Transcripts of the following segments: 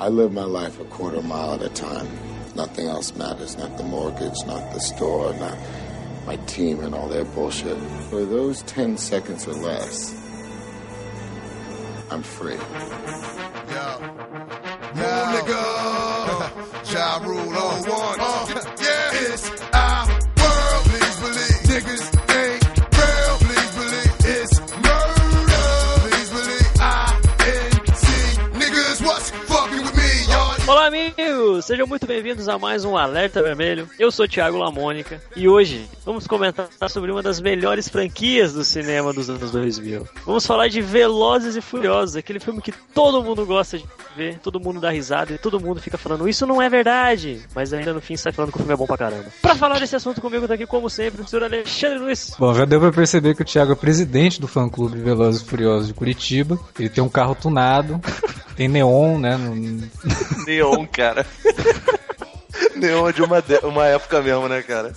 I live my life a quarter mile at a time. Nothing else matters. Not the mortgage, not the store, not my team and all their bullshit. For those 10 seconds or less, I'm free. Yeah. Now, nigga. Ja Rule on one. Uh, yeah, it's Sejam muito bem-vindos a mais um Alerta Vermelho. Eu sou Thiago Lamônica e hoje vamos comentar sobre uma das melhores franquias do cinema dos anos 2000. Vamos falar de Velozes e Furiosos, aquele filme que todo mundo gosta de ver, todo mundo dá risada e todo mundo fica falando isso não é verdade, mas ainda no fim sai falando que o filme é bom pra caramba. Pra falar desse assunto comigo tá aqui, como sempre, o senhor Alexandre Luiz. Bom, já deu pra perceber que o Thiago é presidente do fã-clube Velozes e Furiosos de Curitiba. Ele tem um carro tunado, tem neon, né? no- Neon, cara. Neon de uma, de- uma época mesmo, né, cara?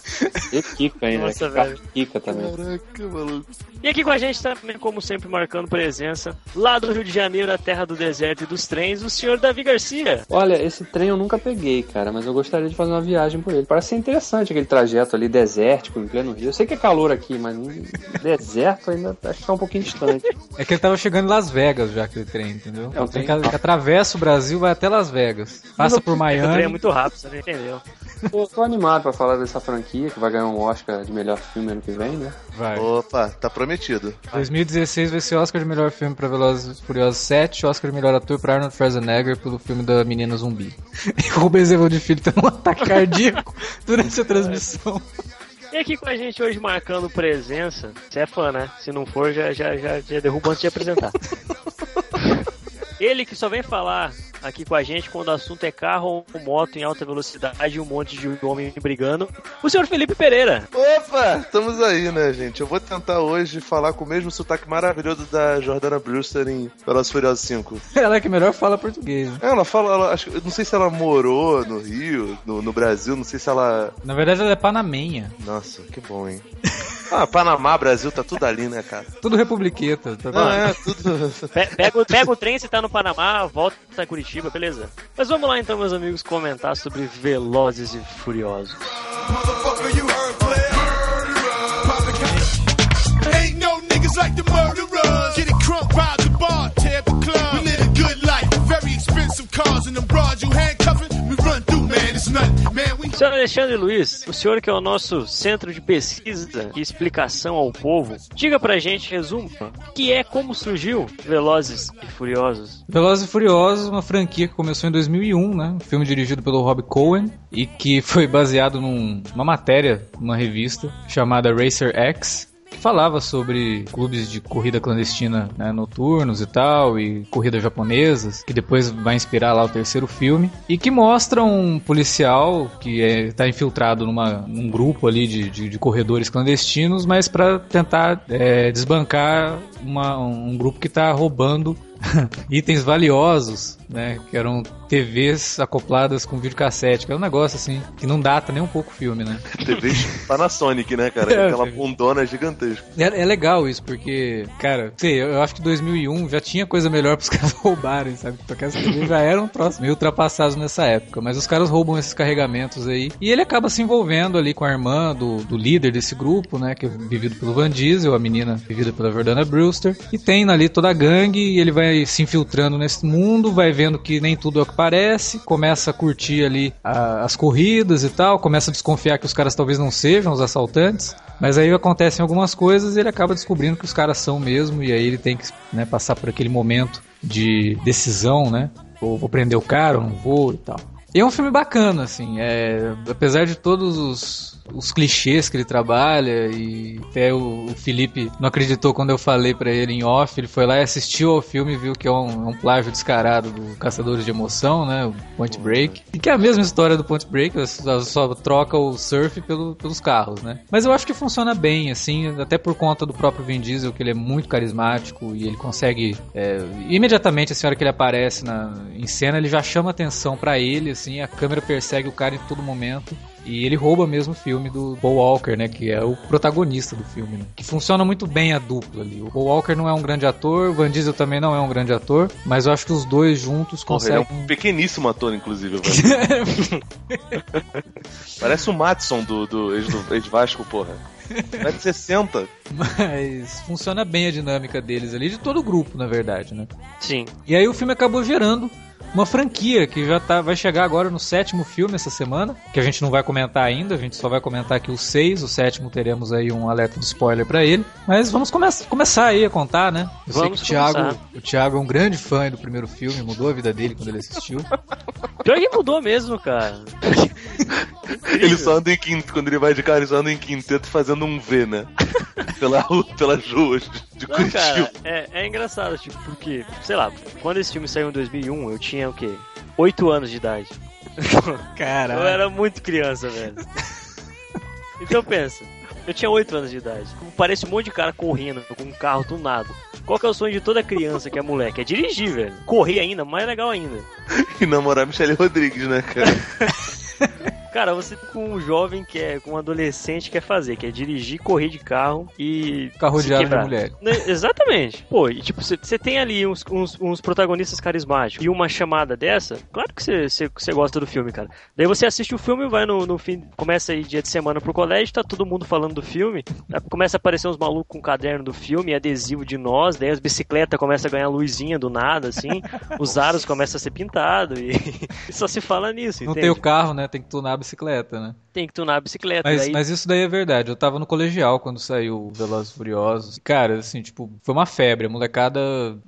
E Kika ainda, Nossa, né? velho. Kika também. Caraca, maluco. E aqui com a gente também, como sempre, marcando presença, lá do Rio de Janeiro, a terra do deserto e dos trens, o senhor Davi Garcia. Olha, esse trem eu nunca peguei, cara, mas eu gostaria de fazer uma viagem por ele. Parece ser interessante aquele trajeto ali desértico, em pleno Rio. Eu sei que é calor aqui, mas no deserto ainda acho que tá um pouquinho distante. É que ele tava chegando em Las Vegas já, aquele trem, entendeu? É um trem- que, que atravessa o Brasil, vai até Las Vegas. Passa por O trem é Miami. muito rápido, você não entendeu. Eu tô animado pra falar dessa franquia, que vai ganhar um Oscar de melhor filme ano que vem, né? Vai. Opa, tá prometido. 2016 vai ser Oscar de melhor filme pra Velozes e Furiosos 7, Oscar de melhor ator pra Arnold Schwarzenegger pelo filme da Menina Zumbi. E o Rubens Evaldo Filho tendo um ataque cardíaco durante a transmissão. E aqui com a gente hoje marcando presença, você é fã, né? Se não for, já, já, já, já derruba antes de apresentar. Ele que só vem falar aqui com a gente quando o assunto é carro ou moto em alta velocidade e um monte de homem brigando, o senhor Felipe Pereira. Opa, estamos aí, né, gente? Eu vou tentar hoje falar com o mesmo sotaque maravilhoso da Jordana Brewster em Velozes Furiosos 5. Ela é que melhor fala português. né? Ela fala, ela, acho, eu não sei se ela morou no Rio, no, no Brasil, não sei se ela... Na verdade, ela é panamenha. Nossa, que bom, hein? Ah, Panamá, Brasil, tá tudo ali, né, cara? Tudo republiqueta. Tá Não, é, tudo... Pe- Pega, o- pega o trem, se tá no Panamá, volta pra Curitiba, beleza. Mas vamos lá então, meus amigos, comentar sobre Velozes e Furiosos. Ain't no niggas like the murderers. Get it crunk, rob the bar, tear the club. We live a good life, very expensive cars and them broads you handcuffing. We run through, man, it's nothing. Man, we Senhor Alexandre Luiz, o senhor que é o nosso centro de pesquisa e explicação ao povo, diga pra gente, resumo, que é como surgiu Velozes e Furiosos. Velozes e Furiosos, uma franquia que começou em 2001, né? Um filme dirigido pelo Rob Cohen e que foi baseado num- numa matéria, numa revista chamada Racer X, falava sobre clubes de corrida clandestina né, noturnos e tal, e corridas japonesas, que depois vai inspirar lá o terceiro filme, e que mostra um policial que está infiltrado numa, num grupo ali de, de, de corredores clandestinos, mas para tentar é, desbancar uma- um grupo que está roubando itens valiosos, né? Que eram TVs acopladas com videocassete, que é um negócio assim, que não data nem um pouco o filme, né? TV Panasonic, né, cara? É, Aquela bundona gigantesca. É, é legal isso, porque, cara, sei, eu, acho que 2001 já tinha coisa melhor pros caras roubarem, sabe? Porque essa TV já eram troços meio ultrapassados nessa época, mas os caras roubam esses carregamentos aí, e ele acaba se envolvendo ali com a irmã do, do líder desse grupo, né? Que é vivido pelo Van Diesel, a menina vivida pela Jordana Brewster, e tem ali toda a gangue, e ele vai se infiltrando nesse mundo, vai vendo que nem tudo é o que parece, começa a curtir ali a- as corridas e tal, começa a desconfiar que os caras talvez não sejam os assaltantes, mas aí acontecem algumas coisas e ele acaba descobrindo que os caras são mesmo, e aí ele tem que né, passar por aquele momento de decisão, né? Ou vou prender o cara, ou não vou e tal. E é um filme bacana, assim, é, apesar de todos os, os clichês que ele trabalha, e até o, o Felipe não acreditou quando eu falei pra ele em off, ele foi lá e assistiu ao filme e viu que é um, é um plágio descarado do Caçadores de Emoção, né, o Point Break, e que é a mesma história do Point Break, só, troca o surf pelo- pelos carros, né. Mas eu acho que funciona bem, assim, até por conta do próprio Vin Diesel, que ele é muito carismático e ele consegue, é, imediatamente, assim, a hora que ele aparece na, em cena, ele já chama atenção pra ele, assim, a câmera persegue o cara em todo momento. E ele rouba mesmo o filme do Paul Walker, né? Que é o protagonista do filme, né? Que funciona muito bem a dupla ali. O Paul Walker não é um grande ator, o Van Diesel também não é um grande ator, mas eu acho que os dois juntos Porra, ele é conseguem. um pequeníssimo ator, inclusive. Parece o Matson do, do, ex, do ex Vasco, porra. Vai de 60. Mas funciona bem a dinâmica deles ali, de todo o grupo, na verdade, né? Sim. E aí o filme acabou gerando uma franquia que já tá, vai chegar agora no sétimo filme essa semana, que a gente não vai comentar ainda, a gente só vai comentar aqui o seis, o sétimo teremos aí um alerta de spoiler pra ele. Mas vamos come começar aí a contar, né? Eu sei Vamos que o Thiago, o Thiago é um grande fã do primeiro filme, mudou a vida dele quando ele assistiu. Pior que mudou mesmo, cara. Ele só anda em quinteto, quando ele vai de carro, ele só anda em quinteto fazendo um V, né? Pela, rua- pelas ruas de Não, Curitiba. cara, é, é engraçado, tipo, porque, sei lá, quando esse filme saiu em 2001, eu tinha o quê? 8 anos de idade. Eu Caralho. era muito criança, velho. Então pensa, eu tinha 8 anos de idade. Parece um monte de cara correndo com um carro tunado. Qual que é o sonho de toda criança que é moleque? É dirigir, velho. Correr ainda, mais legal ainda. E namorar Michelle Rodrigues, né, cara? Cara, você com um jovem que é, com um adolescente quer fazer, que é dirigir, correr de carro e. Se de mulheres. Né, Exatamente. Pô, e tipo, você tem ali uns, uns, uns protagonistas carismáticos e uma chamada dessa, claro que você- gosta do filme, cara. Daí você assiste o filme, vai no, no fim, começa aí dia de semana pro colégio, tá todo mundo falando do filme, aí começa a aparecer uns malucos com caderno do filme, adesivo de nós, daí as bicicletas começam a ganhar luzinha do nada, assim, os aros começam a ser pintados e, só se fala nisso, Não entende? tem o carro, né? Tem que tunar bicicleta, né? Tem que tunar a bicicleta. Mas, daí... mas isso daí é verdade. Eu tava no colegial quando saiu o Velozes Furiosos. Cara, assim, tipo, foi uma febre. A molecada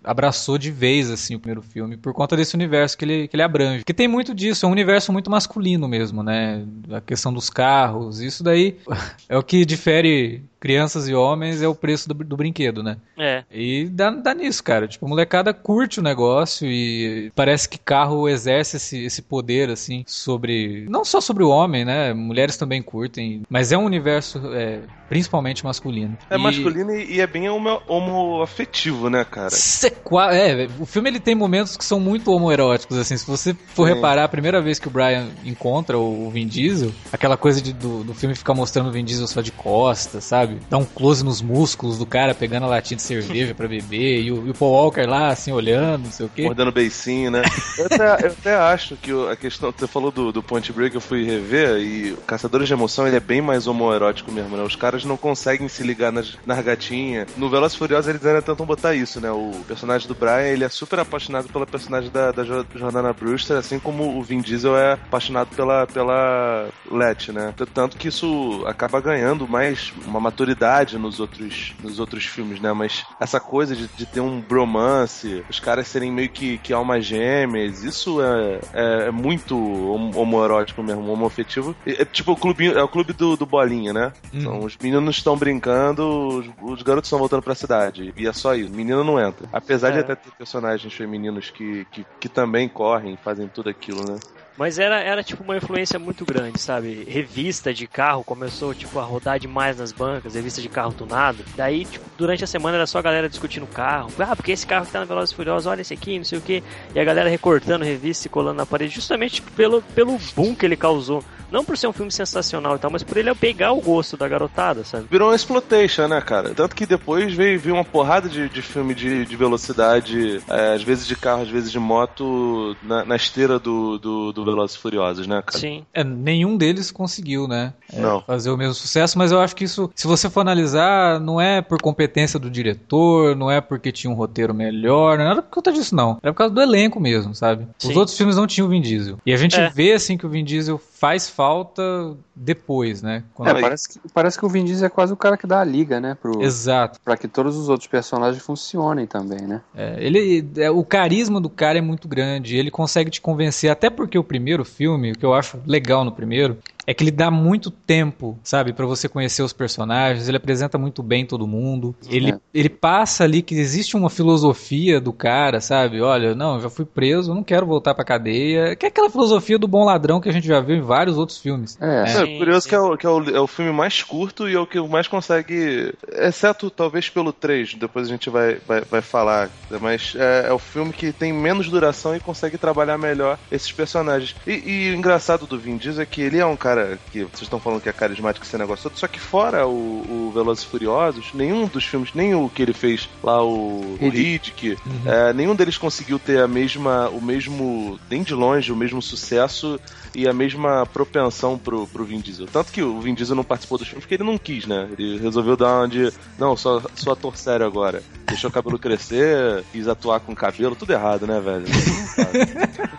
abraçou de vez, assim, o primeiro filme por conta desse universo que ele, que ele abrange. Porque tem muito disso, é um universo muito masculino mesmo, né? A questão dos carros, isso daí é o que difere crianças e homens, é o preço do, do brinquedo, né? É. E dá, dá nisso, cara. Tipo, a molecada curte o negócio e parece que carro exerce esse, esse poder, assim, sobre. Não só sobre o homem, né? Mulheres também curtem. Mas é um universo é, principalmente masculino. É E- masculino e, é bem homo, homoafetivo, né, cara? Cê qua- É, o filme ele tem momentos que são muito homoeróticos, assim. Se você for Sim. reparar, a primeira vez que o Brian encontra o, Vin Diesel, aquela coisa de- do, do filme ficar mostrando o Vin Diesel só de costas, sabe? Dá um close nos músculos do cara pegando a latinha de cerveja pra beber, e o, e o Paul Walker lá, assim, olhando, não sei o quê. Mordendo beicinho, né? Eu até, eu até acho que a questão. Você falou do, do Point Break, eu fui rever, e Caçadores de Emoção ele é bem mais homoerótico mesmo, né? Os caras não conseguem se ligar nas, nas gatinhas. No Velozes Furiosos eles ainda tentam botar isso, né? O personagem do Brian, ele é super apaixonado pela personagem da, da Jo- Jordana Brewster, assim como o Vin Diesel é apaixonado pela, pela Letty, né? Tanto que isso acaba ganhando mais uma maturidade nos outros, nos outros filmes, né? Mas essa coisa de, de ter um bromance, os caras serem meio que, que almas gêmeas, isso é, é, é muito hom- homoerótico mesmo, homoafetivo. E, tipo o clube, é o clube do, do Bolinha, né? Então, os meninos estão brincando, os, os garotos estão voltando pra cidade. E é só isso, menino não entra. Apesar de É. até ter personagens femininos que, que, que também correm, fazem tudo aquilo, né? Mas era, era tipo uma influência muito grande, sabe? Revista de carro começou tipo a rodar demais nas bancas, revista de carro tunado. Daí, tipo, durante a semana era só a galera discutindo carro. Ah, porque esse carro que tá na Velozes e olha esse aqui, não sei o que. E a galera recortando revista e colando na parede, justamente tipo, pelo, pelo boom que ele causou. Não por ser um filme sensacional e tal, mas por ele pegar o gosto da garotada, sabe? Virou uma exploitation, né, cara? Tanto que depois veio, veio uma porrada de, de filme de, de velocidade, é, às vezes de carro, às vezes de moto, na, na esteira do, do, do Velozes e Furiosos, né, cara? Sim. É, nenhum deles conseguiu, né? é, Não. Fazer o mesmo sucesso, mas eu acho que isso, se você for analisar, não é por competência do diretor, não é porque tinha um roteiro melhor, não é nada por conta disso, não. Era por causa do elenco mesmo, sabe? Os Sim. outros filmes não tinham o Vin Diesel. E a gente É. vê, assim, que o Vin Diesel faz falta depois, né? Quando- É, parece, que, parece que o Vin Diesel é quase o cara que dá a liga, né? Pro, Exato. pra que todos os outros personagens funcionem também, né? É, ele, é, o carisma do cara é muito grande, ele consegue te convencer, até porque o primeiro filme, o que eu acho legal no primeiro, é que ele dá muito tempo, sabe, pra você conhecer os personagens, ele apresenta muito bem todo mundo, ele, É. ele passa ali que existe uma filosofia do cara, sabe, olha, não, eu já fui preso, não quero voltar pra cadeia, que é aquela filosofia do bom ladrão que a gente já viu em vários outros filmes. É, É, Sim, curioso sim. que, é o, que é, o, é o filme mais curto e é o que mais consegue. Exceto talvez pelo 3, depois a gente vai, vai, vai falar. Mas é, é o filme que tem menos duração e consegue trabalhar melhor esses personagens. E, e o engraçado do Vin Diesel é que ele é um cara cara que vocês estão falando que é carismático esse negócio todo, só que fora o, o Velozes e Furiosos, nenhum dos filmes, nem o que ele fez lá, o, o Riddick, é, nenhum deles conseguiu ter a mesma, o mesmo, nem de longe, o mesmo sucesso e a mesma propensão pro, pro Vin Diesel. Tanto que o Vin Diesel não participou dos filmes porque ele não quis, né? Ele resolveu dar uma de. Não, só, sou ator sério agora. Deixou o cabelo crescer, quis atuar com cabelo, tudo errado, né, velho?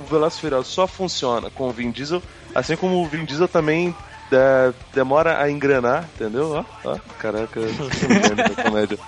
o Furiosos só funciona com o Vin Diesel, assim como o Vin Diesel também de- demora a engrenar, entendeu? Ó, ó, caraca, comédia.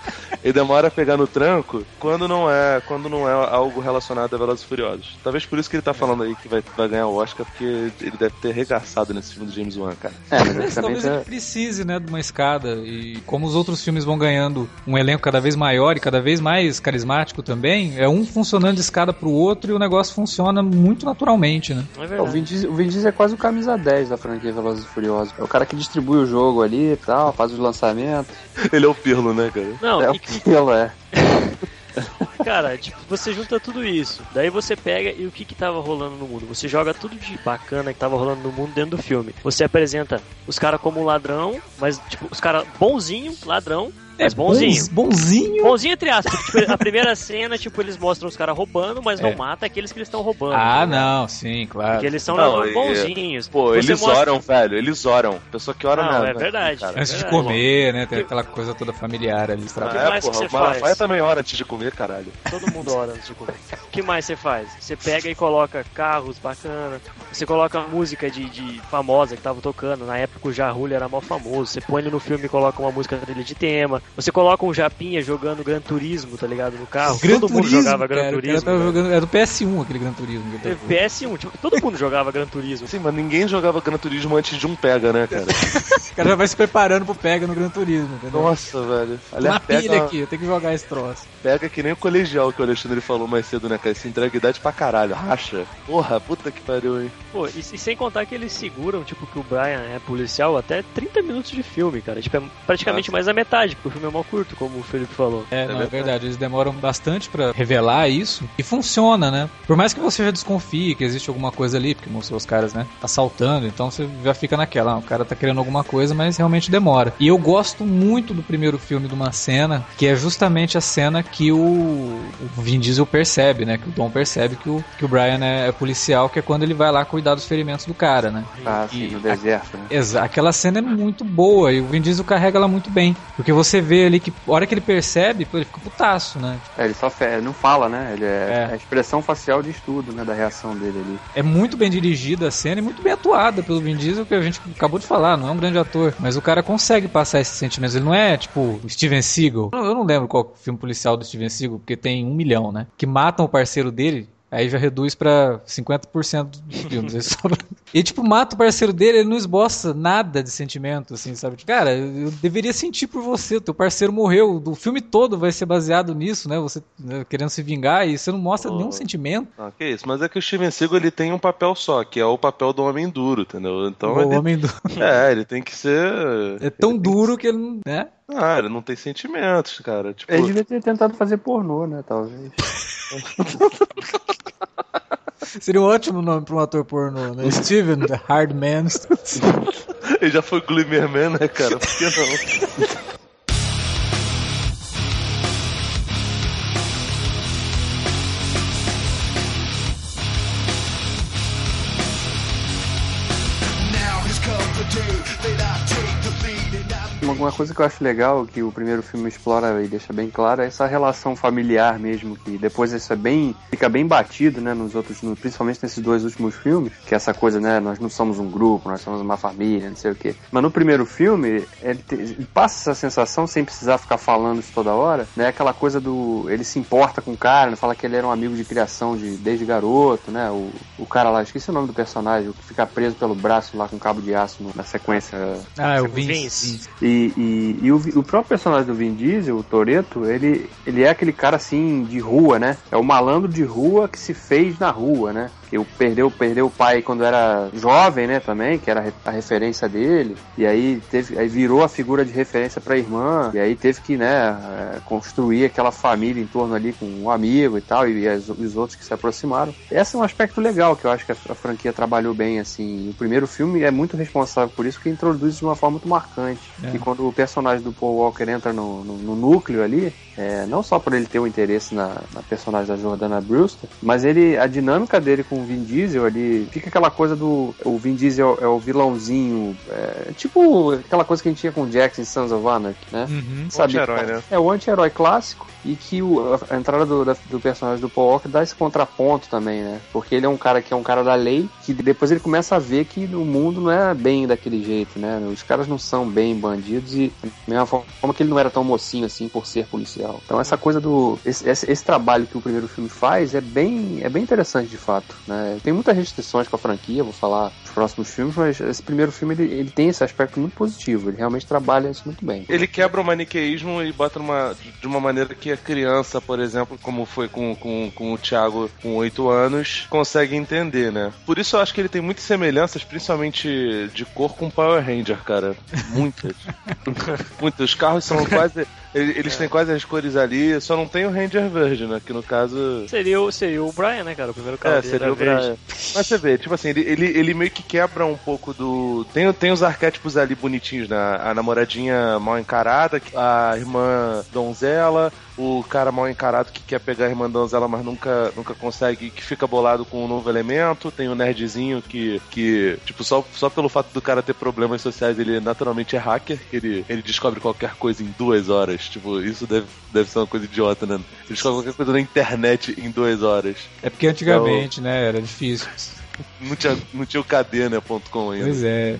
Ele demora a pegar no tranco quando não é, quando não é algo relacionado a Velozes e Furiosos. Talvez por isso que ele tá falando aí que vai, vai ganhar o Oscar, porque ele deve ter arregaçado nesse filme do James Wan, cara. É, mas Mas talvez ele é... precise, né, de uma escada. E como os outros filmes vão ganhando um elenco cada vez maior e cada vez mais carismático também, é um funcionando de escada pro outro e o negócio funciona muito naturalmente, né? Não é O verdade. Vin, Diesel, o Vin Diesel é quase o camisa 10 da franquia Velozes e Furiosos. É o cara que distribui o jogo ali e tal, faz os lançamentos. Ele é o Pirlo, né, cara? Não, é e, o Pilo, é. cara, tipo, você junta tudo isso. Daí você pega e o que que tava rolando no mundo? Você joga tudo de bacana que tava rolando no mundo dentro do filme. Você apresenta os caras como ladrão, mas, tipo, os caras bonzinho, ladrão, mas bonzinho. bonzinho. Bonzinho entre aspas. Tipo, a primeira cena, tipo, eles mostram os caras roubando, mas não É. mata aqueles que eles estão roubando. Ah, ligado? não, sim, claro. Porque eles são Não, e- bonzinhos. Pô, Você eles mostra- oram, velho, eles oram. Pessoa que ora Não, mesmo. é né, verdade. cara? Antes de verdade. comer, né? Tem Que- aquela coisa toda familiar ali. que? Ah, mais é, que porra, você o Malafaia faz? também ora antes de comer, caralho. Todo mundo ora antes de comer. O que mais você faz? Você pega e coloca carros bacana, você coloca música de, de famosa que tava tocando. Na época o Jarulho era mal famoso. Você põe ele no filme e coloca uma música dele de tema. Você coloca um Japinha jogando Gran Turismo, tá ligado? No carro. Gran todo mundo Turismo, jogava Gran cara, cara Turismo. velho. jogando, é do PS1 aquele Gran Turismo. tava- PS1, tipo, todo mundo jogava Gran Turismo. Sim, mas ninguém jogava Gran Turismo antes de um pega, né, cara? O cara já vai se preparando pro pega no Gran Turismo, entendeu? Nossa, velho. Aliás, na pilha pega, aqui, eu tenho que jogar esse troço. pega que nem o colegial que o Alexandre falou mais cedo, né, cara? Se entrega idade pra caralho. Racha. Porra, puta que pariu, hein? Pô, e, e sem contar que eles seguram, tipo, que o Brian é policial até 30 minutos de filme, cara. Tipo, é praticamente mais da metade, porque filme é mal curto, como o Felipe falou. É, não, é verdade. Eles demoram bastante pra revelar isso e funciona, né? Por mais que você já desconfie que existe alguma coisa ali, porque mostrou os caras, né? Assaltando, então você já fica naquela, ah, o cara tá querendo alguma coisa, mas realmente demora. E eu gosto muito do primeiro filme de uma cena, que é justamente a cena que o, o Vin Diesel percebe, né? Que o Dom percebe que o, que o Brian é, é policial, que é quando ele vai lá cuidar dos ferimentos do cara, né? Ah, sim, E no deserto, né? Aquela cena é muito boa e o Vin Diesel carrega ela muito bem. Porque você vê ali que, a hora que ele percebe, pô, ele fica putaço, né? É, ele só fe... não fala, né? Ele é... É. é a expressão facial de estudo, né? Da reação dele ali. É muito bem dirigida a cena e muito bem atuada pelo Vin Diesel, que a gente acabou de falar, não é um grande ator. Mas o cara consegue passar esses sentimentos. Ele não é tipo o Steven Seagal. Eu não lembro qual filme policial do Steven Seagal, porque tem um milhão, né? Que matam o parceiro dele. Aí já reduz pra 50% dos filmes. Ele E, tipo, mata o parceiro dele, ele não esboça nada de sentimento, assim, sabe? Tipo, cara, eu deveria sentir por você, o teu parceiro morreu, o filme todo vai ser baseado nisso, né? Você né, querendo se vingar e você não mostra Oh. nenhum sentimento. Ah, que isso, mas é que o Steven Seagal ele tem um papel só, que é o papel do homem duro, entendeu? Então o ele, homem do... é, ele tem que ser. É tão ele duro que ele não. Né? que- Ah, ele não tem sentimentos, cara. Tipo, Ele devia ter tentado fazer pornô, né? Talvez. Seria um ótimo nome pra um ator pornô, né? Steven, The Hard Man. ele já foi Glimmerman, né, cara? Por que não? Uma, coisa que eu acho legal, que o primeiro filme explora e deixa bem claro, é essa relação familiar mesmo, que depois isso é bem. fica bem batido, né, nos outros, no- principalmente nesses dois últimos filmes, que é essa coisa, né, nós não somos um grupo, nós somos uma família, não sei o quê. Mas no primeiro filme, ele, te- ele passa essa sensação sem precisar ficar falando isso toda hora, né, aquela coisa do. ele se importa com o cara, né, fala que ele era um amigo de criação de, desde garoto, né, o, o cara lá, esqueci o nome do personagem, o que fica preso pelo braço lá com cabo de aço no- na sequência Ah, é o Vince. Vince. e E, e, o, o, próprio personagem do Vin Diesel, o Toreto, ele, ele é aquele cara assim de rua, né? É o malandro de rua que se fez na rua, né? Que perdeu, perdeu o pai quando era jovem, né, também, que era a referência dele, e aí teve, aí virou a figura de referência para a irmã, e aí teve que, né, é, construir aquela família em torno ali com um amigo e tal, e, as, os outros que se aproximaram. Esse é um aspecto legal que eu acho que a, a franquia trabalhou bem, assim. O primeiro filme é muito responsável por isso, que introduz de uma forma muito marcante. É. E quando o personagem do Paul Walker entra no, no, no núcleo ali, é, não só por ele ter um interesse na, na, personagem da Jordana Brewster, mas ele a dinâmica dele com o Vin Diesel ali fica aquela coisa do o Vin Diesel é o vilãozinho, é, tipo aquela coisa que a gente tinha com o Jackson em Sons of Anarchy, né? Uhum. Sabe? anti-herói, né? É o anti-herói clássico e que o, a entrada do, da, do personagem do Paul Walker dá esse contraponto também, né? Porque ele é um cara que é um cara da lei, que depois ele começa a ver que o mundo não é bem daquele jeito, né? Os caras não são bem bandidos e da mesma forma que ele não era tão mocinho assim por ser policial. Então essa coisa do esse, esse, esse trabalho que o primeiro filme faz é bem é bem interessante de fato, né? Tem muitas restrições com a franquia, vou falar dos próximos filmes, mas esse primeiro filme ele, ele tem esse aspecto muito positivo, ele realmente trabalha isso muito bem. Ele quebra o maniqueísmo e bota uma, de uma maneira que a criança, por exemplo, como foi com, com, com o Thiago com 8 anos, consegue entender, né? Por isso eu acho que ele tem muitas semelhanças, principalmente de cor, com Power Ranger, cara. Muitas. Muitas. Os carros são quase. Eles têm quase as cores ali, só não tem o Ranger Verde, né? Que no caso. Seria o, seria o Brian, né, cara? O primeiro carro. É, seria o Brian. Mas você vê, tipo assim, ele, ele, ele, meio que quebra um pouco do. Tem, tem os arquétipos ali bonitinhos, né? A namoradinha mal encarada, a irmã donzela, o cara mal encarado que quer pegar a irmã donzela, mas nunca, nunca consegue, que fica bolado com um novo elemento. Tem o nerdzinho que, que tipo, só, só pelo fato do cara ter problemas sociais, ele naturalmente é hacker, ele, ele descobre qualquer coisa em duas horas. Tipo, isso deve, deve ser uma coisa idiota, né? Eles colocam qualquer coisa na internet em duas horas. É porque antigamente, então, né, era difícil. Não tinha, não tinha o KD, né, ponto .com ainda. Pois é.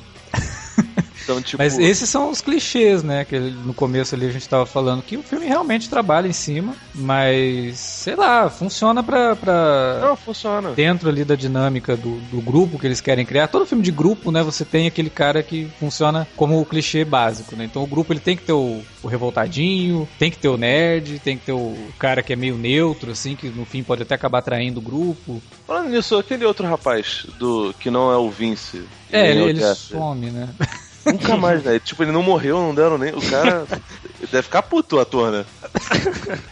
Então, tipo... Mas esses são os clichês, né? Que no começo ali a gente tava falando que o filme realmente trabalha em cima, mas sei lá, funciona pra. pra... Não, funciona. Dentro ali da dinâmica do, do grupo que eles querem criar. Todo filme de grupo, né? Você tem aquele cara que funciona como o clichê básico, né? Então o grupo ele tem que ter o, o revoltadinho, tem que ter o nerd, tem que ter o cara que é meio neutro, assim, que no fim pode até acabar traindo o grupo. Falando nisso, aquele outro rapaz do que não é o Vince. É, ele, ele some, né? Nunca mais, velho. Tipo, ele não morreu, não deram nem. O cara deve ficar puto o ator, né?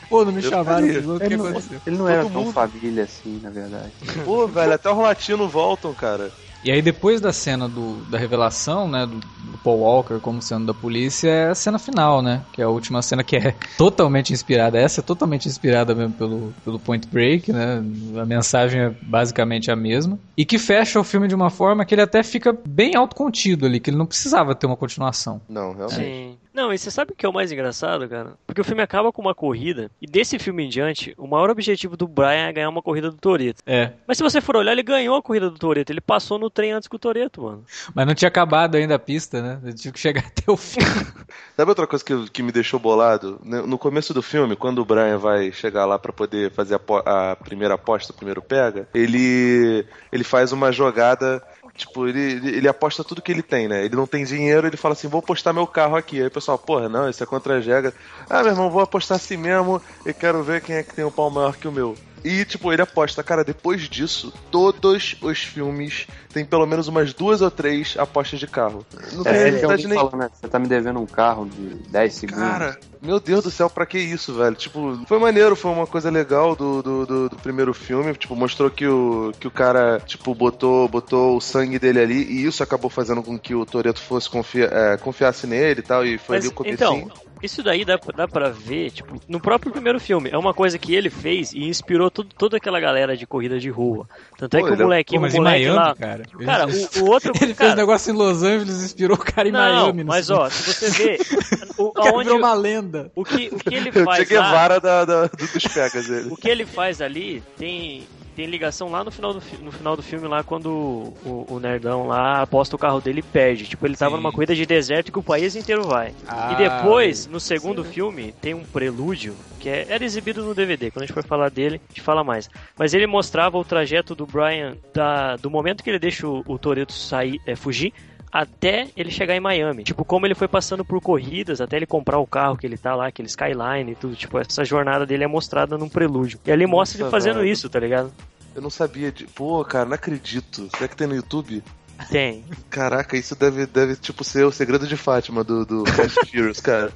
Pô, não me eu chamaram, o que aconteceu? Ele não era Todo tão mundo... família assim, na verdade. Pô, velho, até os latinos voltam, cara. E aí depois da cena do, da revelação, né, do, do, Paul Walker como sendo da polícia, é a cena final, né, que é a última cena que é totalmente inspirada, essa é totalmente inspirada mesmo pelo, pelo Point Break, né, a mensagem é basicamente a mesma, e que fecha o filme de uma forma que ele até fica bem autocontido ali, que ele não precisava ter uma continuação. Não, realmente. Sim. Não, e você sabe o que é o mais engraçado, cara? Porque o filme acaba com uma corrida, e desse filme em diante, o maior objetivo do Brian é ganhar uma corrida do Toreto. É. Mas se você for olhar, ele ganhou a corrida do Toreto, ele passou no trem antes que o Toreto, mano. Mas não tinha acabado ainda a pista, né? Ele tinha que chegar até o fim. sabe outra coisa que, que me deixou bolado? No começo do filme, quando o Brian vai chegar lá para poder fazer a, a primeira aposta, o primeiro pega, ele, ele faz uma jogada Tipo, ele, ele, aposta tudo que ele tem, né? Ele não tem dinheiro, ele fala assim, vou apostar meu carro aqui. Aí o pessoal, porra, não, isso é contra a Jega. Ah, meu irmão, vou apostar assim mesmo e quero ver quem é que tem um pau maior que o meu. E, tipo, ele aposta, cara, depois disso, todos os filmes tem pelo menos umas duas ou três apostas de carro. Não tem é, necessidade nem. Falando, né? Você tá me devendo um carro de 10 segundos. Cara, meu Deus do céu, pra que isso, velho? Tipo, foi maneiro, foi uma coisa legal do, do, do, do primeiro filme. Tipo, mostrou que o, que o cara, tipo, botou, botou o sangue dele ali e isso acabou fazendo com que o Toreto fosse confia, é, confiasse nele e tal. E foi Mas, ali o comecinho. Então, isso daí dá, dá pra ver, tipo, no próprio primeiro filme. É uma coisa que ele fez e inspirou tudo, toda aquela galera de corrida de rua. Tanto é que o é molequinho, Pô, o moleque Miami, lá. Cara, cara o, o, outro. ele cara, fez um negócio em Los Angeles e inspirou o cara em não, Miami. Mas ó, se você vê. O, aonde, virou uma lenda. O que, o que ele faz. Eu cheguei lá, vara da, da, dos pegas dele. O que ele faz ali tem tem ligação lá no final do, no final do filme, lá quando o, o, Nerdão lá aposta o carro dele e perde. Tipo, ele tava Sim. numa corrida de deserto que o país inteiro vai. Ah, e depois, no segundo sim. filme, tem um prelúdio que é, era exibido no DVD. Quando a gente for falar dele, a gente fala mais. Mas ele mostrava o trajeto do Brian da, do momento que ele deixa o, o Toreto sair, é, fugir até ele chegar em Miami. Tipo, como ele foi passando por corridas até ele comprar o carro que ele tá lá, aquele Skyline e tudo. Tipo, essa jornada dele é mostrada num prelúdio. E ali mostra ele Nossa, fazendo velho. isso, tá ligado? Eu não sabia de. Pô, cara, não acredito. Será que tem no YouTube? Tem. Caraca, isso deve, deve tipo, ser o segredo de Fátima do, do Fast and Furious, cara.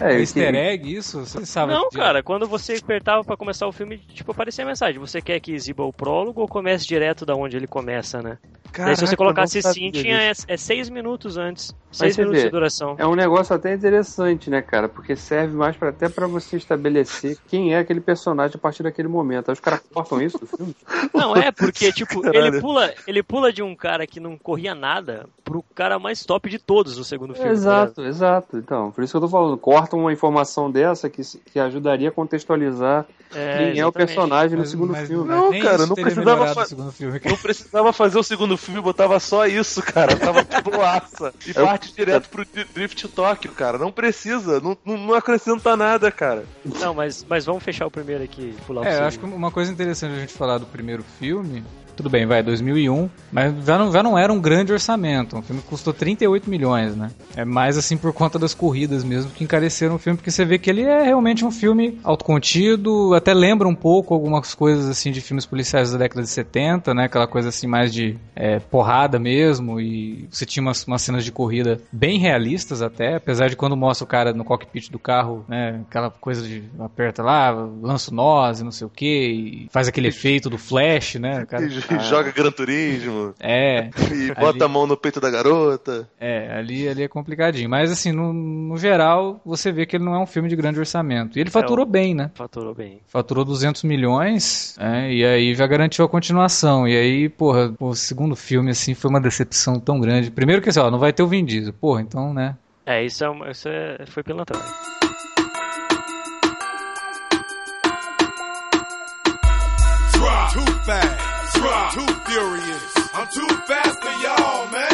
É, É easter egg isso? Você sabe? Não, cara, quando você apertava pra começar o filme, tipo, aparecia a mensagem. Você quer que exiba o prólogo ou comece direto da onde ele começa, né? Daí se você Caraca, colocasse sim, tinha é, é seis minutos antes. Seis minutos vê, de duração. É um negócio até interessante, né, cara? Porque serve mais pra, até pra você estabelecer quem é aquele personagem a partir daquele momento. Aí os caras cortam isso do filme. Não, é, porque, tipo, Caralho. ele pula, ele pula de um cara que não corria nada pro cara mais top de todos no segundo filme. tá exato, exato. Então, por isso que eu tô falando. Cortam uma informação dessa que, que ajudaria a contextualizar É, quem é o exatamente. personagem no segundo mas- filme. mas Não, cara, não precisava fa- filme. Não precisava fazer o segundo filme, botava só isso, cara. Tava de boaça. E Eu- parte direto pro Dri- Drift Tóquio, cara. Não precisa, não, não, acrescenta nada, cara. Não, mas, mas vamos fechar o primeiro aqui pular o É, eu segundo. acho que uma coisa interessante a gente falar do primeiro filme. Tudo bem, vai, 2001, mas já não, já não era um grande orçamento. Um filme custou 38 milhões, né? É mais assim por conta das corridas mesmo que encareceram o filme, porque você vê que ele é realmente um filme autocontido, até lembra um pouco algumas coisas assim de filmes policiais da década de 70, né? Aquela coisa assim mais de é, porrada mesmo, e você tinha umas, umas cenas de corrida bem realistas até, apesar de quando mostra o cara no cockpit do carro, né? Aquela coisa de aperta lá, lança o nós e não sei o que, e faz aquele efeito do flash, né? O cara- E joga Gran Turismo. é, E bota a mão no peito da garota. é, ali, ali é complicadinho. Mas assim, no, no geral, você vê que ele não é um filme de grande orçamento. E ele faturou bem, né? Faturou bem. Faturou 200 milhões, é, e aí já garantiu a continuação. E aí, porra, o segundo filme, assim, foi uma decepção tão grande. Primeiro que assim, ó, não vai ter o Vin Diesel. Porra, então, né? É, isso, é, uma- isso é, foi pilantragem. Drop. Too fast. Drop. Too furious. I'm too fast for y'all, man.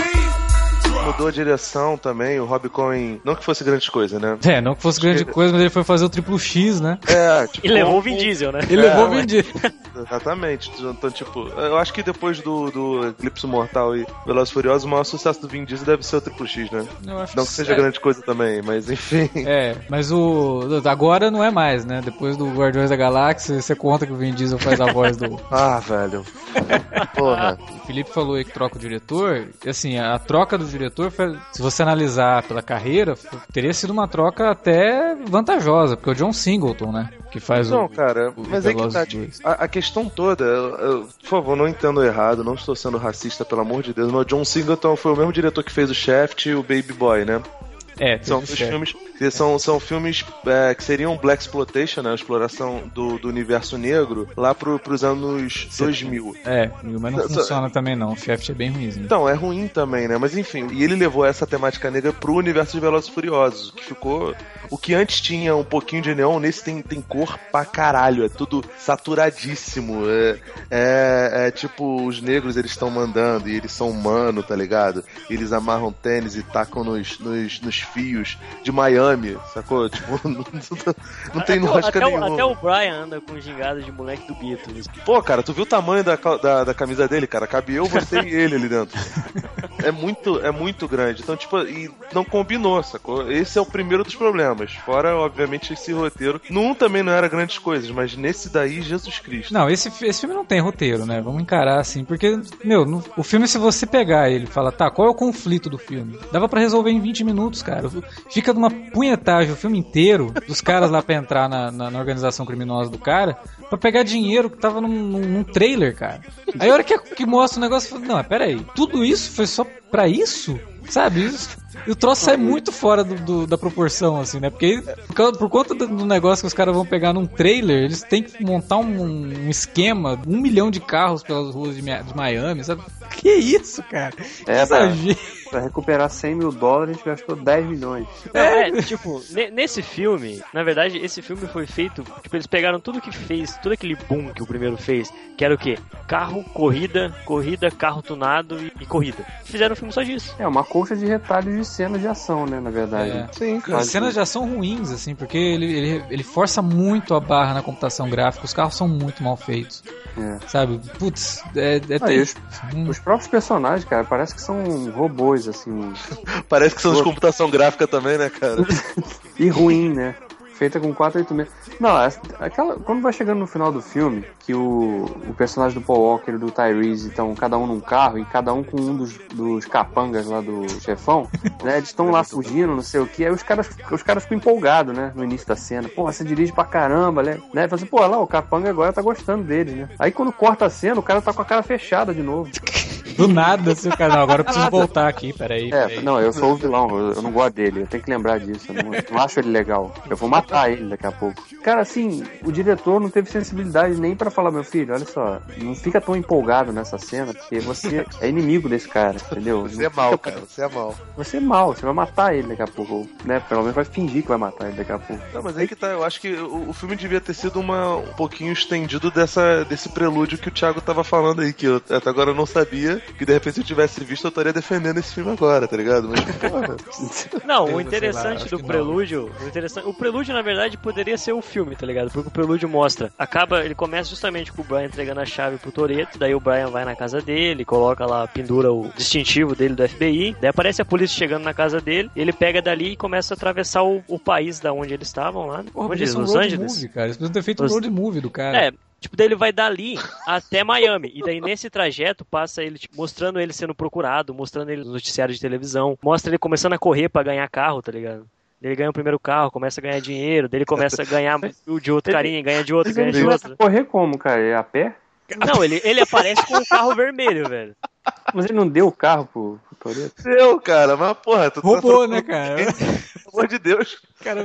Mudou a direção também, o Rob Cohen. Não que fosse grande coisa, né? É, não que fosse grande coisa, mas ele foi fazer o triplo X, né? É, tipo. E levou o Vin Diesel, né? Ele levou o. Vin Diesel. Exatamente. Então, tipo, eu acho que depois do, do Eclipse Mortal e Velozes e Furiosos, o maior sucesso do Vin Diesel deve ser o Triple X, né? Eu acho Não que seja é, grande coisa também, mas enfim. É, mas o. Agora não é mais, né? Depois do Guardiões da Galáxia, você conta que o Vin Diesel faz a voz do. Ah, velho. Porra. O Felipe falou aí que troca o diretor. E assim, a troca do diretor, se você analisar pela carreira, teria sido uma troca até vantajosa, porque é o John Singleton, né? Que faz Não, o. cara, o mas é que tá. A, a questão toda, eu- eu- por favor, não entendo errado, não estou sendo racista, pelo amor de Deus, mas o John Singleton foi o mesmo diretor que fez o Shaft e o Baby Boy, né? É, São filmes que são, são filmes é, que seriam Black Exploitation, né? A exploração do, do universo negro lá pro, pros anos 2000. É, mas não funciona também não. O Shaft é bem ruimzinho. Então, é ruim também, né? Mas enfim, e ele levou essa temática negra pro universo de Velozes e Furiosos, que ficou... O que antes tinha um pouquinho de neon, nesse tem, tem cor pra caralho, é tudo saturadíssimo. É, é, é tipo, os negros eles estão mandando e eles são humano, tá ligado? Eles amarram tênis e tacam nos, nos, nos fios de Miami, sacou? Tipo, não, não tem até, o- lógica até, o- nenhuma. até o Brian anda com gingada de moleque do Beatles. Pô, cara, tu viu o tamanho da, da, da camisa dele, cara? Cabe eu, você e ele ali dentro. É muito, é muito grande. Então, tipo, e não combinou, sacou? Esse é o primeiro dos problemas. Fora, obviamente, esse roteiro. 1 também não era grandes coisas, mas nesse daí, Jesus Cristo. Não, esse, esse filme não tem roteiro, né? Vamos encarar assim, porque, meu, no- o filme, se você pegar ele e falar, tá, qual é o conflito do filme? Dava pra resolver em 20 minutos, cara. Fica numa punhetagem o filme inteiro dos caras lá pra entrar na, na- na organização criminosa do cara, pra pegar dinheiro que tava num, num- num trailer, cara. Aí a hora que, que mostra o negócio, eu falo, não, pera aí, tudo isso foi só pra isso? Sabe? Isso- E o troço sai muito fora do, do- da proporção, assim, né? Porque por, causa- por conta do, do negócio que os caras vão pegar num trailer, eles têm que montar um, um esquema, um milhão de carros pelas ruas de, de Miami, sabe? Que isso, cara? Que É, pra- exagero. Pra recuperar 100 mil dólares, gastou 10 milhões. Não, é, tipo, ne- nesse filme, na verdade, esse filme foi feito, tipo, eles pegaram tudo que fez, todo aquele boom que o primeiro fez, que era o quê? Carro, corrida, corrida, carro tunado e, e corrida. Fizeram um filme só disso. É uma colcha de retalhos de cenas de ação, né, na verdade. É. Sim. Quase Cenas de ação ruins, assim, porque ele, ele, ele força muito a barra na computação gráfica, os carros são muito mal feitos. É. Sabe? Putz, é, é Ah, os, Hum. os próprios personagens, cara, parece que são robôs, assim. Parece que são de computação gráfica também, né, cara? E ruim, né? Feita com 486. Não, é- aquela, quando vai chegando no final do filme, que o, o personagem do Paul Walker e do Tyrese estão cada um num carro e cada um com um dos, dos capangas lá do chefão, né? Eles estão lá fugindo, não sei o que. Aí os caras, os caras ficam empolgados, né? No início da cena. Pô, você dirige pra caramba, né? né? Fala assim, pô, lá, o capanga agora tá gostando dele, né? Aí quando corta a cena, o cara tá com a cara fechada de novo. do nada, assim, o não, agora eu preciso voltar aqui, peraí, É, peraí. não, eu sou o vilão, eu, eu não gosto dele, eu tenho que lembrar disso, eu não, eu não acho ele legal. Eu vou matar ele daqui a pouco. Cara, assim, o diretor não teve sensibilidade nem pra falar, meu filho, olha só, não fica tão empolgado nessa cena, porque você é inimigo desse cara, entendeu? Você é mal, fica- cara. Você é mal. Você é mal, você vai matar ele daqui a pouco, ou, né? Pelo menos vai fingir que vai matar ele daqui a pouco. Não, mas aí que tá, eu acho que o, o filme devia ter sido uma, um pouquinho estendido dessa, desse prelúdio que o Thiago tava falando aí, que eu até agora eu não sabia, que de repente se eu tivesse visto eu estaria defendendo esse filme agora, tá ligado? Mas, porra, Não, o interessante do prelúdio, o interessante, o prelúdio na verdade poderia ser o filme, tá ligado? Porque o prelúdio mostra, acaba, ele começa justamente com o Brian entregando a chave pro Toreto, daí o Brian vai na casa dele, coloca lá, pendura o distintivo dele do FBI, daí aparece a polícia chegando na casa dele, ele pega dali e começa a atravessar o, o país da onde eles estavam lá, né? Porra, onde eles? um Los road Angeles? movie, cara. Eles precisam ter feito Los- um road movie do cara. É, tipo, daí ele vai dali até Miami. E daí nesse trajeto passa ele tipo, mostrando ele sendo procurado, mostrando ele nos noticiários de televisão, mostra ele começando a correr pra ganhar carro, tá ligado? Ele ganha o primeiro carro, começa a ganhar dinheiro, daí ele começa a ganhar o de outro carinha, ganha de outro, ganha ele de começa outro. a correr como, cara? É a pé? Não, ele, ele aparece com o carro vermelho, velho. Mas ele não deu o carro pro, pro Toreto? eu, cara, mas porra, tu tá Roubou, trocando- né, cara? Pelo amor de Deus. cara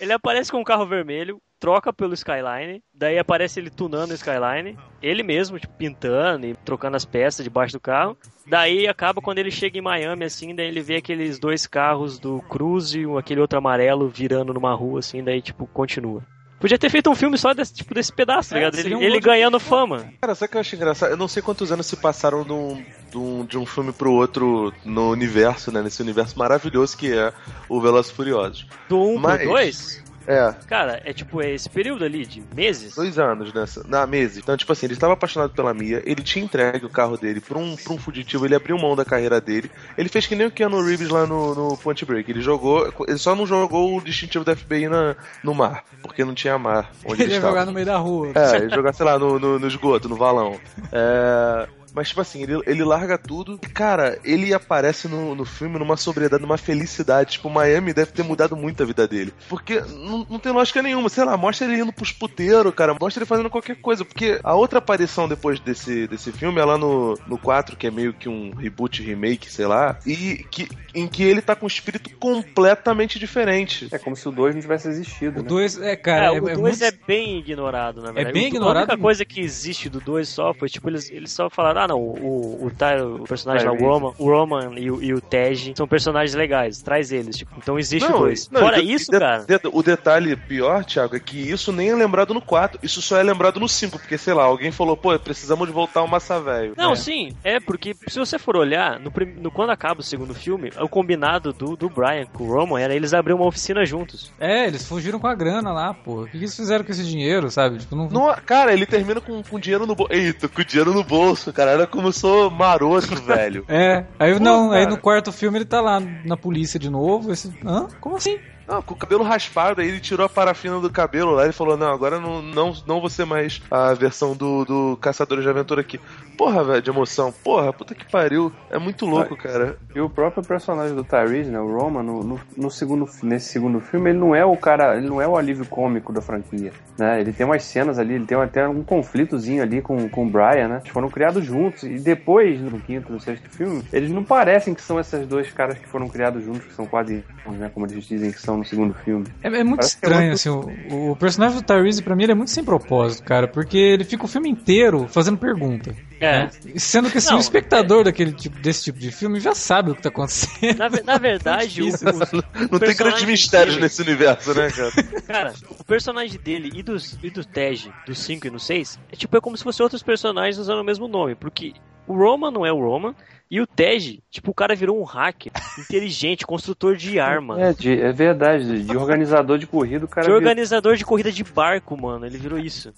Ele aparece com um carro vermelho, troca pelo Skyline, daí aparece ele tunando o Skyline, ele mesmo, tipo, pintando e trocando as peças debaixo do carro. Daí acaba quando ele chega em Miami, assim, daí ele vê aqueles dois carros do Cruze e aquele outro amarelo virando numa rua, assim, daí, tipo, continua. Podia ter feito um filme só desse, tipo, desse pedaço, tá É, ligado? Ele, um ele ganhando fama. Cara, sabe o que eu acho engraçado? Eu não sei quantos anos se passaram de um, de um, de um filme pro outro no universo, né? Nesse universo maravilhoso que é o Velozes e Furiosos. Do 1 um Mas- pro 2, É, cara, é tipo, é esse período ali de meses. dois anos nessa, na mesa. Então, tipo assim, ele estava apaixonado pela Mia, ele tinha entregue o carro dele pra um, pra um fugitivo, ele abriu mão da carreira dele. Ele fez que nem o Keanu Reeves lá no, no Point Break. Ele jogou, ele só não jogou o distintivo da FBI na, no mar, porque não tinha mar onde Ele ele ia estava. jogar no meio da rua. É, ele jogar, sei lá, no, no, no esgoto, no valão. É. Mas, tipo assim, ele, ele larga tudo. E, cara, ele aparece no, no filme numa sobriedade, numa felicidade. Tipo, Miami deve ter mudado muito a vida dele. Porque não, não tem lógica nenhuma. Sei lá, mostra ele indo pros puteiros, cara. Mostra ele fazendo qualquer coisa. Porque a outra aparição depois desse, desse filme é lá no, no 4, que é meio que um reboot, remake, sei lá. E que, em que ele tá com um espírito completamente diferente. É como se o 2 não tivesse existido, O né? 2, é, É, cara, é, o é 2 muito... é, bem ignorado, na verdade. bem O- ignorado A única coisa que existe do 2 só foi, tipo, eles, eles só falaram, ah, não, o, o, Ty- o personagem lá, o. Roman, o Roman e o, e o Tej são personagens legais, traz eles, tipo, então existe Não, o 2. não, Fora isso, de- cara, de- o detalhe pior, Thiago, é que isso nem é lembrado no 4, isso só é lembrado no 5, porque, sei lá, alguém falou, pô, precisamos de voltar ao Massa Velho. Não, É. sim, é porque se você for olhar, no, no- quando acaba o segundo filme, o combinado do, do Brian com o Roman era eles abrir uma oficina juntos. É, eles fugiram com a grana lá, pô. O que que eles fizeram com esse dinheiro, sabe? Tipo, não... Não, cara, ele termina com, com dinheiro no bolso. Eita, com dinheiro no bolso, cara. Era como eu sou maroto, velho. É, aí Pô, não, aí no quarto filme ele tá lá na polícia de novo. Esse... Hã? Como assim? Não, com o cabelo raspado, aí ele tirou a parafina do cabelo lá e falou: Não, agora não, não, não vou ser mais a versão do, do Caçadores de Aventura aqui. Porra, velho, de emoção. Porra, puta que pariu. É muito louco, cara. E o próprio personagem do Tyrese, né, o Roman, no, no, no segundo, nesse segundo filme, ele não é o cara, ele não é o alívio cômico da franquia, né? Ele tem umas cenas ali, ele tem até um conflitozinho ali com, com o Brian, né? Eles foram criados juntos e depois, no quinto, no sexto filme, eles não parecem que são esses dois caras que foram criados juntos, que são quase né? Como eles dizem que são no segundo filme. É, é muito Parece é estranho, muito- assim, o, o personagem do Tyrese, pra mim, ele é muito sem propósito, cara, porque ele fica o filme inteiro fazendo pergunta. É. né? Sendo que, assim, Não, o espectador daquele tipo, desse tipo de filme já sabe o que tá acontecendo. Na, na verdade, o, difícil. o- Não tem grandes mistérios dele- nesse universo, né, cara? Cara, o personagem dele e, dos, e do Tej, do 5 e no 6, é tipo, é como se fossem outros personagens usando o mesmo nome, porque o Roman não é o Roman. E o Tej, tipo, o cara virou um hacker inteligente, construtor de arma. É, de- é verdade, de, de organizador de corrida, o cara. De organizador de corrida de barco, mano. Ele virou isso.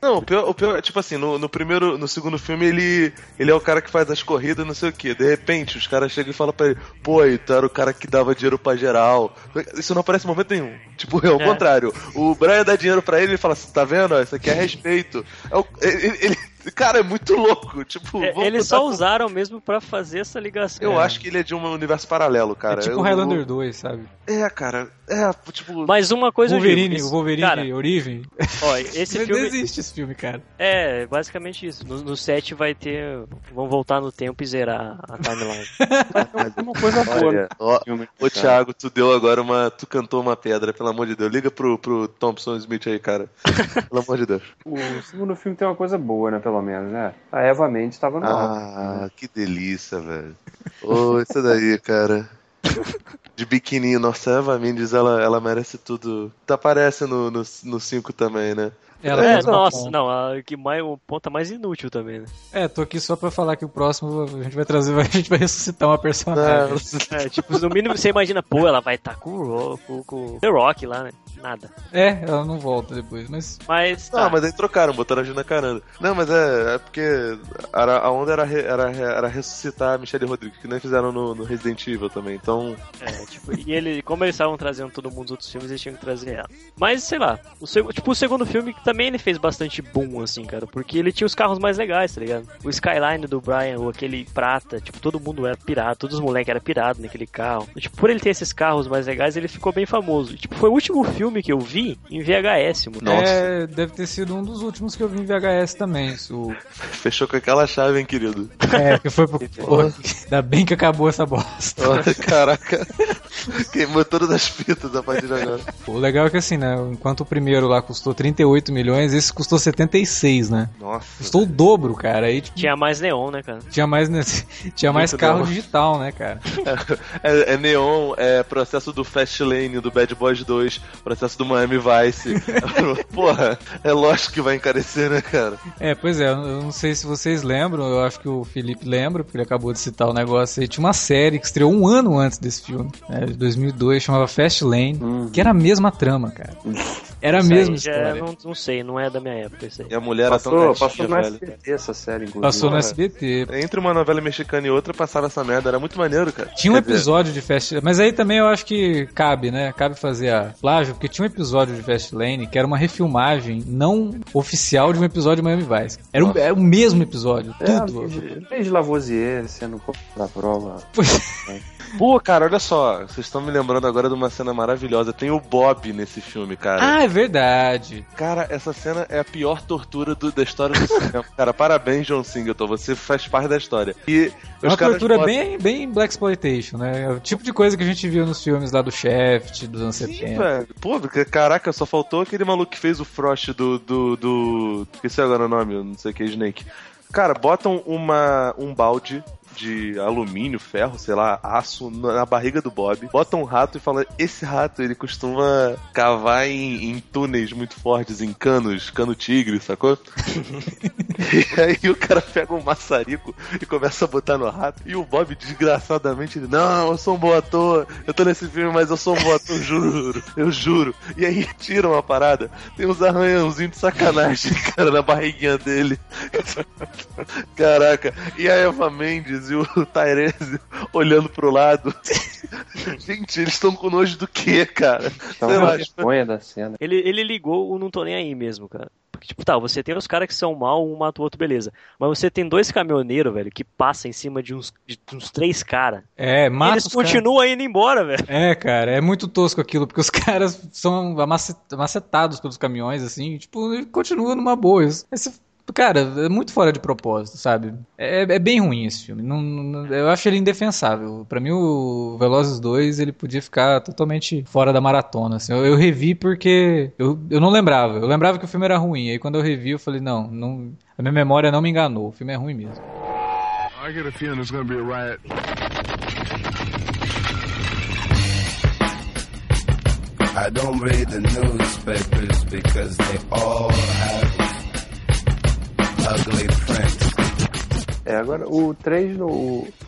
Não, o pior, o pior é, tipo assim, no, no primeiro, no segundo filme, ele, ele é o cara que faz as corridas, não sei o que. De repente, os caras chegam e falam pra ele, pô, aí, tu era o cara que dava dinheiro pra geral. Isso não aparece em momento nenhum. Tipo, é o É. contrário. O Brian dá dinheiro pra ele e fala assim, tá vendo? Isso aqui é respeito. É o- ele, ele- cara, é muito louco. Tipo, É, eles só com- usaram mesmo pra fazer essa ligação. Eu acho que ele é de um universo paralelo, cara. é tipo Eu- Highlander 2, sabe? É, cara. É, tipo. Mas uma coisa eu Wolverine, digo, Wolverine Cara, Origem. ó, esse Não filme existe esse filme, cara. é basicamente isso. No, no 7 vai ter. Vão voltar no tempo e zerar a timeline. É uma coisa boa. Olha, né? ó, Filme, Ô. Thiago, tu deu agora uma. Tu cantou uma pedra, pelo amor de Deus. Liga pro, pro Thompson Smith aí, cara. Pelo amor de Deus. O segundo filme tem uma coisa boa, né? Pelo menos, né? A Eva Mendes tava no alto. Ah, que delícia, velho. Ô, isso daí, cara. De biquininho, nossa, a Eva Mendes, ela, ela merece tudo. Tá aparece no 5 no, no cinco também, né? Ela é, nossa, não, a que mais, o ponta mais inútil também, né? É, tô aqui só pra falar que o próximo a gente vai trazer, a gente vai ressuscitar uma personagem. É, tipo, no mínimo você imagina, pô, ela vai estar com o Rock, com, com o The Rock lá, né? Nada. É, ela não volta depois, mas Mas. Não, Tá. mas aí trocaram, botaram a Gina Carano. Não, mas é, é porque era, a onda era, era, era ressuscitar a Michelle Rodrigues, que nem fizeram no, no Resident Evil também. Então, É, tipo, e ele, como eles estavam trazendo todo mundo dos outros filmes, eles tinham que trazer ela. Mas, sei lá, o tipo, o segundo filme também ele fez bastante boom, assim, cara, porque ele tinha os carros mais legais, tá ligado? O Skyline do Brian, ou aquele prata, tipo, todo mundo era pirado, todos os moleques eram pirados naquele carro. E, tipo, por ele ter esses carros mais legais, ele ficou bem famoso. E, tipo, foi o último filme que eu vi em VHS, mano. Nossa. é, deve ter sido um dos últimos que eu vi em VHS também. Isso, fechou com aquela chave, hein, querido? é, que foi pro. Ainda bem que acabou essa bosta. Olha, Caraca, queimou todas as fitas a partir de agora. O legal é que assim, né? Enquanto o primeiro lá custou 38 milhões, esse custou 76, né? Nossa. Custou o dobro, cara. Aí tipo, Tinha mais neon, né, cara? tinha mais, né, tinha mais Muito carro neon. digital, né, cara? É, é neon, é processo do Fastlane, do Bad Boys 2, processo do Miami Vice. Porra, é lógico que vai encarecer, né, cara? É, pois é, eu não sei se vocês lembram, eu acho que o Felipe lembra, porque ele acabou de citar o negócio aí. Tinha uma série que estreou um ano antes desse filme, né, de 2002, chamava Fast Lane, Uhum. que era a mesma trama, cara. Era a aí mesma história. não, não sei, não é da minha época isso aí. E a mulher Passou, era tão passou no. SBT essa série, inclusive. Passou no. SBT. Entre uma novela mexicana e outra, passava essa merda. Era muito maneiro, cara. Tinha um Quer dizer, episódio de Fast Mas aí também eu acho que cabe, né? Cabe fazer a plágio, porque tinha um episódio de Fast Lane que era uma refilmagem não oficial de um episódio de Miami Vice. Era, o- era o mesmo episódio, É, tudo. Desde Lavoisier sendo da prova. Pô, cara, olha só. Vocês estão me lembrando agora de uma cena maravilhosa. Tem o Bob nesse filme, cara. Ah, é verdade. Cara, essa cena é a pior tortura do- da história do cinema. Cara, parabéns, John Singleton. Você faz parte da história. E É uma tortura bem, bem Black Exploitation, né? É o tipo de coisa que a gente viu nos filmes lá do Shaft, dos anos Sim, 70. velho. Pô, caraca, só faltou aquele maluco que fez o Frost do. do. do. Esqueci agora o nome, não sei o que, Snake. Cara, botam uma, um balde de alumínio, ferro, sei lá, aço na barriga do Bob, botam um rato e falam: esse rato ele costuma cavar em, em túneis muito fortes, em canos, cano tigre, sacou? e aí o cara pega um maçarico e começa a botar no rato. E o Bob, desgraçadamente, ele: Não, eu sou um bom ator, eu tô nesse filme, mas eu sou um bom ator, juro, eu juro. E aí tiram a parada, tem uns arranhãozinhos de sacanagem, cara, na barriguinha dele. Caraca, e a Eva Mendes e o Tyrese olhando pro lado. Gente, eles estão com nojo do quê, cara? Sei uma lá, vergonha da cena. Ele, ele ligou o não tô nem aí mesmo, cara. Porque, tipo, tá, você tem os caras que são mal, um mata o outro, beleza. Mas você tem dois caminhoneiros, velho, que passam em cima de uns, de uns três caras. É, E mata eles continuam indo embora, velho. É, cara, é muito tosco aquilo, porque os caras são amacetados pelos caminhões, assim, tipo, e continua numa boa. Esse, cara, é muito fora de propósito, sabe? É, é bem ruim esse filme. Não, não- eu acho ele indefensável. Pra mim, o Velozes 2, ele podia ficar totalmente fora da maratona, assim. Eu, eu revi porque eu, eu não lembrava. Eu lembrava que o filme era ruim. Aí quando eu revi, eu falei, não, não a minha memória não me enganou. O filme é ruim mesmo. I get a feeling there's gonna be a riot. I don't read the newspapers because they all have. É, agora o 3, no,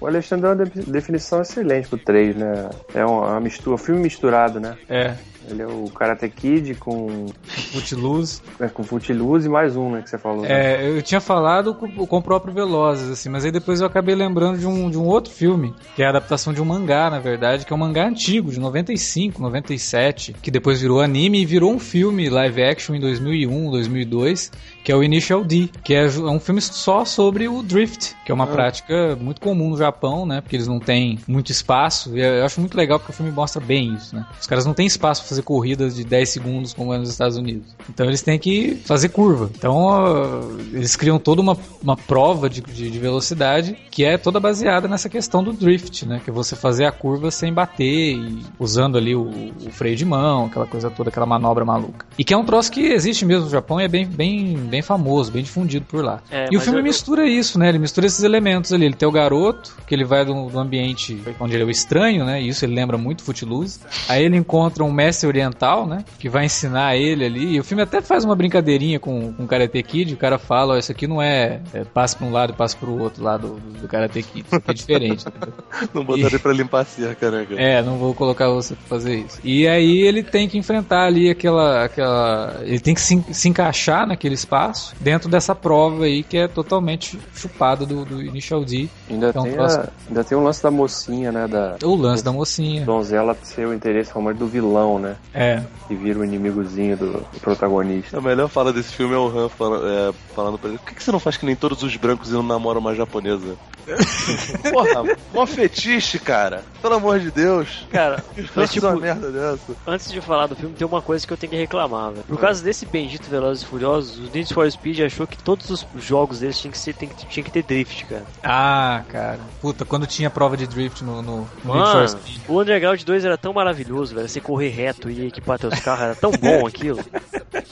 o Alexandre deu uma de- definição excelente pro 3, né? É uma, uma mistura, um filme misturado, né? É, Ele é o Karate Kid com, Footloose. é, com Footloose e mais um, né, que você falou. né? É, eu tinha falado com, com o próprio Velozes, assim, mas aí depois eu acabei lembrando de um, de um outro filme, que é a adaptação de um mangá, na verdade, que é um mangá antigo, de 95, 97, que depois virou anime e virou um filme live action em 2001, 2002, que é o Initial D, que é é um filme só sobre o drift, que é uma prática muito comum no Japão, né, porque eles não têm muito espaço, e eu acho muito legal porque o filme mostra bem isso, né. Os caras não têm espaço pra fazer corridas de 10 segundos como é nos Estados Unidos. Então eles têm que fazer curva. Então eles criam toda uma, uma prova de, de, de velocidade que é toda baseada nessa questão do drift, né? Que é você fazer a curva sem bater e usando ali o, o freio de mão, aquela coisa toda, aquela manobra maluca. E que é um troço que existe mesmo no Japão e é bem, bem, bem famoso, bem difundido por lá. É, e o filme eu- mistura isso, né? Ele mistura esses elementos ali. Ele tem o garoto, que ele vai do, do ambiente onde ele é o estranho, né? E isso ele lembra muito Footloose. Aí ele encontra um mestre oriental, né? Que vai ensinar ele ali. E o filme até faz uma brincadeirinha com, com o Karate Kid. O cara fala, ó, isso aqui não é, é passa pra um lado e passa pro outro lado do, do Karate Kid. Isso aqui é diferente. Não botaria pra limpar a cerca, né, cara? É, não vou colocar você pra fazer isso. E aí ele tem que enfrentar ali aquela. aquela ele tem que se, se encaixar naquele espaço dentro dessa prova aí que é totalmente chupada do, do Initial D. Ainda, um tem a- ainda tem o lance da mocinha, né? Da O lance da mocinha. donzela ser o interesse romântico do vilão, né? É. Que vira o inimigozinho do, do protagonista. A melhor fala desse filme é o Han falando, é, falando pra ele: Por que, que você não faz que nem todos os brancos e não namora uma japonesa? Porra, mó fetiche, cara. Pelo amor de Deus. Cara, Mas tipo, uma merda dessa. antes de falar do filme, tem uma coisa que eu tenho que reclamar, velho. Por causa desse bendito Velozes e Furiosos, o Need for Speed achou que todos os jogos deles tinham que, ser, tinha que ter drift, cara. Ah, cara. Puta, quando tinha prova de drift no, no, no Need for Mano, Speed. o Underground 2 era tão maravilhoso, velho. Você correr reto e equipar teus carros, era tão bom aquilo.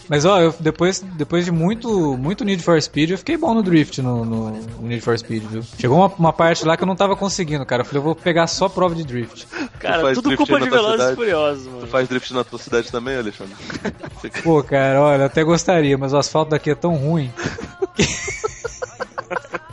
Mas ó, eu, depois, depois de muito, muito Need for Speed, eu fiquei bom no drift no, no, Need for Speed, viu? Chegou uma, uma parte lá que eu não tava conseguindo, cara. Eu falei, eu vou pegar só prova de drift. Cara, tudo drift culpa de Velozes e? Furiosos, Tu mano. faz drift na tua cidade também, Alexandre? Pô, cara, olha, eu até gostaria, mas o asfalto daqui é tão ruim.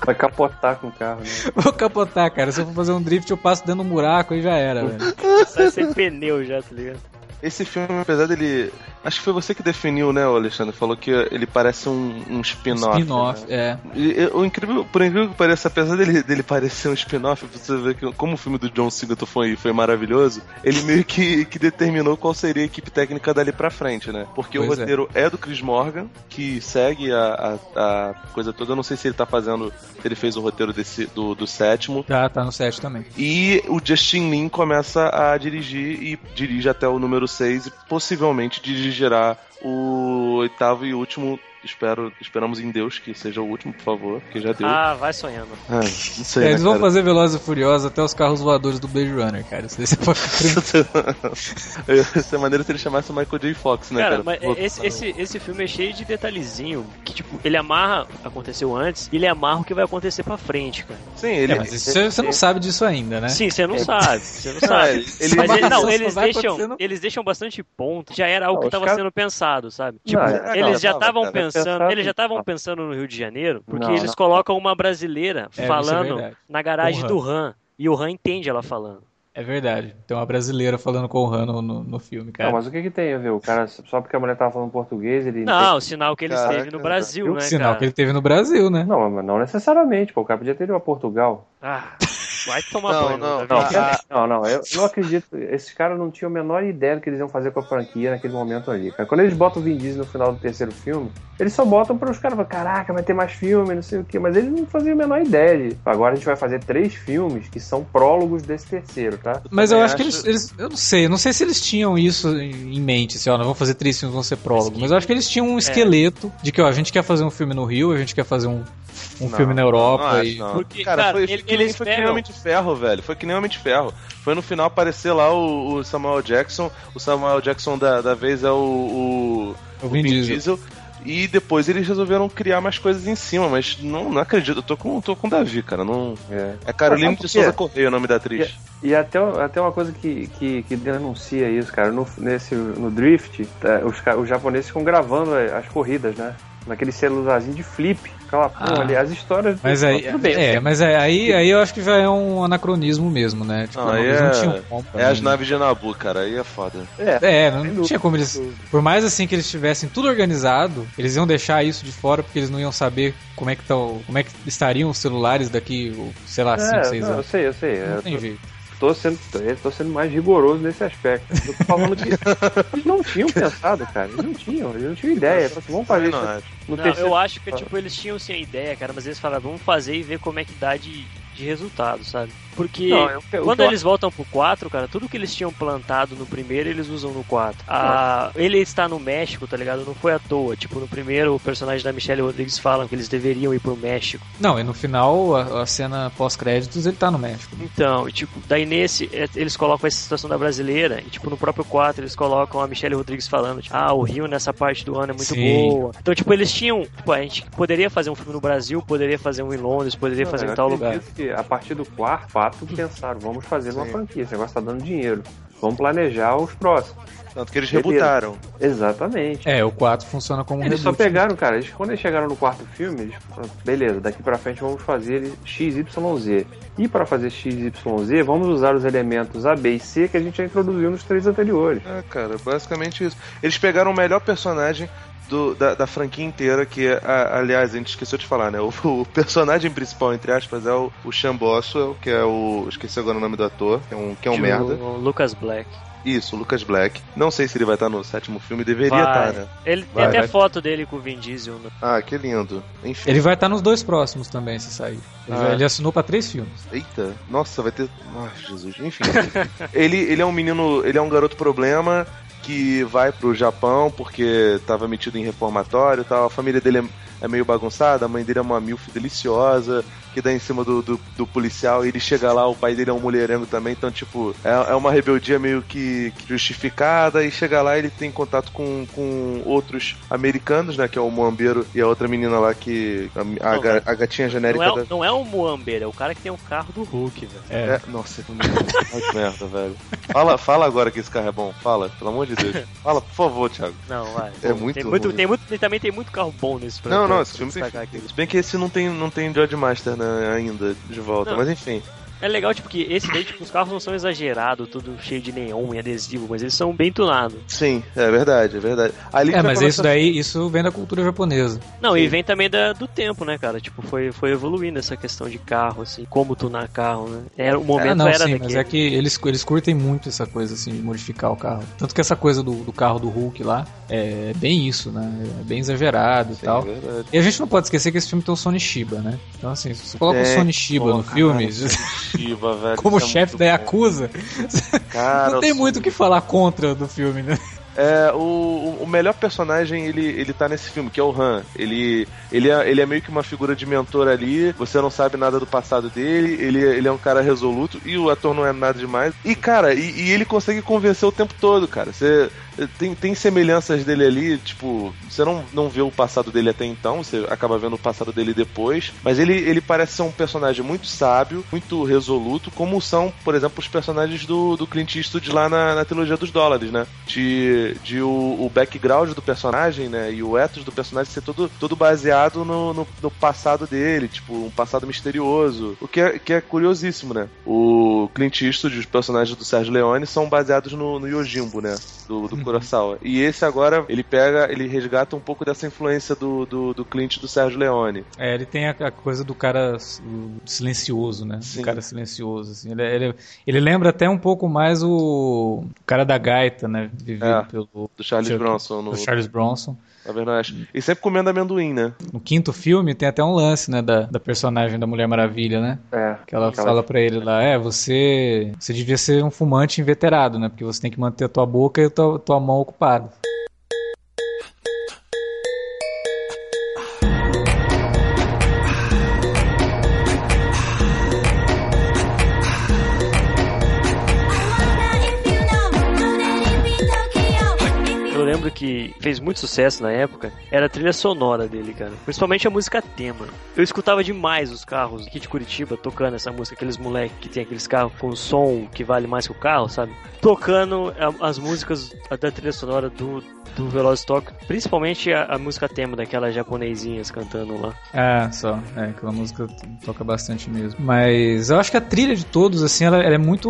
Vai capotar com o carro, né? Vou capotar, cara. Se eu for fazer um drift, eu passo dentro de um buraco e já era, velho. Sai sem pneu já, tá ligado? Esse filme, apesar dele. Acho que foi você que definiu, né, o Alexandre? Falou que ele parece um, um spin-off. Spin-off, né? é. E, o incrível, por incrível que pareça, apesar dele, dele parecer um spin-off, você ver que como o filme do John Cena foi, foi maravilhoso, ele meio que, que determinou qual seria a equipe técnica dali pra frente, né? Porque o Pois é. roteiro é. do Chris Morgan, que segue a, a, a coisa toda. Eu não sei se ele tá fazendo. Se ele fez o roteiro desse, do, do sétimo. Tá, tá no set também. E o Justin Lin começa a dirigir e dirige até o número 6 e possivelmente dirigirá o oitavo e último. Espero, esperamos em Deus que seja o último, por favor, porque já deu. Ah, vai sonhando. Ah, não sei, É, né, eles vão cara? fazer Velozes e Furiosos até os carros voadores do Blade Runner, cara. Isso daí você pode. Essa maneira se ele chamasse o Michael J. Fox, né, Cara, cara? mas Pô, esse, esse, esse filme é cheio de detalhezinho que, tipo, ele amarra aconteceu antes e ele amarra o que vai acontecer pra frente, cara. Sim, ele. É, mas isso você- você não sabe disso ainda, né? Sim, você não sabe, você não Ah, sabe. ele- ele- Mas ele- não, eles deixam, acontecendo- eles deixam bastante ponto. Já era algo Não, que os estava caras- sendo pensado, sabe? Tipo, Não, é- eles não, já estavam cara, pensando, eles já estavam pensando no Rio de Janeiro, porque Não, eles não. colocam uma brasileira É, é falando verdade. na garagem do Han. E o Han entende ela falando. É verdade. Tem uma brasileira falando com o Han no, no, filme, cara. Não, mas o que que tem a ver? O cara, só porque a mulher tava falando português, ele... Não, o sinal que ele Caraca, esteve no Brasil, né, Sinal cara? que ele teve no Brasil, né? Não, mas não necessariamente, pô. O cara podia ter ido a Portugal. Ah, vai tomar Não, banho. não, Davi. Não, Ah, não, não, eu não acredito. Esses caras não tinham a menor ideia do que eles iam fazer com a franquia naquele momento ali. Cara. Quando eles botam o Vin Diesel no final do terceiro filme, eles só botam para os caras falar, caraca, vai ter mais filme, não sei o quê. Mas eles não faziam a menor ideia de. Agora a gente vai fazer três filmes que são prólogos desse terceiro, tá? Mas eu também acho que acho- eles, eles. Eu não sei, eu não sei se eles tinham isso em em mente, assim, ó, nós vamos fazer três filmes, vão ser prólogo. Mas eu acho que eles tinham É. um esqueleto de que, ó, a gente quer fazer um filme no Rio, a gente quer fazer um, um Não, filme na Europa. não acho, e... não. Porque, cara, cara, foi, ele- que nem- eles foi que nem Homem de Ferro, velho. Foi que nem Homem de Ferro. Foi no final aparecer lá o, o Samuel Jackson. O Samuel Jackson da, da vez é o, o, O Vin Diesel. Diesel. E depois eles resolveram criar mais coisas em cima, mas não, não acredito. Eu tô com, tô com o Davi, cara. Não... É. É por de quê? Souza Correia o nome da atriz. E até, até uma coisa que, que, que denuncia isso, cara, no, nesse, no Drift, tá, os, os japoneses ficam gravando as corridas, né? Naquele celularzinho de flip. Escalafão Ah. ali. As histórias. Mas aí, Tudo bem, é, mas é, aí, aí eu acho que já é um anacronismo mesmo, né? Tipo, Não, é- não tinham como pra É as mim. naves de Nabu, cara, aí é foda. É, É, não dúvida. tinha como eles. Por mais assim que eles tivessem tudo organizado, eles iam deixar isso de fora porque eles não iam saber como é que, tão, como é que estariam os celulares daqui, sei lá, 5, é, 6 não, eu anos. sei, eu sei. Não Eu tem tô, jeito. Tô sendo, eu tô sendo mais rigoroso nesse aspecto. Eu tô falando que eles não tinham pensado, cara. Eles não tinham, eles não tinham ideia. Assim, vamos fazer Não isso Não, terceiro. eu acho que tipo, eles tinham sim a ideia, cara, mas eles falaram, vamos fazer e ver como é que dá de, de resultado, sabe? Porque Não, eu- eu- quando eu- eles voltam pro 4, cara, tudo que eles tinham plantado no primeiro, eles usam no 4. Ah, ele está no México, tá ligado? Não foi à toa. Tipo, no primeiro, o personagem da Michelle Rodrigues falam que eles deveriam ir pro México. Não, e no final, a, a cena pós-créditos, ele tá no México. Então, e, tipo, daí nesse, é, eles colocam essa situação da brasileira, e tipo, no próprio 4 eles colocam a Michelle Rodrigues falando, tipo, ah, o Rio nessa parte do ano é muito Sim. boa. Então, tipo, eles tinham, tipo, a gente poderia fazer um filme no Brasil, poderia fazer um em Londres, poderia Não, fazer em tal lugar. que a partir do quarto fato pensaram, vamos fazer uma franquia, esse negócio tá dando dinheiro. Vamos planejar os próximos. Tanto que eles Beleza. rebutaram. Exatamente. É, o 4 funciona como um Eles só reboot. pegaram, cara, eles, quando eles chegaram no quarto filme, eles falaram, beleza, daqui pra frente vamos fazer XYZ. E para fazer XYZ, vamos usar os elementos A, B e C que a gente já introduziu nos três anteriores. É, cara, basicamente isso. Eles pegaram o melhor personagem do- da, da franquia inteira, que, é, a- aliás, a gente esqueceu de falar, né? O, o personagem principal, entre aspas, é o, o Sean Boswell, que é o. Esqueci agora o nome do ator, que é um, que é um De merda. O Lucas Black. Isso, o Lucas Black. Não sei se ele vai estar no sétimo filme, deveria Vai. estar, né? Ele tem Vai, até vai. foto dele com o Vin Diesel. né? Ah, que lindo. Enfim. Ele vai estar nos dois próximos também, se sair. Ele, Ah. já- ele assinou pra três filmes. Eita, nossa, vai ter. Ai, Jesus. Enfim. ele, ele é um menino. Ele é um garoto problema que vai pro Japão porque tava metido em reformatório e tal. A família dele é, é meio bagunçada, a mãe dele é uma milf deliciosa. Que dá em cima do, do, do policial e ele chega lá, o pai dele é um mulherengo também, então, tipo, é, é uma rebeldia meio que, que justificada. E chega lá, ele tem contato com, com outros americanos, né? Que é o Moambeiro e a outra menina lá que. A, a, Não, ga- a gatinha genérica Não é, da. o- não é o Muambeiro, é o cara que tem o carro do Hulk, velho. É. É, nossa, que merda. Velho. Fala, fala agora que esse carro é bom. Fala, pelo amor de Deus. Fala, por favor, Thiago. Não, vai. É muito tem muito, ruim. tem muito Também tem muito carro bom nesse Não, não, pra esse filme tem. Se bem que esse não tem, não tem George Master né, ainda de volta, Não. mas enfim. É legal, tipo, que esse daí, tipo, os carros não são exagerados, tudo cheio de neon e adesivo, mas eles são bem tunados. Sim, é verdade, é verdade. Ali É, mas começa- isso daí, isso vem da cultura japonesa. Não, Sim. e vem também da, do tempo, né, cara? Tipo, foi, foi evoluindo essa questão de carro, assim, como tunar carro, né? Era, o momento Ah, não, era sim, daquele. mas é que eles, eles curtem muito essa coisa, assim, de modificar o carro. Tanto que essa coisa do, do carro do Hulk lá é bem isso, né? É bem exagerado e Sim, tal. é. E a gente não pode esquecer que esse filme tem o Sony Shiba, né? Então, assim, se você coloca o É, Sony Shiba no filme, Shiba, velho, como é chefe da. Yakuza, Cara, não tem muito o que falar contra do filme, né? É, o, o melhor personagem, ele, ele tá nesse filme, que é o Han. Ele, ele, é, ele é meio que uma figura de mentor ali, você não sabe nada do passado dele, ele, ele é um cara resoluto, e o ator não é nada demais. E, cara, e, e ele consegue convencer o tempo todo, cara. Você tem, tem semelhanças dele ali, tipo, você não, não vê o passado dele até então, você acaba vendo o passado dele depois, mas ele, ele parece ser um personagem muito sábio, muito resoluto, como são, por exemplo, os personagens do, do Clint Eastwood lá na, na trilogia dos dólares, né? De, de o, o background do personagem, né? E o ethos do personagem ser todo, todo baseado no, no, no passado dele, tipo, um passado misterioso. O que é, que é curiosíssimo, né? O Clint Eastwood os personagens do Sérgio Leone são baseados no, no Yojimbo, né? Do, do Kurosawa. E esse agora, ele pega, ele resgata um pouco dessa influência do, do, do Clint e do Sérgio Leone. É, ele tem a, a coisa do cara silencioso, né? Sim. O cara silencioso, assim. Ele, ele, ele lembra até um pouco mais o, o cara da gaita, né? Vivido É, pelo Do Charles Bronson no, do Charles Bronson. Na verdade. E sempre comendo amendoim, né? No quinto filme tem até um lance, né, da, da personagem da Mulher Maravilha, né? É. Que ela Aquela- fala pra ele lá, é, você, você devia ser um fumante inveterado, né? Porque você tem que manter a tua boca e a tua, tua mão ocupada. Lembro que fez muito sucesso na época era a trilha sonora dele, cara. Principalmente a música tema. Eu escutava demais os carros aqui de Curitiba tocando essa música, aqueles moleques que tem aqueles carros com som que vale mais que o carro, sabe? Tocando as músicas da trilha sonora do, do Veloz Talk, principalmente a, a música tema daquelas japonesinhas cantando lá. Ah, só. É, aquela música toca bastante mesmo. Mas eu acho que a trilha de todos, assim, ela, ela é muito,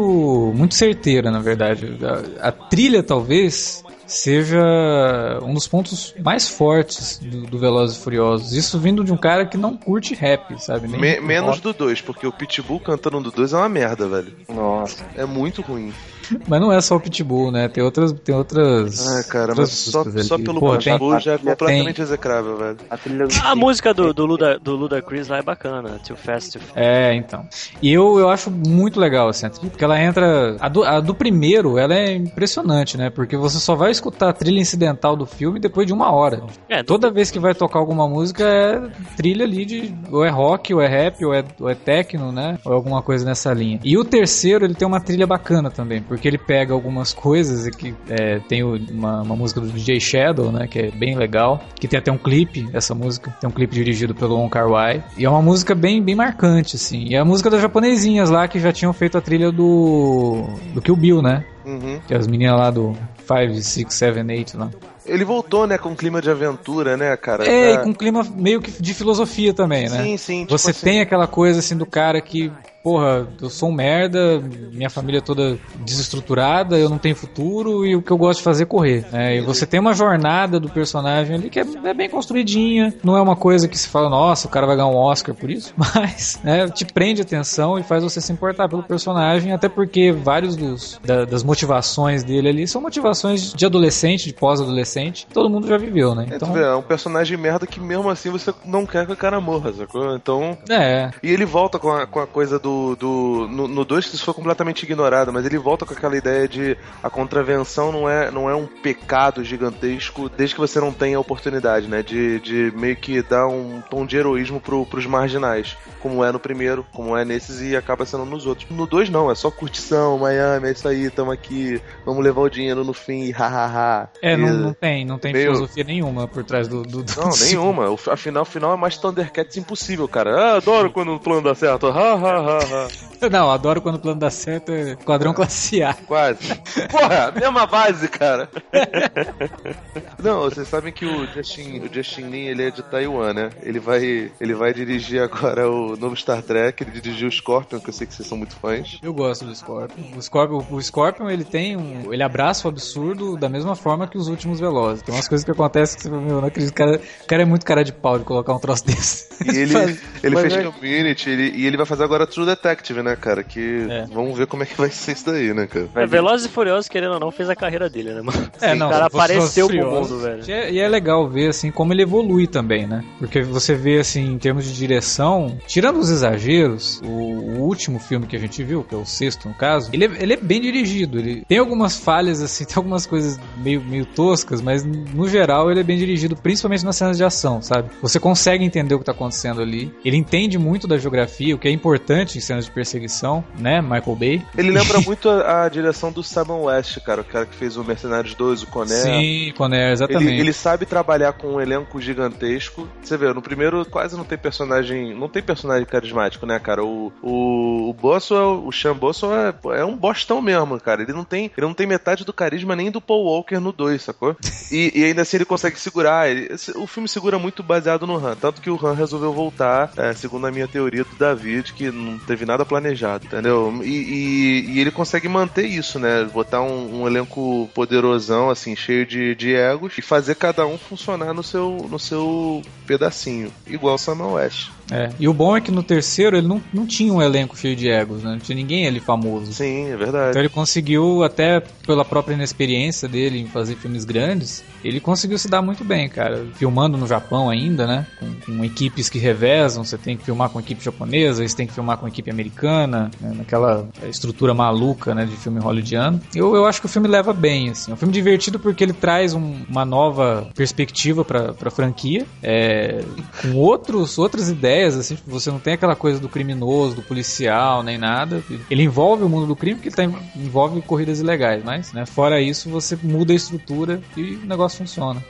muito certeira, na verdade. A, a trilha, talvez, seja um dos pontos mais fortes do, do Velozes e Furiosos. Isso vindo de um cara que não curte rap, sabe? Nem Me- menos do 2, porque o Pitbull cantando do 2 é uma merda, velho. Nossa. É muito ruim. Mas não é só o Pitbull, né? Tem outras. Tem outras Ah, cara, mas só, só pelo Porra, tem- Pitbull já é tem- completamente execrável, velho. A trilha do A música do, do, Luda, do Luda Chris lá é bacana, Too Fast, Too. É, então. E eu, eu acho muito legal assim, a trilha, porque ela entra. A do, a do primeiro, ela é impressionante, né? Porque você só vai escutar a trilha incidental do filme depois de uma hora. É, Toda vez que vai tocar alguma música é trilha ali de. Ou é rock, ou é rap, ou é, ou é techno, né? Ou alguma coisa nessa linha. E o terceiro, ele tem uma trilha bacana também, porque ele pega algumas coisas e que é, tem uma, uma música do DJ Shadow, né? Que é bem legal. Que tem até um clipe, essa música. Tem um clipe dirigido pelo Wong Kar Wai. E é uma música bem, bem marcante, assim. E é a música das japonesinhas lá que já tinham feito a trilha do. do Kill Bill, né? Uhum. Que é as meninas lá do 5, 6, 7, 8 lá. Ele voltou, né, com um clima de aventura, né, cara? É, Já- e com um clima meio que de filosofia também, né? Sim, sim. tipo Você assim, tem aquela coisa assim do cara que, porra, eu sou um merda, minha família é toda desestruturada, eu não tenho futuro e o que eu gosto de fazer é correr. né? E você tem uma jornada do personagem ali que é, é bem construidinha, não é uma coisa que se fala, nossa, o cara vai ganhar um Oscar por isso, mas né, te prende atenção e faz você se importar pelo personagem, até porque vários dos, da- das motivações dele ali são motivações de adolescente, de pós-adolescente, todo mundo já viveu, né? É, Então, vê, é um personagem merda que mesmo assim você não quer que o cara morra, sacou? Então. é, E ele volta com a, com a coisa do. Do no 2 que isso foi completamente ignorado, mas ele volta com aquela ideia de a contravenção não é, não é um pecado gigantesco desde que você não tenha a oportunidade, né? De, de meio que dar um tom de heroísmo pro, pros marginais. Como é no primeiro, como é nesses e acaba sendo nos outros. No 2 não, é só curtição, Miami, é isso aí, tamo aqui, vamos levar o dinheiro no fim, hahaha. É, não, não tem, não tem meio- filosofia nenhuma por trás do. do, do Não, nenhuma. O, afinal, final é mais Thundercats impossível, cara. Ah, adoro quando o plano dá certo. Ha, ha. Não, adoro quando o plano dá certo é quadrão classe A. Quase. Porra, mesma base, cara. Não, vocês sabem que o Justin, o Justin Lin, ele é de Taiwan, né? Ele vai, ele vai dirigir agora o novo Star Trek, ele dirigiu o Scorpion, que eu sei que vocês são muito fãs. Eu gosto do Scorpion. O Scorpion, o Scorpion ele tem um. Ele abraça o absurdo da mesma forma que os últimos velozes. Tem umas coisas que acontecem que você fala, meu, não acredito. O cara, o cara é muito cara de pau de colocar um troço desse. E ele, ele mas fez é- Community ele- e ele vai fazer agora True Detective, né, cara? Que É. vamos ver como é que vai ser isso daí, né, cara? É, Velozes e Furiosos, querendo ou não, fez a carreira dele, né, mano? É, o não, cara Velozes e apareceu pro mundo, velho. E é, e é legal ver, assim, como ele evolui também, né? Porque você vê, assim, em termos de direção, tirando os exageros, o, o último filme que a gente viu, que é o sexto, no caso, ele é, ele é bem dirigido. Ele tem algumas falhas, assim, tem algumas coisas meio, meio toscas, mas no geral ele é bem dirigido, principalmente nas cenas de ação, sabe? Você consegue entender o que tá acontecendo ali. Ele entende muito da geografia, o que é importante em cenas de perseguição, né? Michael Bay. Ele lembra muito a, a direção do Simon West, cara, o cara que fez o Mercenários 2, o Coné. Sim, Conner, exatamente. Ele, ele sabe trabalhar com um elenco gigantesco. Você vê, no primeiro quase não tem personagem. Não tem personagem carismático, né, cara? O, o, o Boswell, o Sean Boswell é, é um bostão mesmo, cara. Ele não, tem, ele não tem metade do carisma nem do Paul Walker no 2, sacou? E, e ainda assim ele consegue segurar. Ele- o filme segura muito baseado no Han. Tanto que o Han resolveu voltar, é, segundo a minha teoria do David, que não teve nada planejado, entendeu? E, e- e ele consegue manter isso, né? Botar um, um elenco poderosão, assim, cheio de, de egos, e fazer cada um funcionar no seu, no seu pedacinho. Igual o Samuel West. É, e o bom é que no terceiro ele não, não tinha um elenco cheio de egos, né? Não tinha ninguém ali famoso. Sim, é verdade. Então ele conseguiu, até pela própria inexperiência dele em fazer filmes grandes, ele conseguiu se dar muito bem, cara. Filmando no Japão ainda, né? Com, com equipes que revezam, você tem que filmar com equipe japonesa, você tem que filmar com equipe americana. hollywoodiana, né, naquela estrutura maluca, né, de filme hollywoodiano. Eu, eu acho que o filme leva bem, assim. É um filme divertido porque ele traz um- uma nova perspectiva pra, pra franquia, é, com outros, outras ideias, assim, tipo, você não tem aquela coisa do criminoso, do policial, nem nada. Ele envolve o mundo do crime porque ele tá, envolve corridas ilegais, mas, né, fora isso, você muda a estrutura e o negócio funciona.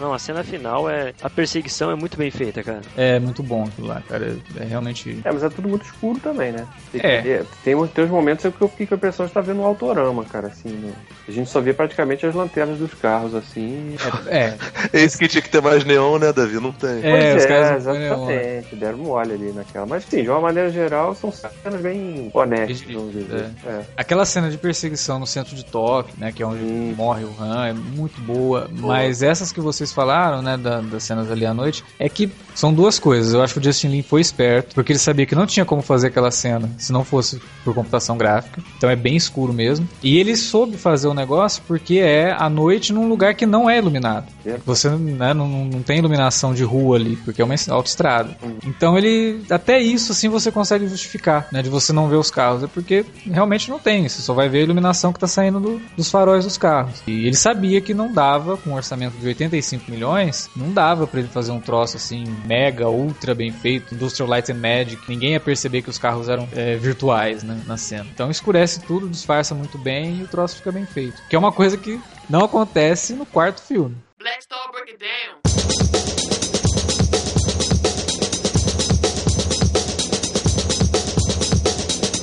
Não, a cena final é. A perseguição é muito bem feita, cara. É muito bom aquilo lá, cara. É realmente. É, mas é tudo muito escuro também, né? Tem, É. tem, uns- tem uns momentos que eu fiquei com a impressão de estar vendo um autorama, cara, assim. né? A gente só vê praticamente as lanternas dos carros, assim. É, Esse que tinha que ter mais neon, né, Davi? Não tem. É, Pois os caras põem exatamente. Deram mole ali naquela. Mas sim, de uma maneira geral, são cenas bem honestas, vamos dizer. É. Aquela cena de perseguição no centro de Tóquio, né, que é onde Sim. morre o Han, é muito boa. Mas essas que vocês falaram, né, da- das cenas ali à noite, é que são duas coisas. Eu acho que o Justin Lin foi esperto, porque ele sabia que não tinha como fazer aquela cena se não fosse por computação gráfica. Então é bem escuro mesmo. E ele soube fazer o negócio porque é à noite num lugar que não é iluminado. É. Você né, não, não tem iluminação de rua ali, porque é uma autoestrada. Então ele. Até isso assim você consegue justificar, né? De você não ver os carros. É porque realmente não tem. Você só vai ver a iluminação que tá saindo do- dos faróis dos carros. E ele sabia que não dava, com um orçamento de 85 milhões, não dava pra ele fazer um troço assim, mega, ultra bem feito, Industrial Light and Magic. Ninguém ia perceber que os carros eram é, virtuais, né? Na cena. Então escurece tudo, disfarça muito bem e o troço fica bem feito. Que é uma coisa que não acontece no quarto filme. Black Star break it down.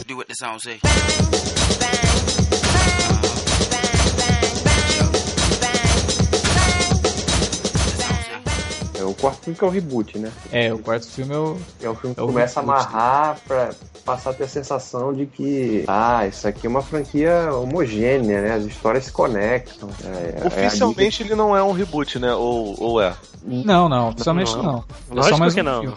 Do what the song say. É o quarto filme que é o reboot, né? É, o quarto filme é o. É o filme que É o começa a reboot. amarrar pra passar a ter a sensação de que, ah, isso aqui é uma franquia homogênea, né? As histórias se conectam. É, é Oficialmente ele não é um reboot, né? Ou, ou é? Não, não, oficialmente Não, não. não. É só mais que um não. filme.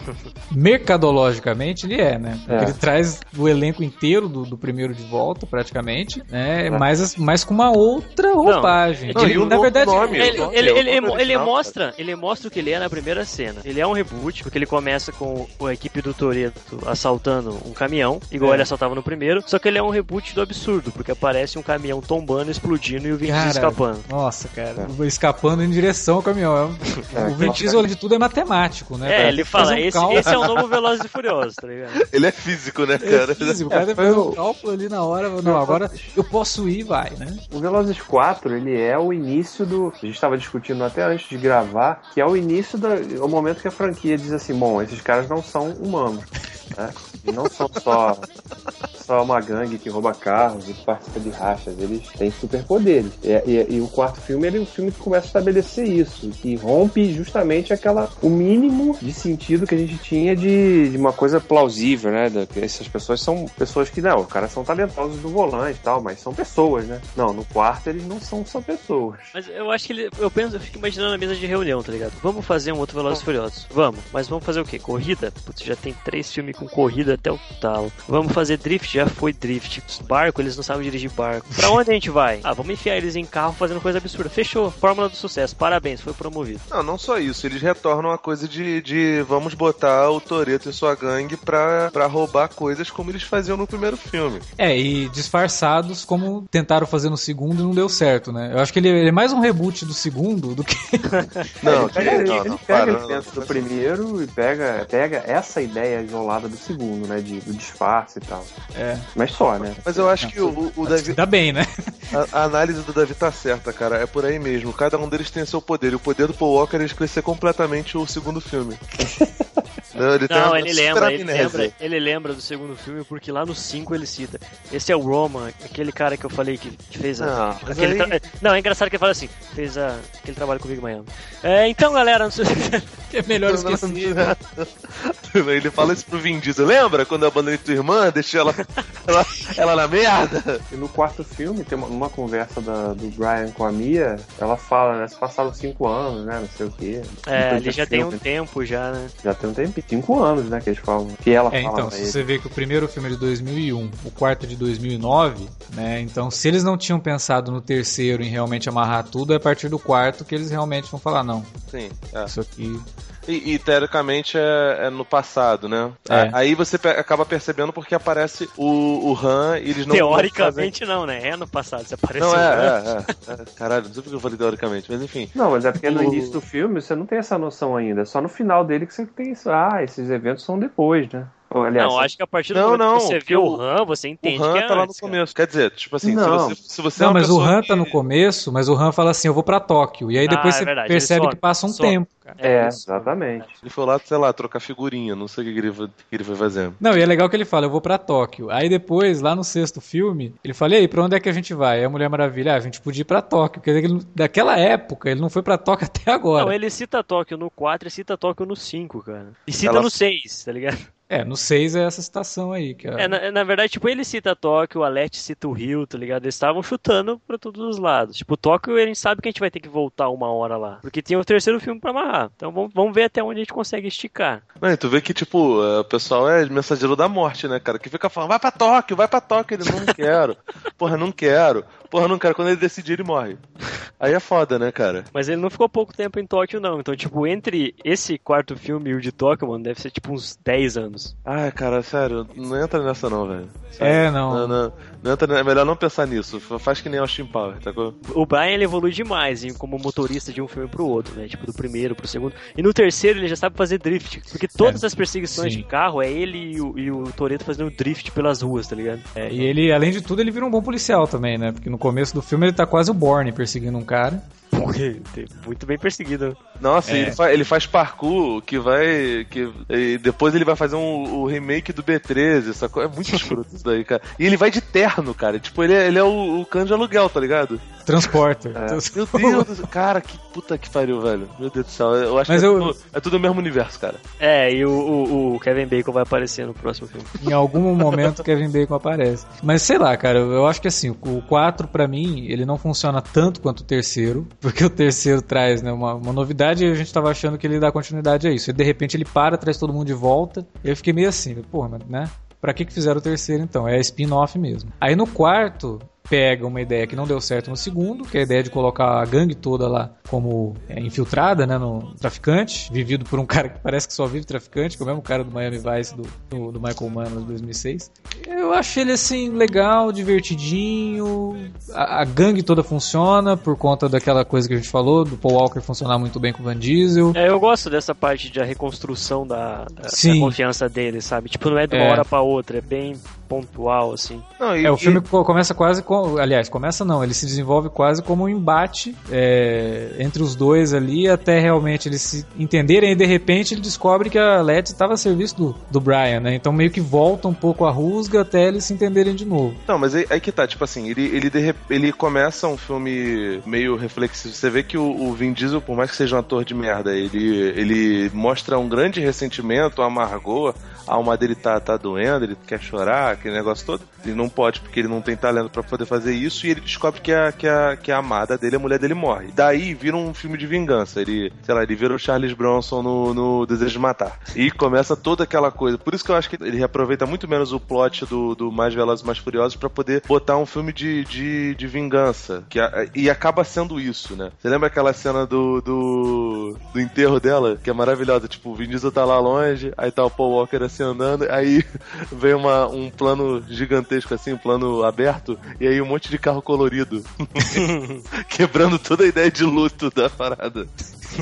Mercadologicamente ele é, né? É. ele traz o elenco inteiro do, do primeiro de volta, praticamente, né? Mas, as- mas com uma outra roupagem. Não, Ele- e o na verdade, nome? Ele, Não, ele, é ele, ele mostra, ele mostra o que ele é na primeira cena. Ele é um reboot, porque ele começa com a equipe do Toreto assaltando um caminhão, igual É. ele assaltava no primeiro. Só que ele é um reboot do absurdo, porque aparece um caminhão tombando, explodindo e o Vin Diesel Cara, escapando. Nossa, cara, escapando em direção ao caminhão. É, o Vin Diesel, além de tudo, é matemático, né? É, Pra ele fala, um esse, cálculo- esse é o novo Velozes e Furiosos, tá ligado? Ele é físico, né, É cara? físico, o É, cara deve foi fazer o- um cálculo ali na hora. Não, agora eu posso ir, vai, né? O Velozes 4, ele é o início do. A gente estava discutindo até antes de gravar, que é o início do o momento que a franquia diz assim: bom, esses caras não são humanos. Né? Não são só, só uma gangue que rouba carros e que participa de rachas, eles têm superpoderes. E, e- e o quarto filme ele é um filme que começa a estabelecer isso, que rompe justamente aquela o mínimo de sentido que a gente tinha de, de uma coisa plausível, né? Da, que essas pessoas são pessoas que, não, os caras são talentosos do volante e tal, mas são pessoas, né? Não, no quarto eles não são só pessoas. Mas eu acho que ele. Eu penso, eu fico imaginando a mesa de reunião, tá ligado? Vamos fazer um outro Velozes Furiosos. Vamos, mas vamos fazer o quê? Corrida? Putz, já tem três filmes com corrida até o talo. Vamos fazer drift? Já foi drift. Barco, eles não sabem dirigir barco. Pra onde a gente vai? Ah, vamos enfiar eles em carro fazendo coisa absurda. Fechou. Fórmula do sucesso. Parabéns, foi promovido. Não, não só isso. Eles retornam a coisa de, de vamos botar o Toreto e sua gangue pra, pra roubar coisas como eles faziam no primeiro filme. É, e disfarçados como tentaram fazer no segundo e não deu certo, né? Eu acho que ele ele é mais um reboot do segundo do que. Não, ele pega, não, ele não, pega do primeiro e pega, pega essa ideia isolada do segundo, né? De, do disfarce e tal. É. Mas só, né? Mas eu acho que o, o Davi, Ainda bem, né? a, a análise do Davi tá certa, cara. É por aí mesmo. Cada um deles tem seu poder. E o poder do Paul Walker é esquecer completamente o segundo filme. não, ele Não, ele lembra, ele lembra, ele lembra do segundo filme porque lá no 5 ele cita. Esse é o Roman, aquele cara que eu falei que, que fez a. Não, aquele aí- tra- Não, é engraçado que ele fala assim, fez a, aquele trabalho comigo em Miami. É, então galera, não sei É melhor esquecer. não. Ele fala isso pro Vin Diesel. Lembra quando eu abandonei tua irmã? Deixei ela, ela, ela na merda? E no quarto filme, tem uma, uma conversa da- do Brian com a Mia, ela fala, né? Se passaram cinco anos, né? Não sei o quê. É, ele já desse tem um filme. tempo já, né? Já tem um tempo. Cinco anos, né? Que eles falam. Que ela É, fala então, se ele. você vê que o primeiro filme é de 2001, o quarto é de 2009, né? Então, se eles não tinham pensado no terceiro em realmente amarrar tudo, é a partir do quarto que eles realmente vão falar, não, Sim. é. isso aqui... E, e, teoricamente é, é no passado, né? É. Aí você pe- acaba percebendo porque aparece o, o Han e eles não Teoricamente não, né? É no passado, você apareceu. Não, né? é, é, é, é. Caralho, não sei porque eu falei teoricamente, mas enfim. Não, mas é porque no O- início do filme você não tem essa noção ainda. É só no final dele que você tem isso. Ah, esses eventos são depois, né? Ou, aliás, Não, acho que a partir do Não, momento não, que você vê o o- Han, você O entende Han que é tá lá no antes, cara. começo. Quer dizer, tipo assim, se Não. você, se você é Não, uma mas o Han que- tá no começo, mas o Han fala assim, eu vou pra Tóquio. E aí Ah, depois é você verdade, percebe some, que passa um some. tempo. cara. É, isso. exatamente. Ele foi lá, sei lá, trocar figurinha, não sei o que ele, foi- que ele foi fazendo. Não, e é legal que ele fala, eu vou pra Tóquio. Aí depois, lá no sexto filme, ele fala, e aí, pra onde é que a gente vai? Aí a Mulher Maravilha, ah, a gente podia ir pra Tóquio. Quer dizer que ele, daquela época, ele não foi pra Tóquio até agora. Não, ele cita Tóquio no 4 e cita Tóquio no 5, cara. E cita Ela- no 6, tá ligado? É, no 6 é essa citação aí. Que é... É, na, na verdade, tipo, ele cita Tóquio, o Alete cita o Rio, tá ligado? Eles estavam chutando pra todos os lados. Tipo, Tóquio, a gente sabe que a gente vai ter que voltar uma hora lá. Porque tem o terceiro filme pra amarrar. Então vamos, vamos ver até onde a gente consegue esticar. Não, e tu vê que, tipo, é, o pessoal é mensageiro da morte, né, cara? Que fica falando, vai pra Tóquio, vai pra Tóquio. Ele, não quero. Porra, não quero. Porra, não quero. Quando ele decidir, ele morre. Aí é foda, né, cara? Mas ele não ficou pouco tempo em Tóquio, não. Então, tipo, entre esse quarto filme e o de Tóquio, mano, deve ser tipo uns 10 anos. Ai, cara, sério, não entra nessa não, velho. É, não. Não, não, não entra, é melhor não pensar nisso. Faz que nem Austin Power, tá? O Brian ele evolui demais em- como motorista de um filme pro outro, né? Tipo, do primeiro pro segundo. E no terceiro ele já sabe fazer drift. Porque todas É, as perseguições sim. de carro é ele e o, e o Toreto fazendo drift pelas ruas, tá ligado? É, E ele, além de tudo, ele vira um bom policial também, né? Porque no começo do filme ele tá quase o Borne perseguindo um cara. muito bem perseguido. Nossa, É. ele, fa- ele faz parkour que vai. que e depois ele vai fazer um, o remake do B13, sacou? É muito escroto isso daí, cara. E ele vai de terno, cara. Tipo, ele é, ele é o, o cano de aluguel, tá ligado? Transporter. Meu Deus, do céu. cara, que puta que pariu, velho. Meu Deus do céu. Eu acho Mas que é, eu- tudo, é tudo o mesmo universo, cara. É, e o, o- o Kevin Bacon vai aparecer no próximo filme. Em algum momento Kevin Bacon aparece. Mas sei lá, cara, eu acho que assim, o 4 pra mim, ele não funciona tanto quanto o terceiro, porque o terceiro traz né, uma, uma novidade e a gente tava achando que ele dá continuidade a isso. E de repente ele para, traz todo mundo de volta. Eu fiquei meio assim, porra, né? Pra que que fizeram o terceiro então? É spin-off mesmo. Aí no quarto, pega uma ideia que não deu certo no segundo, que é a ideia de colocar a gangue toda lá como é, infiltrada, né, no traficante, vivido por um cara que parece que só vive traficante, que é o mesmo cara do Miami Vice do, do, do Michael Mann de 2006. Eu achei ele assim legal, divertidinho. A, a gangue toda funciona por conta daquela coisa que a gente falou, do Paul Walker funcionar muito bem com o Van Diesel. É, eu gosto dessa parte de a reconstrução da, da- da confiança dele, sabe? Tipo, não é de uma É. hora pra outra, é bem pontual, assim. Não, e, É, o e- filme co- começa quase com. Aliás, começa não, ele se desenvolve quase como um embate é, entre os dois ali, até realmente eles se entenderem, e de repente ele descobre que a Letty estava a serviço do, do Brian, né? Então meio que volta um pouco a rusga até eles se entenderem de novo. Não, mas aí, aí que tá, tipo assim, ele, ele, de ele começa um filme meio reflexivo. Você vê que o, o Vin Diesel, por mais que seja um ator de merda, ele, ele mostra um grande ressentimento, amargor, a alma dele tá, tá doendo, ele quer chorar, aquele negócio todo. Ele não pode, porque ele não tem talento pra poder fazer isso, e ele descobre que a, que, a, que a amada dele, a mulher dele, morre. Daí vira um filme de vingança. Ele, sei lá, ele vira o Charles Bronson no, no Desejo de Matar. E começa toda aquela coisa. Por isso que eu acho que ele reaproveita muito menos o plot do, do Mais Velozes Mais Furiosos pra poder botar um filme de, de, de vingança. Que a- e acaba sendo isso, né? Você lembra aquela cena do, do, do enterro dela? Que é maravilhosa. Tipo, o Vin Diesel tá lá longe, aí tá o Paul Walker assim andando, aí vem uma, um plano gigantesco assim, um plano aberto, e aí um monte de carro colorido. Quebrando toda a ideia de luto da parada.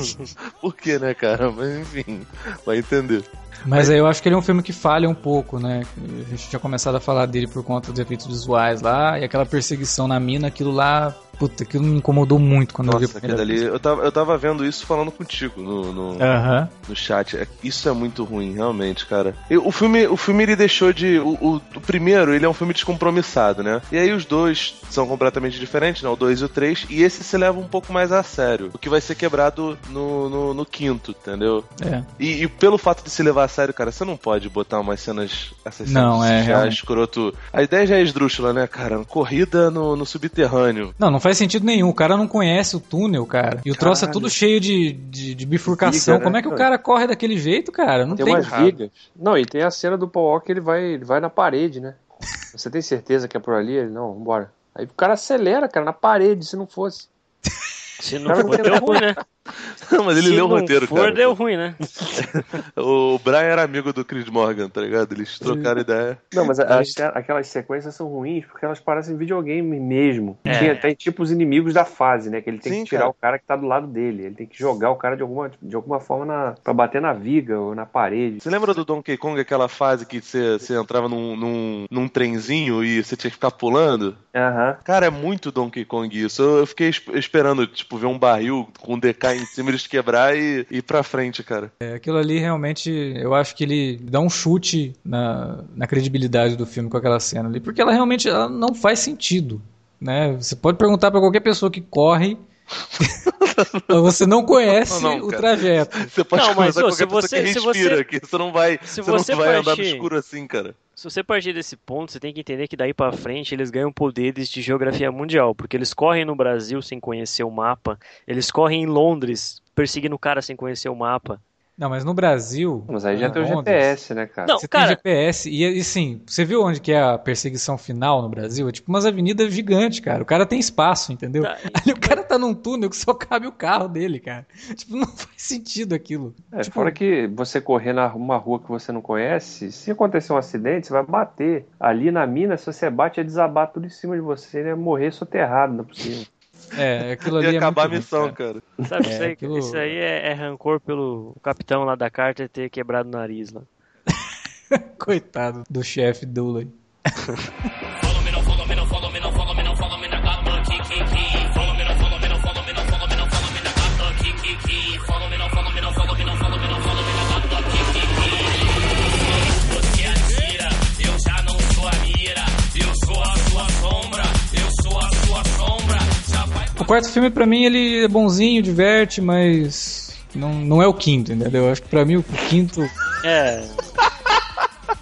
Por que, né, cara? Mas enfim, vai entender. Mas aí eu acho que ele é um filme que falha um pouco, né? A gente tinha começado a falar dele por conta dos efeitos visuais lá, e aquela perseguição na mina, aquilo lá, puta, aquilo me incomodou muito quando eu vi a Nossa, primeira ali. Eu tava, eu tava vendo isso falando contigo no, no, vez. Aham. no chat. É- Isso é muito ruim, realmente, cara. E o filme, o filme ele deixou de. O, o- o primeiro, ele é um filme descompromissado, né? E aí os dois são completamente diferentes, né? O 2 e o 3. E esse se leva um pouco mais a sério. O que vai ser quebrado no, no, no quinto, entendeu? É. E, e pelo fato de se levar a sério, cara, você não pode botar umas cenas. Essas Não, cenas é, já realmente. escroto. A ideia já é esdrúxula, né, cara? Corrida no, no subterrâneo. Não, não faz sentido nenhum. O cara não conhece o túnel, cara. E o troço é Caralho. tudo cheio de, de, de bifurcação. Viga, né, Como é que o cara corre daquele jeito, cara? Não Tem tem. umas vigas. Não, e tem a cena do Paul Walker, ele vai, ele vai na parede, né? Você tem certeza que é por ali? Ele, não, vambora. Aí o cara acelera, cara, na parede, se não fosse. Se não for, tem deu ruim, né? Não, mas ele Se leu o roteiro, for, cara. deu ruim, né? O Brian era amigo do Chris Morgan, tá ligado? Eles trocaram ideia. Não, mas as- aquelas sequências são ruins porque elas parecem videogame mesmo. É. Tem até tipo os inimigos da fase, né? Que ele tem Sim, que tirar cara. o cara que tá do lado dele. Ele tem que jogar o cara de alguma, de alguma forma na, pra bater na viga ou na parede. Você lembra do Donkey Kong, aquela fase que você, você entrava num, num, num trenzinho e você tinha que ficar pulando? Aham. Cara, é muito Donkey Kong isso. Eu, eu fiquei esp- esperando, tipo, ver um barril com um DK em cima, eles quebrar e ir pra frente, cara. É, aquilo ali realmente, eu acho que ele dá um chute na, na credibilidade do filme com aquela cena ali, porque ela realmente ela não faz sentido. Né? Você pode perguntar pra qualquer pessoa que corre, você não conhece Não, não, o trajeto. Você pode Não, mas, ô, se você- que se respira, você- que você não vai, se você não você vai andar no partir- escuro assim, cara. Se você partir desse ponto, você tem que entender que daí pra frente eles ganham poderes de geografia mundial, porque eles correm no Brasil sem conhecer o mapa, eles correm em Londres perseguindo o cara sem conhecer o mapa. Não, mas no Brasil. Mas aí já em tem o Londres, GPS, né, cara? Não, Você cara, tem GPS e, e sim, você viu onde que é a perseguição final no Brasil? É tipo umas avenidas gigantes, cara. O cara tem espaço, entendeu? Tá, Ali o cara tá num túnel que só cabe o carro dele, cara. Tipo, não faz sentido aquilo. É, tipo, fora que você correr na uma rua que você não conhece, se acontecer um acidente, você vai bater. Ali na mina, se você bate, é desabar tudo em cima de você, né? Morrer soterrado, não é possível. É, aquilo ali Ia é acabar a muito ruim, missão, cara. cara. sabe, É, isso aí, aquilo- isso aí é, é rancor pelo capitão lá da Carter ter quebrado o nariz lá. Coitado do chefe Dooley. quarto filme, pra mim, ele é bonzinho, diverte, mas não, não é o quinto, entendeu? Eu acho que pra mim o quinto. É.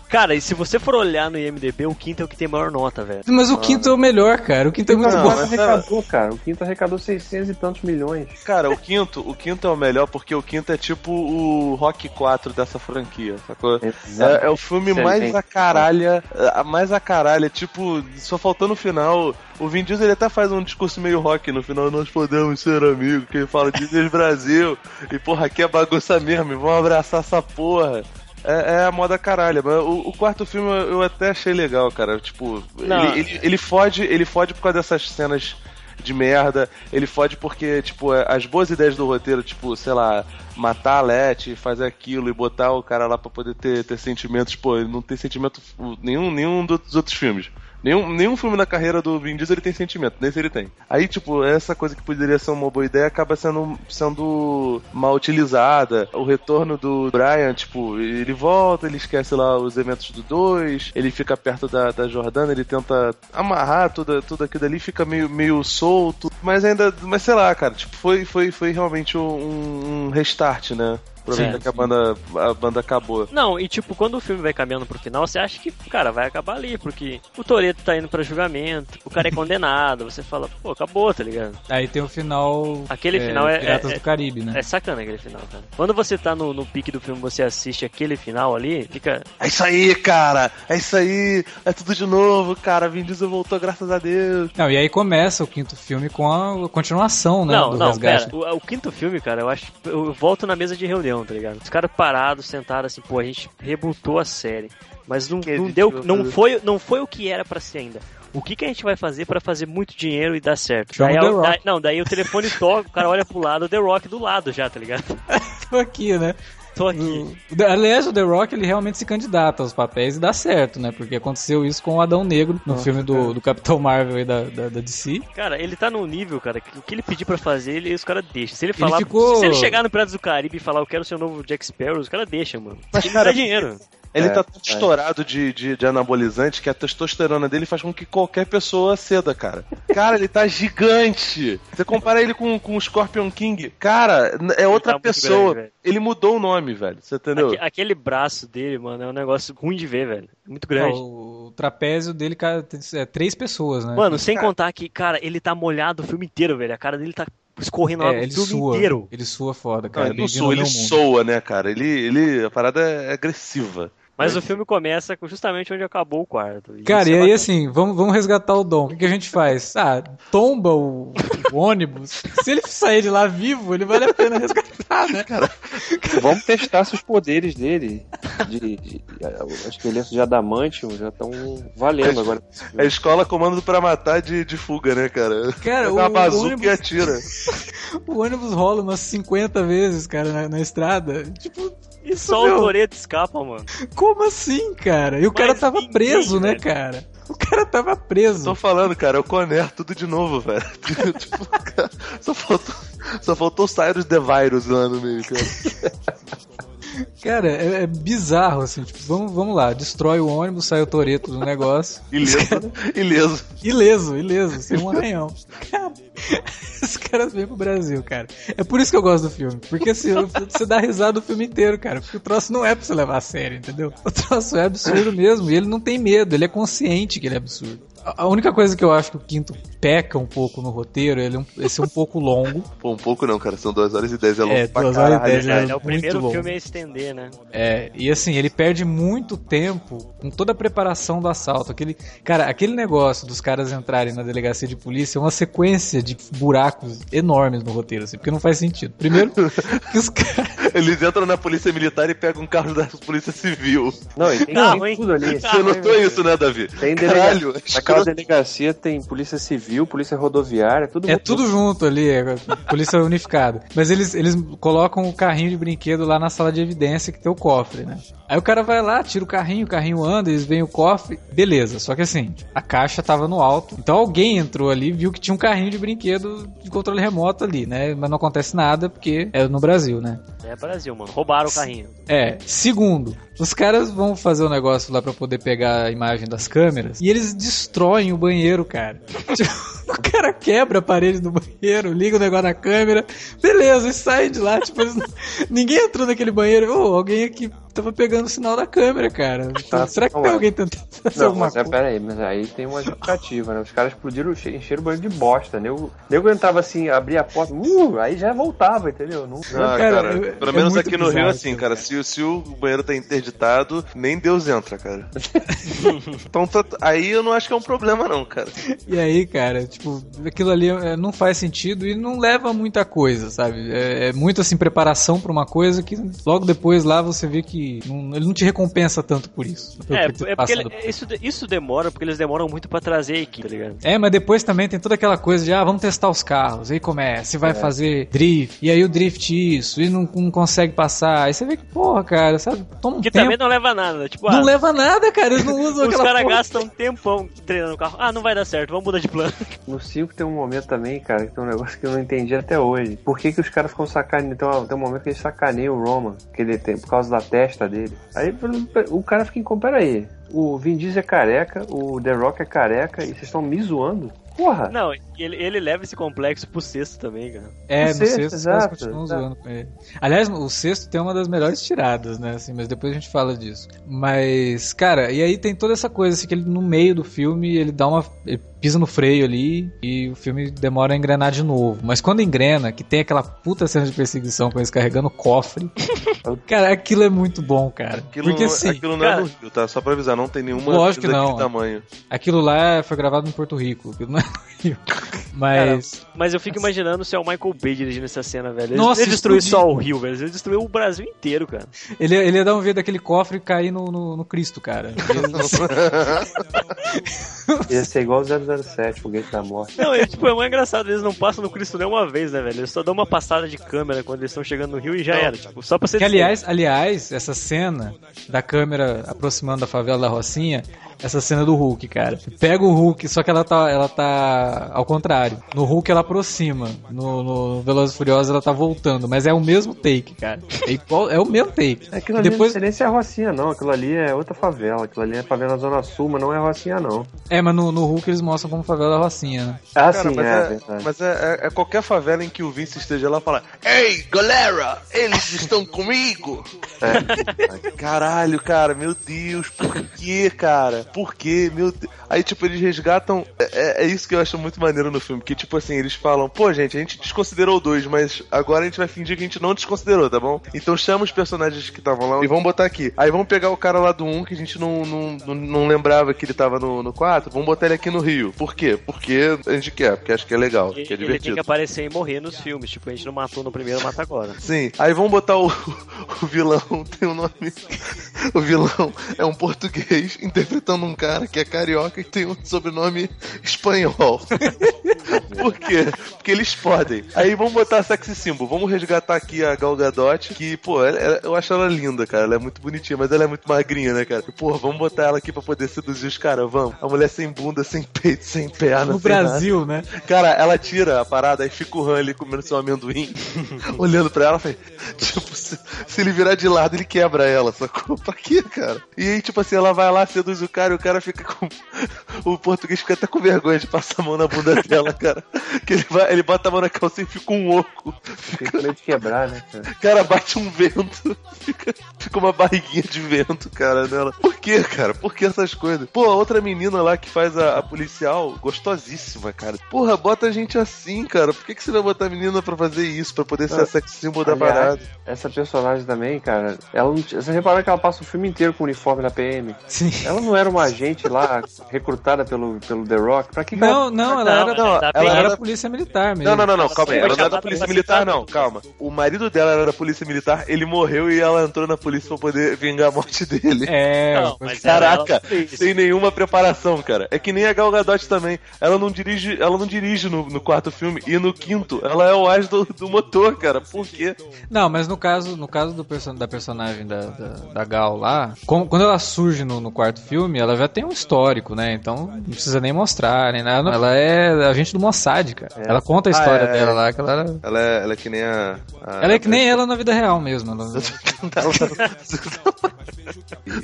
Cara, e se você for olhar no IMDB, o quinto é o que tem maior nota, velho. Mas o quinto é o melhor, cara. O quinto é muito Não, bom. arrecadou, cara. O quinto arrecadou 600 e tantos milhões. Cara, o quinto, o quinto é o melhor porque o quinto é tipo o Rock 4 dessa franquia, sacou? É, é o filme mais a caralha, a mais a caralha, tipo, só faltando no final. O Vin Diesel ele até faz um discurso meio rock no final, nós podemos ser amigos, quem fala Diesel Brasil. E porra, aqui é bagunça mesmo, vamos abraçar essa porra. É, é a moda caralho, mas o, o quarto filme eu até achei legal, cara. Tipo, Não. ele, ele, ele fode, ele fode por causa dessas cenas de merda. Ele fode porque, tipo, as boas ideias do roteiro, tipo, sei lá, matar a Letty, fazer aquilo e botar o cara lá pra poder ter, ter sentimentos, pô, ele não tem sentimento nenhum, nenhum dos outros filmes. Nenhum, nenhum filme na carreira do Vin Diesel ele tem sentimento, nesse ele tem. Aí, tipo, essa coisa que poderia ser uma boa ideia acaba sendo, sendo mal utilizada. O retorno do Brian, tipo, ele volta, ele esquece lá os eventos do 2, ele fica perto da, da Jordana, ele tenta amarrar tudo, tudo aquilo ali, fica meio, meio solto. Mas ainda, mas sei lá, cara, tipo, foi, foi, foi realmente um, um restart, né? Aproveitar Sim, que a banda, a banda acabou. Não, e tipo, quando o filme vai caminhando pro final, você acha que, cara, vai acabar ali, porque o Toreto tá indo pra julgamento, o cara é condenado, você fala, pô, acabou, tá ligado? Aí tem o final. Aquele final é- Piratas é- do Caribe, né? É sacana aquele final, cara. Quando você tá no, no pique do filme, você assiste aquele final ali, fica. É isso aí, cara! É isso aí! É tudo de novo, cara! Vin Diesel voltou, graças a Deus! Não, e aí começa o quinto filme com a continuação, né? não, do não, resgate. pera. O, o quinto filme, cara, eu acho. Eu volto na mesa de reunião, tá ligado? Os caras parados, sentados assim, pô, a gente rebutou a série. Mas não, não deu. Não fazer? foi, não foi o que era pra ser ainda. O que, que a gente vai fazer pra fazer muito dinheiro e dar certo? Daí, a- Rock. daí- não, daí o telefone toca, o cara olha pro lado, o The Rock do lado já, tá ligado? Tô aqui, né? Tô aqui. O- Aliás, o The Rock ele realmente se candidata aos papéis e dá certo, né? Porque aconteceu isso com o Adão Negro no filme do, do Capitão Marvel e da, da, da DC. Cara, ele tá num nível, cara, que o que ele pedir pra fazer, ele, os caras deixam. Se ele falar. ficou- Se ele chegar no Piratas do Caribe e falar, eu quero ser o novo Jack Sparrow, os caras deixam, mano. Mas, Ele cara, dá dinheiro. Ele É, tá tão é. estourado de, de, de anabolizante que a testosterona dele faz com que qualquer pessoa ceda, cara. Cara, ele tá gigante. Você compara ele com, com o Scorpion King, cara, é outra tá pessoa. grande, ele mudou o nome, velho. Você entendeu? Aque- aquele braço dele, mano, é um negócio ruim de ver, velho. Muito grande. O, o trapézio dele cara, é três pessoas, né? Mano, sem Cara. contar que, cara, ele tá molhado o filme inteiro, velho. A cara dele tá escorrendo lá é, no ele filme sua. inteiro. Ele sua foda, Não, cara. ele não ao ele meu mundo. soa, né, cara? Ele, ele, a parada é agressiva. Mas o filme começa com justamente onde acabou o quarto. Cara, Isso e é aí bacana. assim, vamos, vamos resgatar o Dom. O que, que a gente faz? Ah, tomba o, o ônibus. Se ele sair de lá vivo, ele vale a pena resgatar, né? Vamos testar se os poderes dele, de, de, acho que ele de adamantium, já estão valendo agora. A escola comando pra matar de, de fuga, né, cara? Cara, Pega o bazuca ônibus- e atira. O ônibus rola umas 50 vezes, cara, na, na estrada. Tipo, E só meu. o Toreto escapa, mano. como assim, cara? E o cara Mas tava ninguém, preso, né, velho. cara? O cara tava preso. Tô falando, cara, é o Conner, tudo de novo, velho. tipo, cara, só faltou, só faltou o Cyrus The Virus lá no meio, cara. Cara, é, é bizarro, assim. Tipo, vamos, vamos lá, destrói o ônibus, sai o Toreto do negócio. Ileso, ileso. Ileso, ileso, sem um arranhão. Cara, os caras vêm pro Brasil, cara. É por isso que eu gosto do filme. Porque assim, você dá risada o filme inteiro, cara. Porque o troço não é pra você levar a sério, entendeu? O troço é absurdo mesmo. E ele não tem medo, ele é consciente que ele é absurdo. A única coisa que eu acho que o quinto peca um pouco no roteiro é ele um, esse um pouco longo. Pô, um pouco não, cara, são 2 horas e 10, é longo É, pra duas horas e caralho. dez, cara. É, é o muito primeiro bom. filme a estender, né? É, e assim, ele perde muito tempo com toda a preparação do assalto. Aquele, cara, aquele negócio dos caras entrarem na delegacia de polícia é uma sequência de buracos enormes no roteiro, assim, porque não faz sentido. Primeiro, que os caras. Eles entram na polícia militar e pegam um carro da polícia civil. Não, e tem, Carro, tem hein? tudo ali. Você notou isso, né, Davi? Tem Caralho, Naquela delegacia tem polícia civil, polícia rodoviária, tudo É tudo junto ali, é polícia unificada. Mas eles, eles colocam o carrinho de brinquedo lá na sala de evidência que tem o cofre, né? Aí o cara vai lá, tira o carrinho, o carrinho anda, eles veem o cofre, beleza. Só que assim, a caixa tava no alto. Então alguém entrou ali e viu que tinha um carrinho de brinquedo de controle remoto ali, né? Mas não acontece nada porque é no Brasil, né? É Brasil, mano. Roubaram o carrinho. É, segundo, os caras vão fazer o negócio lá pra poder pegar a imagem das câmeras e eles destroem o banheiro, cara. Tipo, o cara quebra a parede do banheiro, liga o negócio na câmera, beleza, e sai de lá. Tipo, eles ninguém entrou naquele banheiro. Ô, alguém aqui tava pegando o sinal da câmera, cara. Tá, Será que tem é. alguém tentando fazer Não, alguma mas é, pera aí, mas aí tem uma justificativa, né? Os caras explodiram, enche- encheram o banheiro de bosta. Nego, nego entrava assim, abria a porta, uh, aí já voltava, entendeu? Não, Ah, Cara, cara, eu- pelo é menos aqui no Rio é assim, isso, cara. Se, se o banheiro tá interditado, nem Deus entra, cara. então tá- aí eu não acho que é um problema, não, cara. E aí, cara, tipo, aquilo ali é, não faz sentido e não leva a muita coisa, sabe? É, é muito assim, preparação pra uma coisa que logo depois lá você vê que não- ele não te recompensa tanto por isso. por É, ter é porque ele- por- isso, isso demora, porque eles demoram muito pra trazer a equipe, tá ligado? É, mas depois também tem toda aquela coisa de, ah, vamos testar os carros, aí começa, e É. vai fazer drift, e aí o drift isso, e não, não consegue passar. Aí você vê que, porra, cara, sabe? Toma um Que tempo. também não leva nada. Tipo, Não ah, leva nada, cara, eles não usam os caras gastam um tempão treinando o carro. Ah, não vai dar certo, vamos mudar de plano. No 5 tem um momento também, cara, que tem um negócio que eu não entendi até hoje. Por que, que os caras ficam sacaneando? Uma- tem um momento que eles sacaneiam o Roman, que ele tem, por causa da testa dele. Aí o cara fica em. Pera aí, o Vin Diesel é careca, o The Rock é careca, e vocês estão me zoando? Porra! Não, ele, ele leva esse complexo pro sexto também, cara. É, O no sexto, sexto exato, continuam exato. zoando com ele. Aliás, o sexto tem uma das melhores tiradas, né? Assim, mas depois a gente fala disso. Mas, cara, e aí tem toda essa coisa, assim, que ele no meio do filme, ele dá uma. Ele pisa no freio ali e o filme demora a engrenar de novo. Mas quando engrena, que tem aquela puta cena de perseguição com eles carregando o cofre. cara, aquilo é muito bom, cara. Aquilo, Porque não- assim, aquilo não cara- é no Rio, tá? Só pra avisar, não tem nenhuma Lógico que coisa não. daquele tamanho. aquilo lá foi gravado em Porto Rico. Aquilo não é no Rio. Mas. Mas eu fico imaginando se é o Michael Bay dirigindo essa cena, velho. Ele, Nossa, ele destruiu explodiu. só o Rio, velho. Ele destruiu o Brasil inteiro, cara. Ele, ele ia dar um V daquele cofre e cair no, no, no Cristo, cara. Ia ser igual o 007, Foguete da Morte. Não, é, tipo, é muito engraçado. Eles não passam no Cristo nem uma vez, né, velho? Eles só dão uma passada de câmera quando eles estão chegando no Rio e já era. Tipo, só pra ser Que aliás, aliás, essa cena da câmera aproximando da favela da Rocinha, essa cena do Hulk, cara. Pega o Hulk, só que ela tá, ela tá ao contrário. No Hulk ela aproxima, no, no Velozes e Furiosos ela tá voltando, mas é o mesmo take, cara. É igual, é o mesmo take. Aquilo ali Depois, não sei nem se é Rocinha, não. Aquilo ali é outra favela. Aquilo ali é favela na Zona Sul, mas não é Rocinha, não. é, mas no, no Hulk eles mostram como favela da Rocinha, né? Ah, Cara, sim, mas, é, é, verdade. mas é, é- é qualquer favela em que o Vince esteja lá e fala Ei, galera, eles estão comigo! É. Caralho, cara, meu Deus, por que, cara? Por quê? Meu Deus. Aí, tipo, eles resgatam. É, é isso que eu acho muito maneiro no filme. Que, tipo assim, eles falam, pô, gente, a gente desconsiderou dois, mas agora a gente vai fingir que a gente não desconsiderou, tá bom? Então chama os personagens que estavam lá e vamos botar aqui. Aí vamos pegar o cara lá do 1 que a gente não, não, não, não lembrava que ele tava no, no 4, vamos botar ele aqui no Rio. Por quê? Porque a gente quer, porque acho que é legal, que é Ele tem divertido. que aparecer e morrer nos filmes. Tipo, a gente não matou no primeiro, mata agora. Sim, aí vamos botar o, o vilão, tem um nome. O vilão é um português interpretando um cara que é carioca e tem um sobrenome espanhol. Por quê? Porque eles podem. Aí vamos botar a sexy symbol. Vamos resgatar aqui a Gal Gadot, que, pô, ela- ela- eu acho ela linda, cara. Ela é muito bonitinha, mas ela é muito magrinha, né, cara? E, pô, vamos botar ela aqui pra poder seduzir os caras, vamos. A mulher sem bunda, sem peito, sem perna. No sem nada. Brasil, né? Cara, ela tira a parada, aí fica o Han ali comendo seu amendoim, olhando pra ela, faz, tipo, se, se ele virar de lado, ele quebra ela, sacou? Pra quê, cara? E aí, tipo assim, ela vai lá, seduz o cara e o cara fica com. O português fica até com vergonha de passar a mão na bunda dela, cara. Que ele, vai, ele bota a mão na calça e fica um oco. Fica com medo de quebrar, né, cara? Cara, bate um vento. Fica, fica uma barriguinha de vento, cara, nela. Por que, cara? Por que essas coisas? Pô, a outra menina lá que faz a, a policial, gostosíssima, cara. Porra, bota a gente assim, cara. Por que, que você vai botar a menina pra fazer isso? Pra poder ser a sex symbol da Aliás, parada? Essa personagem também, cara, ela não, você reparou que ela passa o filme inteiro com o uniforme da PM? Sim. Ela não era uma agente lá recrutada pelo, pelo The Rock? Pra que Não, não, ela Não, era, não, ela, bem. era polícia militar mesmo. Não, não, não, não, calma aí. Ela não é da chamada polícia militar, não, calma. O marido dela era da polícia militar, ele morreu e ela entrou na polícia pra poder vingar a morte dele. É, Não, mas ela- Caraca, ela sem nenhuma preparação, cara. É que nem a Gal Gadot também. Ela não dirige, ela não dirige no, no quarto filme e no quinto, ela é o as do, do motor, cara. Por quê? Não, mas no caso, no caso do perso da personagem da, da, da Gal lá, com- quando ela surge no, no quarto filme, ela já tem um histórico, né? Então não precisa nem mostrar, nem nada. Ela é agente do Mossad, cara. Ela conta a história Ah, é, dela é. lá, que ela era... Ela é, ela é que nem a. a- Ela é que nem ela na vida real mesmo. Ela...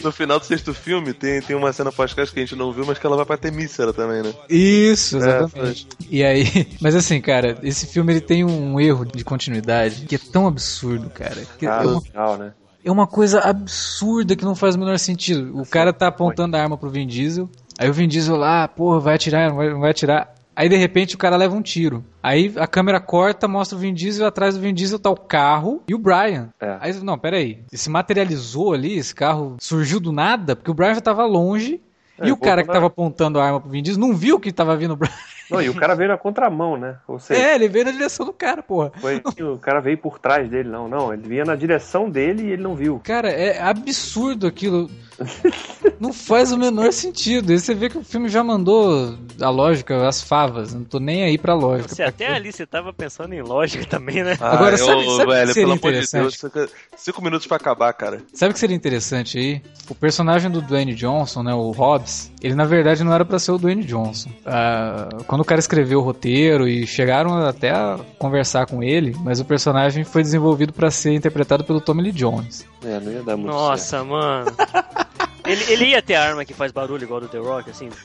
No final do sexto filme tem, tem uma cena pós-crédito que a gente não viu, mas que ela vai pra Temícera também, né? Isso, É, exatamente. e aí, mas assim, cara, esse filme ele tem um erro de continuidade que é tão absurdo, cara. que Ah, é, uma, final, né? É uma coisa absurda que não faz o menor sentido. O cara tá apontando a arma pro Vin Diesel, aí o Vin Diesel lá, porra, vai atirar, não vai, não vai atirar. Aí de repente o cara leva um tiro. Aí a câmera corta, mostra o Vin Diesel, atrás do Vin Diesel tá o carro e o Brian. É. Aí, não, peraí. Ele se materializou ali, esse carro surgiu do nada, porque o Brian já tava longe. É, e o cara que tava apontando a arma pro Vin Diesel não viu que tava vindo o Brian. Não, e o cara veio na contramão, né? Ou seja, É, ele veio na direção do cara, porra. foi, o cara veio por trás dele, não, não. Ele vinha na direção dele e ele não viu. Cara, é absurdo aquilo. Não faz o menor sentido. Aí você vê que o filme já mandou a lógica, as favas. Não tô nem aí pra lógica. Você até ali você tava pensando em lógica também, né? Agora, Ah, sabe- eu- sabe o que velho, seria pelo amor de interessante? Deus, cinco, minutos pra acabar, cara. Sabe o que seria interessante aí? O personagem do Dwayne Johnson, né, o Hobbs, ele na verdade não era pra ser o Dwayne Johnson. Ah, quando o cara escreveu o roteiro e chegaram até a conversar com ele, mas o personagem foi desenvolvido pra ser interpretado pelo Tommy Lee Jones. É, não ia dar muito certo. Nossa, mano. Ele, ele ia ter arma que faz barulho igual do The Rock, assim?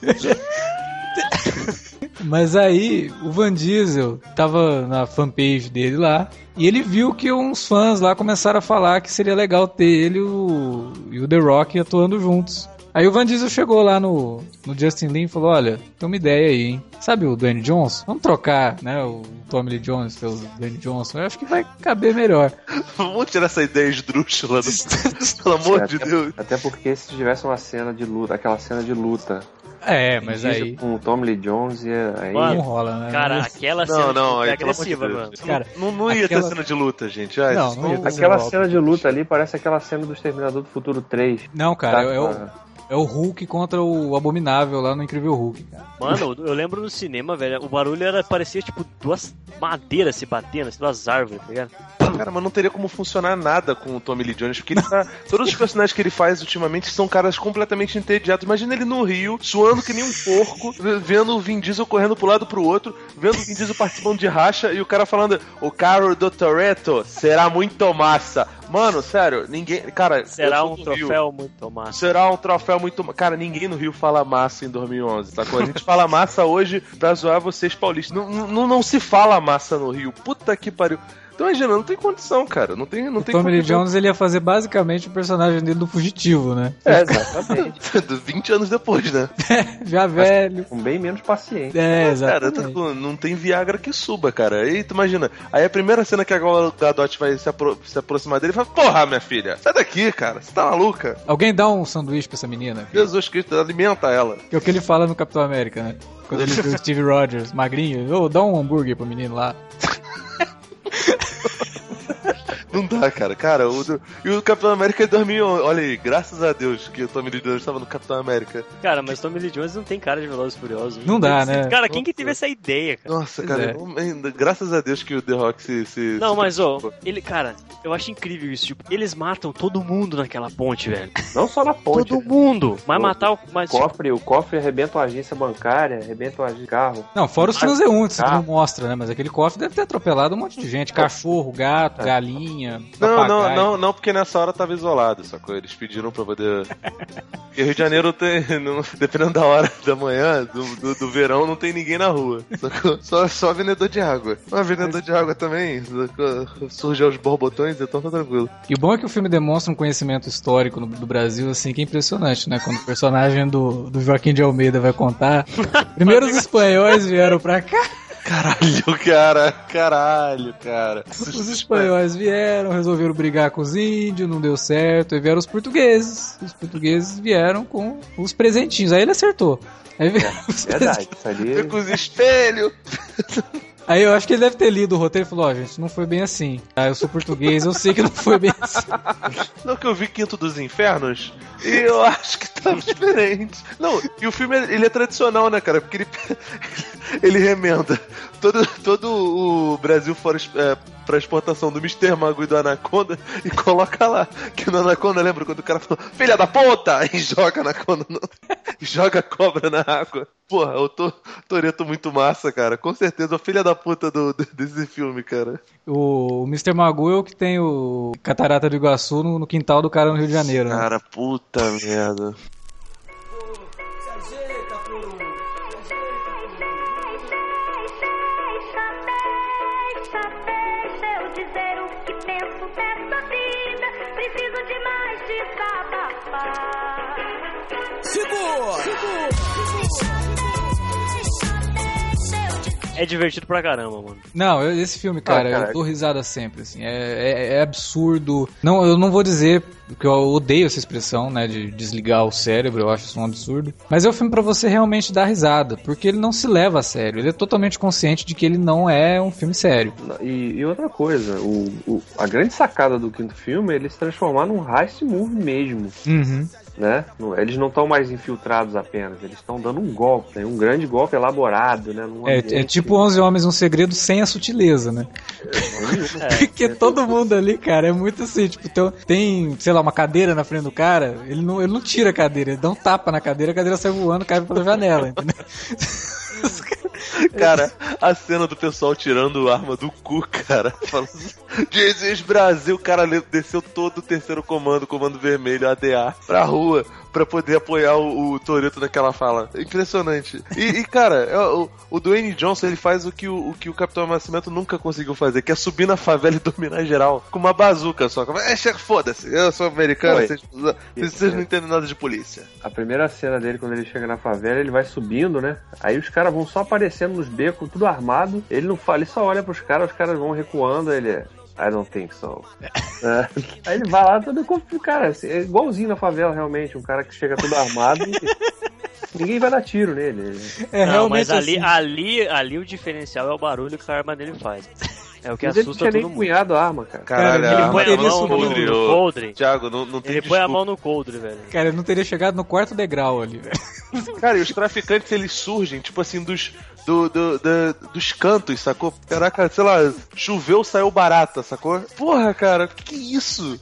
Mas aí o Van Diesel tava na fanpage dele lá e ele viu que uns fãs lá começaram a falar que seria legal ter ele e o, e o The Rock atuando juntos. Aí o Van Diesel chegou lá no, no Justin Lin e falou: Olha, tem uma ideia aí, hein? Sabe o Dwayne Johnson? Vamos trocar, né? O Tommy Lee Jones pelo Dwayne Johnson. Eu acho que vai caber melhor. Vamos tirar essa ideia esdrúxula, do... pelo amor de até, Deus. Até porque se tivesse uma cena de luta, aquela cena de luta É, mas aí com o Tom Lee Jones, ia, aí Mano, não rola, né? Cara, aquela Não, cena não, é pelo amor de agressiva, mano. Cara, não, não ia aquela- ter cena de luta, gente. Ai, Não, não ia ter aquela cena de luta ali parece aquela cena do Exterminador do Futuro 3. Não, cara, Tá, é, o, ah, é o Hulk contra o Abominável lá no Incrível Hulk, cara. Mano, eu lembro no cinema, velho, o barulho era, parecia tipo duas madeiras se batendo, assim, duas árvores, tá ligado? Cara, mas não teria como funcionar nada com o Tommy Lee Jones, porque ele tá. Todos os personagens que ele faz ultimamente são caras completamente entediados. Imagina ele no Rio, suando que nem um porco, vendo o Vin Diesel correndo pro lado pro outro, vendo o Vin Diesel participando de racha e o cara falando: O carro do Toretto será muito massa. Mano, sério, ninguém. Cara, Será um do Rio. troféu muito massa. Será um troféu muito. Cara, ninguém no Rio fala massa em 2011, sacou? A gente fala massa hoje pra zoar vocês paulistas. Não, não, não se fala massa no Rio. Puta que pariu. Então imagina, não tem condição, cara. Não tem, não O tem Tommy Lee. Jones ele ia fazer basicamente o personagem dele do fugitivo, né? É, exatamente. 20 anos depois, né? Já velho. Com bem menos paciência. É, Cara, exatamente. tá- não tem Viagra que suba, cara. Aí tu imagina, aí a primeira cena que a Gal Gadot vai se, apro- se aproximar dele fala: Porra, minha filha, sai daqui, cara, você tá maluca? Alguém dá um sanduíche pra essa menina? Jesus Cristo, alimenta ela. Que é o que ele fala no Capitão América, né? Quando ele vê o Steve Rogers, magrinho, ô, dá um hambúrguer pro menino lá. Não dá, cara. Cara, o do- e o Capitão América é 2011. Olha aí, graças a Deus que o Tommy Lee Jones estava no Capitão América. Cara, mas Tommy Lee Jones não tem cara de Velozes e Furiosos. Não dá, né? Cara, quem que teve essa ideia, cara? Nossa, cara, é. não- ainda- graças a Deus que o The Rock se. se Não, se- mas ó, ele, cara, eu acho incrível isso. Tipo, eles matam todo mundo naquela ponte, velho. Não só na ponte. Todo né? mundo. Mas O- matar o. Mas, O cofre, o cofre arrebenta uma agência bancária, arrebenta uma agência de carro. Não, fora os transeuntes, que Ah. não mostra, né? Mas aquele cofre deve ter atropelado um monte de gente. Cachorro, gato, galinha, Não, não, não, não, porque nessa hora tava isolado, sacou? Eles pediram pra poder. Porque Rio de Janeiro tem. não- dependendo da hora da manhã, do, do, do verão, não tem ninguém na rua. Sacou? Só, só vendedor de água. Um vendedor de água também, sacou? surgiu os borbotões, então tá tranquilo. E o bom é que o filme demonstra um conhecimento histórico no- do Brasil, assim, que é impressionante, né? Quando o personagem do, do Joaquim de Almeida vai contar. Primeiro os espanhóis vieram pra cá. Caralho, cara, caralho, cara. Os espanhóis vieram, resolveram brigar com os índios, não deu certo. Aí vieram os portugueses. Os portugueses vieram com os presentinhos. Aí ele acertou. Aí, veio os Verdade, isso ali. Com os espelhos. Aí eu acho que ele deve ter lido o roteiro e falou: Ó, gente, não foi bem assim. Ah, eu sou português, eu sei que não foi bem assim. Não, que eu vi Quinto dos Infernos e eu acho que tava diferente. Não, e o filme ele é tradicional, né, cara? Porque ele, ele remenda todo, todo o Brasil fora é, pra exportação do Mr. Mago e do Anaconda e coloca lá. Que no Anaconda, lembra quando o cara falou, filha da puta! E joga Anaconda, no, e joga cobra na água. Porra, o to, Toreto muito massa, cara. Com certeza, o filha da puta do, do- desse filme, cara. O, o Mr. Magoo é o que tem o Catarata do Iguaçu no, no quintal do cara no Rio de Janeiro, né? Cara, puta merda. Desabafar. É divertido pra caramba, mano. Não, eu- esse filme, cara, Ah, cara. eu dou risada sempre, assim. É, é- é absurdo. Não, eu não vou dizer que eu odeio essa expressão, né, de desligar o cérebro, eu acho isso um absurdo. Mas é um filme pra você realmente dar risada, porque ele não se leva a sério. Ele é totalmente consciente de que ele não é um filme sério. E, e outra coisa, o, o- a grande sacada do quinto filme é ele se transformar num heist movie mesmo, Uhum. Né? Não- Eles não estão mais infiltrados apenas, eles estão dando um golpe, né? um grande golpe elaborado, né? É, é tipo 11 Homens um Segredo sem a sutileza, né? Porque todo mundo ali, cara, é muito assim, tipo, tem, tem, sei lá, uma cadeira na frente do cara, ele não, ele não tira a cadeira, ele dá um tapa na cadeira, a cadeira sai voando, cai pela janela, entendeu? Cara, a cena do pessoal tirando arma do cu, cara. Falando, Jesus Brasil, o cara desceu todo o terceiro comando, comando vermelho, ADA, pra rua, pra poder apoiar o, o Toreto naquela fala. Impressionante. E, e, cara, é, o, o Dwayne Johnson, ele faz o que o, o que o Capitão Nascimento nunca conseguiu fazer, que é subir na favela e dominar geral, com uma bazuca só. É, chega, foda-se, eu sou americano, vocês, vocês, vocês não entendem nada de polícia. A primeira cena dele, quando ele chega na favela, ele vai subindo, né? Aí os caras vão só aparecendo nos becos, tudo armado. Ele não fala, ele só olha pros caras, os caras vão recuando, ele é. I don't think so. É. Aí ele vai lá todo com cara, assim, é igualzinho na favela, realmente. Um cara que chega todo armado e ninguém vai dar tiro nele. É não, mas realmente ali, assim. ali, ali o diferencial é o barulho que a arma dele faz. É o que Mas ele não assusta tinha nem todo mundo. punhado a arma, cara. Caralho, Cara, ele põe a teria mão no, coldre. Thiago, não, não tem Ele põe a desculpa. mão no coldre, velho. Cara, ele não teria chegado no quarto degrau ali, velho. Cara, e os traficantes eles surgem, tipo assim, dos, do, do- do- dos cantos, sacou? Caraca, sei lá, choveu, saiu barata, sacou? Porra, cara, que, que isso?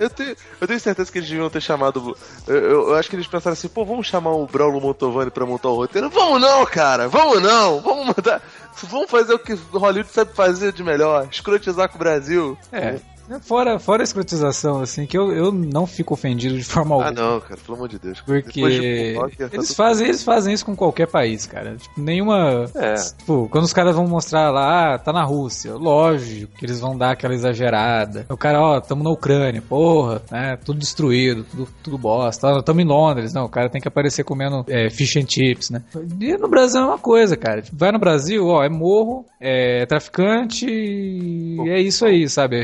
Eu tenho, eu tenho certeza que eles deviam ter chamado. Eu, eu- eu acho que eles pensaram assim, pô, vamos chamar o Braulo Montovani pra montar o roteiro? Vamos não, cara, vamos não, vamos mandar. Vamos fazer o que Hollywood sabe fazer de melhor, escrotizar com o Brasil. É. Fora, fora a escrotização, assim, que eu, eu não fico ofendido de forma Ah, alguma. não, cara, pelo amor de Deus. De Porque Moonwalker, tá eles tudo- fazem, eles fazem isso com qualquer país, cara. Tipo, nenhuma. É. Tipo, quando os caras vão mostrar lá, ah, tá na Rússia, lógico que eles vão dar aquela exagerada. O cara, ó, tamo na Ucrânia, porra, né? Tudo destruído, tudo, tudo bosta. Tamo em Londres, não, o cara tem que aparecer comendo é, fish and chips, né? E no Brasil é uma coisa, cara. Tipo, vai no Brasil, ó, é morro, é traficante e é isso aí, sabe? É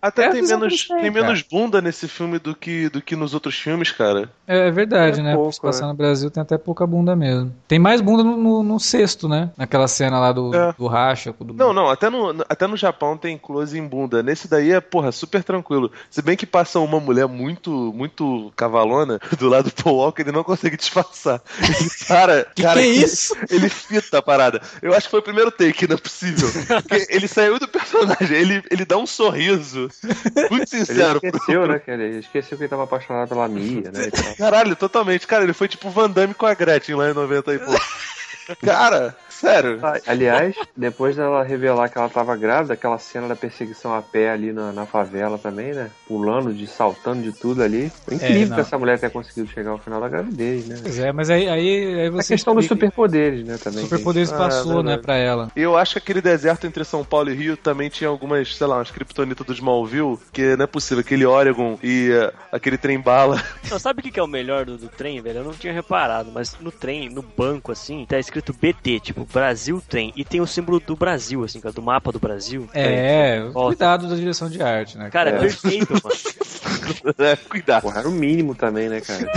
Até É tem menos, tem menos bunda nesse filme do que, do que nos outros filmes, cara. É verdade, É né? pouco, Se passar né? no Brasil tem até pouca bunda mesmo. Tem mais bunda no, no, no sexto, né? Naquela cena lá do, É. do racha. Do... Não, não, até no, até no Japão tem close em bunda. Nesse daí é, porra, super tranquilo. Se bem que passa uma mulher muito, muito cavalona do lado do Paul Walker, ele não consegue disfarçar. Ele, cara, Que cara, que é isso? Ele fita a parada. Eu acho que foi o primeiro take, não é possível. Porque ele saiu do personagem, ele, ele dá um sorriso. Muito Ele sincero. esqueceu, né, cara? Ele esqueceu que ele tava apaixonado pela Mia, né? Caralho, totalmente. Cara, ele foi tipo Van Damme com a Gretchen lá em 90 e pouco. Cara, sério. Ah, Aliás, depois dela revelar que ela tava grávida, aquela cena da perseguição a pé ali na, na favela também, né? Pulando, de saltando de tudo ali. Foi incrível É, que essa mulher tenha conseguido chegar ao final da gravidez, né? Pois é, mas aí, aí, aí A você. questão dos superpoderes, né, também. superpoderes Ah, passou, né, verdade. pra ela. E eu acho que aquele deserto entre São Paulo e Rio também tinha algumas, sei lá, umas criptonitas do Smallville, que não é possível, aquele Oregon e eh, aquele trem bala. Não, sabe o que que é o melhor do, do trem, velho? Eu não tinha reparado, mas no trem, no banco, assim, tá escrito BT, tipo, Brasil Trem. E tem o símbolo do Brasil, assim, cara, do mapa do Brasil. É, Volta. cuidado da direção de arte, né? Cara, é É. perfeito, mano. É, Cuidado. Porra, era o mínimo também, né, cara?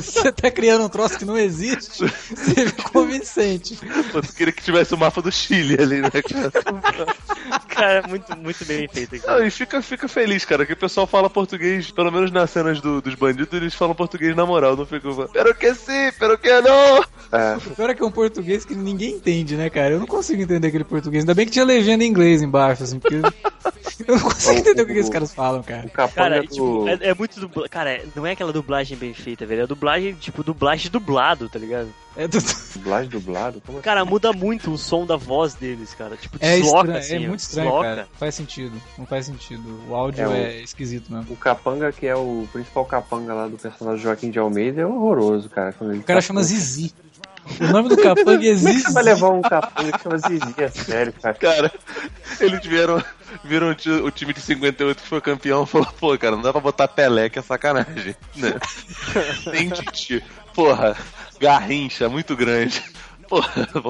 Você tá criando um troço que não existe, você é convincente. Pô, tu queria que tivesse o mapa do Chile ali, né, cara? Cara, é muito, muito bem feito aqui. Não, e fica, fica feliz, cara, que o pessoal fala português, pelo menos nas cenas do- dos bandidos, eles falam português na moral, não fica. Pero que sim, pero que não! É, O pior é que é um português que ninguém entende, né, cara? Eu não consigo entender aquele português. Ainda bem que tinha legenda em inglês embaixo, assim, porque eu não consigo entender o que, que esses caras falam, cara. o capanga Cara, do... tipo, é, é muito dubla... Cara, é- não é aquela dublagem bem feita, velho. É dublagem, tipo, dublagem dublado, tá ligado? É, do- Dublagem dublado? Como assim? Cara, muda muito o som da voz deles, cara. Tipo, é, desloca, estranho, assim, é muito estranho, desloca. cara. Faz sentido. Não faz sentido. O áudio É, o- é, esquisito mesmo. O capanga, que é o principal capanga lá do personagem Joaquim de Almeida, é horroroso, cara. Quando ele O cara tá- chama Zizi. O nome do capanga é Como é que Zizi. você vai levar um capanga que chama Zizi? É sério, cara. Cara, eles vieram, viram o time de 58 que foi campeão e falou, pô, cara, não dá pra botar Pelé, que é sacanagem. Né? Tem Titi. Porra, Garrincha, muito grande. Porra,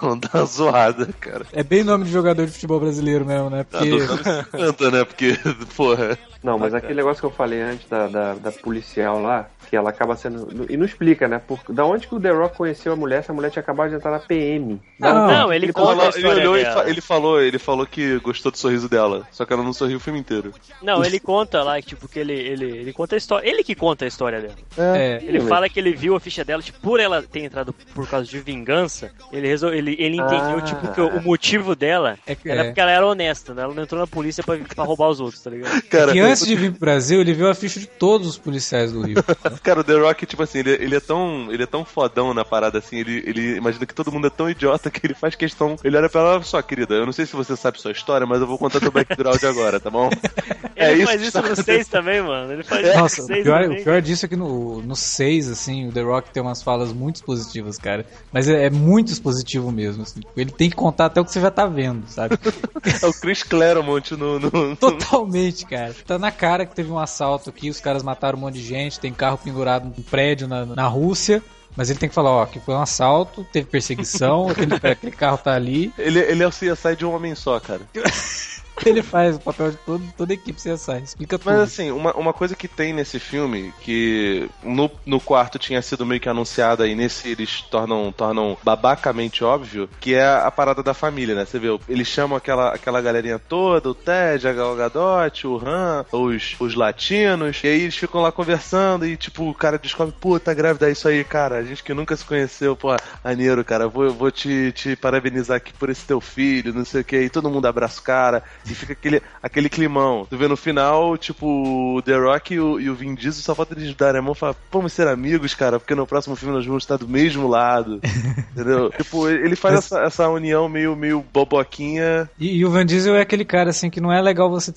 vamos, dar uma zoada, cara. É bem nome de jogador de futebol brasileiro mesmo, né? Tá Porque 50, né? Porque, porra. Não, mas aquele negócio que eu falei antes da, da, da policial lá, que ela acaba sendo. E não explica, né? Por, da onde que o The Rock conheceu a mulher? Essa mulher tinha acabado de entrar na PM. Não, Não, ele Ele, conta a ele olhou e dela. ele falou, ele falou que gostou do sorriso dela. Só que ela não sorriu o filme inteiro. Não, ele conta lá, tipo, que ele, ele, ele conta a história. Ele que conta a história dela. é, Ele Sim, fala que ele viu a ficha dela, tipo, por ela ter entrado por causa de vingança, ele resol... ele, ele entendeu, Ah. tipo, que o, motivo dela é que- era é. porque ela era honesta, né? Ela não entrou na polícia pra, pra roubar os outros, tá ligado? Cara, que antes de vir pro Brasil, ele viu a ficha de todos os policiais do Rio. Cara, o The Rock, tipo assim, ele, ele é tão. Ele é tão fodão na parada assim, ele, ele imagina que todo mundo é tão idiota que ele faz questão. Ele olha pra ela, só, querida, eu não sei se você sabe sua história, mas eu vou contar teu background agora, tá bom? Ele faz que isso no 6 também, mano. Ele faz isso Nossa, no o 6 pior, também. o pior disso é que no, no 6, assim, o The Rock tem umas falas muito expositivas, cara. Mas é, é muito expositivo mesmo, assim. Ele tem que contar até o que você já tá vendo, sabe? É o Chris Claremont no. no, no- Totalmente, cara. Tá na cara que teve um assalto aqui, os caras mataram um monte de gente, tem carro pendurado num prédio na, na Rússia. Mas ele tem que falar, ó, que foi um assalto, teve perseguição, aquele, aquele carro tá ali. Ele, ele é o CSI de um homem só, cara. Ele faz o papel de todo, toda a equipe CSI, explica tudo. Mas assim, uma, uma coisa que tem nesse filme, que no, no quarto tinha sido meio que anunciada e nesse eles tornam, tornam babacamente óbvio, que é a parada da família, né? Você vê, eles chamam aquela, aquela galerinha toda, o Ted, a Gal Gadot, o Han, os, os latinos, e aí eles ficam lá conversando e tipo, o cara descobre, pô, tá grávida, é isso aí, cara, a gente que nunca se conheceu, pô, maneiro, cara, vou, vou te, te parabenizar aqui por esse teu filho, não sei o que, e todo mundo abraça o cara. E fica aquele, aquele climão. Tu vê no final, tipo, o The Rock e o, e o Vin Diesel só falta eles darem a mão e falar, vamos ser amigos, cara, porque no próximo filme nós vamos estar do mesmo lado. Entendeu? Tipo, ele faz essa, essa união meio, meio boboquinha. E, e o Van Diesel é aquele cara, assim, que não é legal você,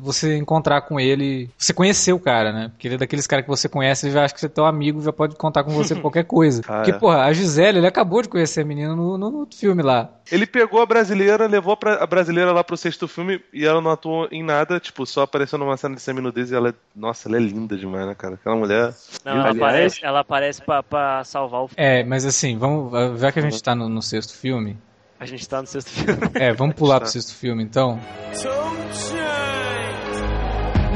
você encontrar com ele. Você conhecer o cara, né? Porque ele é daqueles caras que você conhece, ele já acha que você é teu amigo, já pode contar com você qualquer coisa. Ah, Porque, porra, a Gisele, ele acabou de conhecer a menina no, no, no filme lá. Ele pegou a brasileira, levou a brasileira lá pro sexto filme e ela não atuou em nada, tipo, só apareceu numa cena de seminudez e ela é. Nossa, ela é linda demais, né, cara? Aquela mulher. Não, ela Aliás- aparece, ela aparece pra, pra salvar o. É, mas assim, vamos. Já que a gente tá no, no sexto filme. A gente tá no sexto filme. É, vamos pular pro sexto filme então.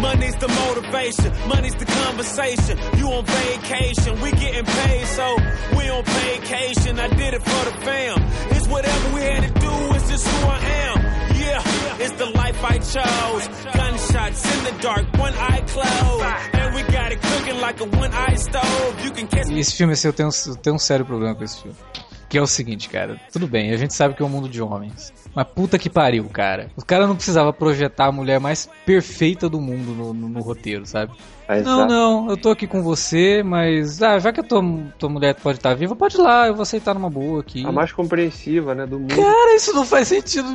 Money's the motivation, money's the conversation. You on vacation, we getting paid, so we on vacation. I did it for the fam. It's whatever we had to do, it's just who I am. The life I chose. Gunshots in the dark, one eye closed. And we got it cooking like a one eye stove. You can catch esse filme, assim, eu tenho, eu tenho um sério problema com esse filme. Que é o seguinte, cara. Tudo bem, a gente sabe que é um mundo de homens. Mas puta que pariu, cara. O cara não precisava projetar a mulher mais perfeita do mundo no, no- no roteiro, sabe? É, Não, não, eu tô aqui com você, mas. Ah, já que a tua, tua mulher pode estar viva, pode ir lá, eu vou aceitar numa boa aqui. A mais compreensiva, né, do mundo. Cara, isso não faz sentido.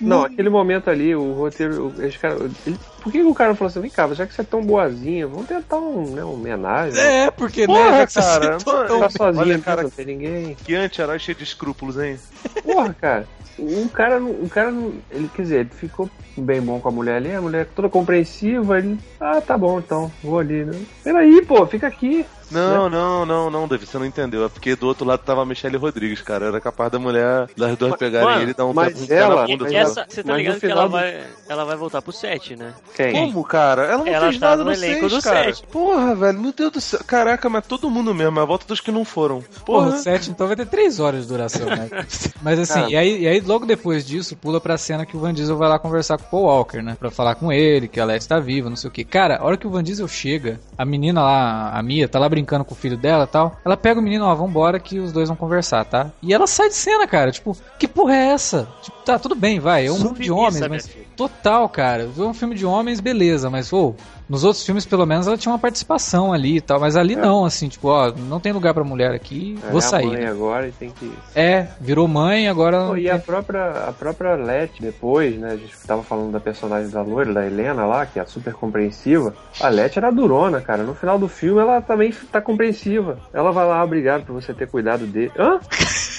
Não, aquele momento ali, o roteiro. o- Esse cara, ele- por que o cara falou assim, vem cá, já que você é tão boazinha, vamos tentar um, né, uma homenagem. É, porque, Porra, né? já que você cara, aceitou mano, tão Tá bem. sozinha, Olha, cara, não tem ninguém. Que anti-herói cheio de escrúpulos, hein? Porra, cara. Um cara, não- um cara, não- ele quer dizer, ele ficou bem bom com a mulher ali, a mulher toda compreensiva, ele, ah, tá bom, então, vou ali, né? Peraí, pô, fica aqui. Não, não, não, não, David, você não entendeu. É porque do outro lado tava a Michelle Rodrigues, cara. Era capaz da mulher, das duas pegarem mano, ele e dar um mas pé ela- na bunda. sabe? Essa, você tá Mas ligado que ela do- vai, ela vai voltar pro 7, né? Quem? Como, cara? Ela não Ela fez tá nada no no elenco 6, do cara. Porra, velho, meu Deus do céu. Caraca, mas todo mundo mesmo. A volta dos que não foram. Porra, Porra. o 7 então vai ter 3 horas de duração, né? Mas assim, Cara. e, aí, e aí logo depois disso, pula pra cena que o Van Diesel vai lá conversar com o Paul Walker, né? Pra falar com ele, que a Letty tá viva, não sei o que. Cara, a hora que o Van Diesel chega, a menina lá, a Mia, tá lá brincando com o filho dela e tal. Ela pega o menino, ó, vambora que os dois vão conversar, tá? E ela sai de cena, cara. Tipo, que porra é essa? Tipo, tá, tudo bem, vai. É um mundo de homens, mas. Total, cara. É um filme de homens, beleza, mas, ô. Nos outros filmes, pelo menos, ela tinha uma participação ali e tal, mas ali não, assim, tipo, ó, não tem lugar pra mulher aqui, É vou a sair. mãe agora e tem que. É, virou mãe, agora. Pô, e a própria, a própria Letty, depois, né? A gente tava falando da personagem da loira, da Helena lá, que é super compreensiva. A Letty era durona, cara. No final do filme ela também tá compreensiva. Ela vai lá, obrigado por você ter cuidado dele. Hã?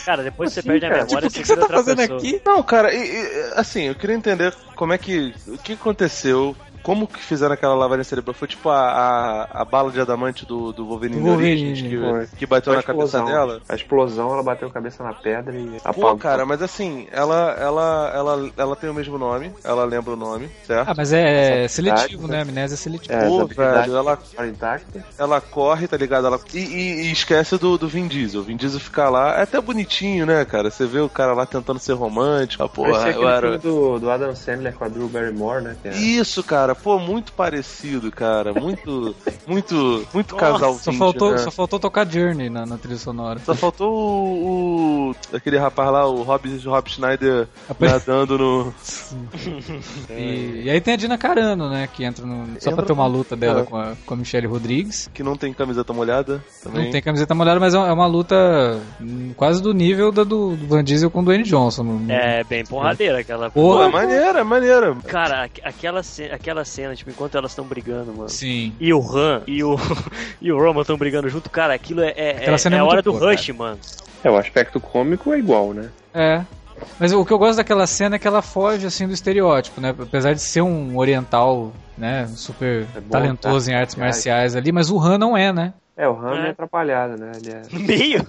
Cara, depois você Assim, perde a cara? memória Tipo, o que, você você tá fazendo pessoa. aqui? Não, cara, e- e, assim, eu queria entender como é que. O que aconteceu. Como que fizeram aquela lavagem cerebral? Foi tipo a, a, a bala de adamante do, do Wolverine, Wolverine, Origins que, que bateu A na cabeça explosão. dela? A explosão, ela bateu a cabeça na pedra e Pô, apagou. cara, mas assim, ela, ela, ela, ela tem o mesmo nome, ela lembra o nome, certo? Ah, mas é seletivo, né? Amnésia é seletiva. É, Pô, velho, ela, intactas. ela corre, tá ligado? Ela, e, e- e esquece do, do Vin Diesel. O Vin Diesel fica lá, é até bonitinho, né, cara? Você vê o cara lá tentando ser romântico. Ah, porra, Parecia eu aquele era... filme do, do Adam Sandler com a Drew Barrymore, né? que é- Isso, cara, pô, muito parecido, cara. Muito, muito, muito Nossa, casal Só 20, faltou, né? só faltou tocar Journey na, na trilha sonora. Só faltou o, o- aquele rapaz lá, o Rob, Rob Schneider Apare- nadando no. E, e aí tem a Dina Carano, né? Que entra no. Só pra ter uma luta dela com a, com a Michelle Rodrigues. que não tem camiseta molhada também. Não tem camiseta molhada, mas é uma é uma luta hum, quase do nível da do, Van Diesel com o Dwayne Johnson. no- É, bem porradeira aquela. Pô, Porra, é maneira, é maneira. Cara, aqu- aquela, ce- aquela cena, tipo, enquanto elas estão brigando, mano. Sim. E o Han e o, e o Roman estão brigando junto, cara, aquilo é, é, Aquela é, cena é é a hora do boa, Rush, mano. É, o aspecto cômico é igual, né? É. Mas o que eu gosto daquela cena é que ela foge assim do estereótipo, né? Apesar de ser um oriental, né, super É bom, talentoso tá? em artes marciais ali, mas o Han não é, né? É, o Ram é, É. atrapalhado, né? Ele, é- Meio?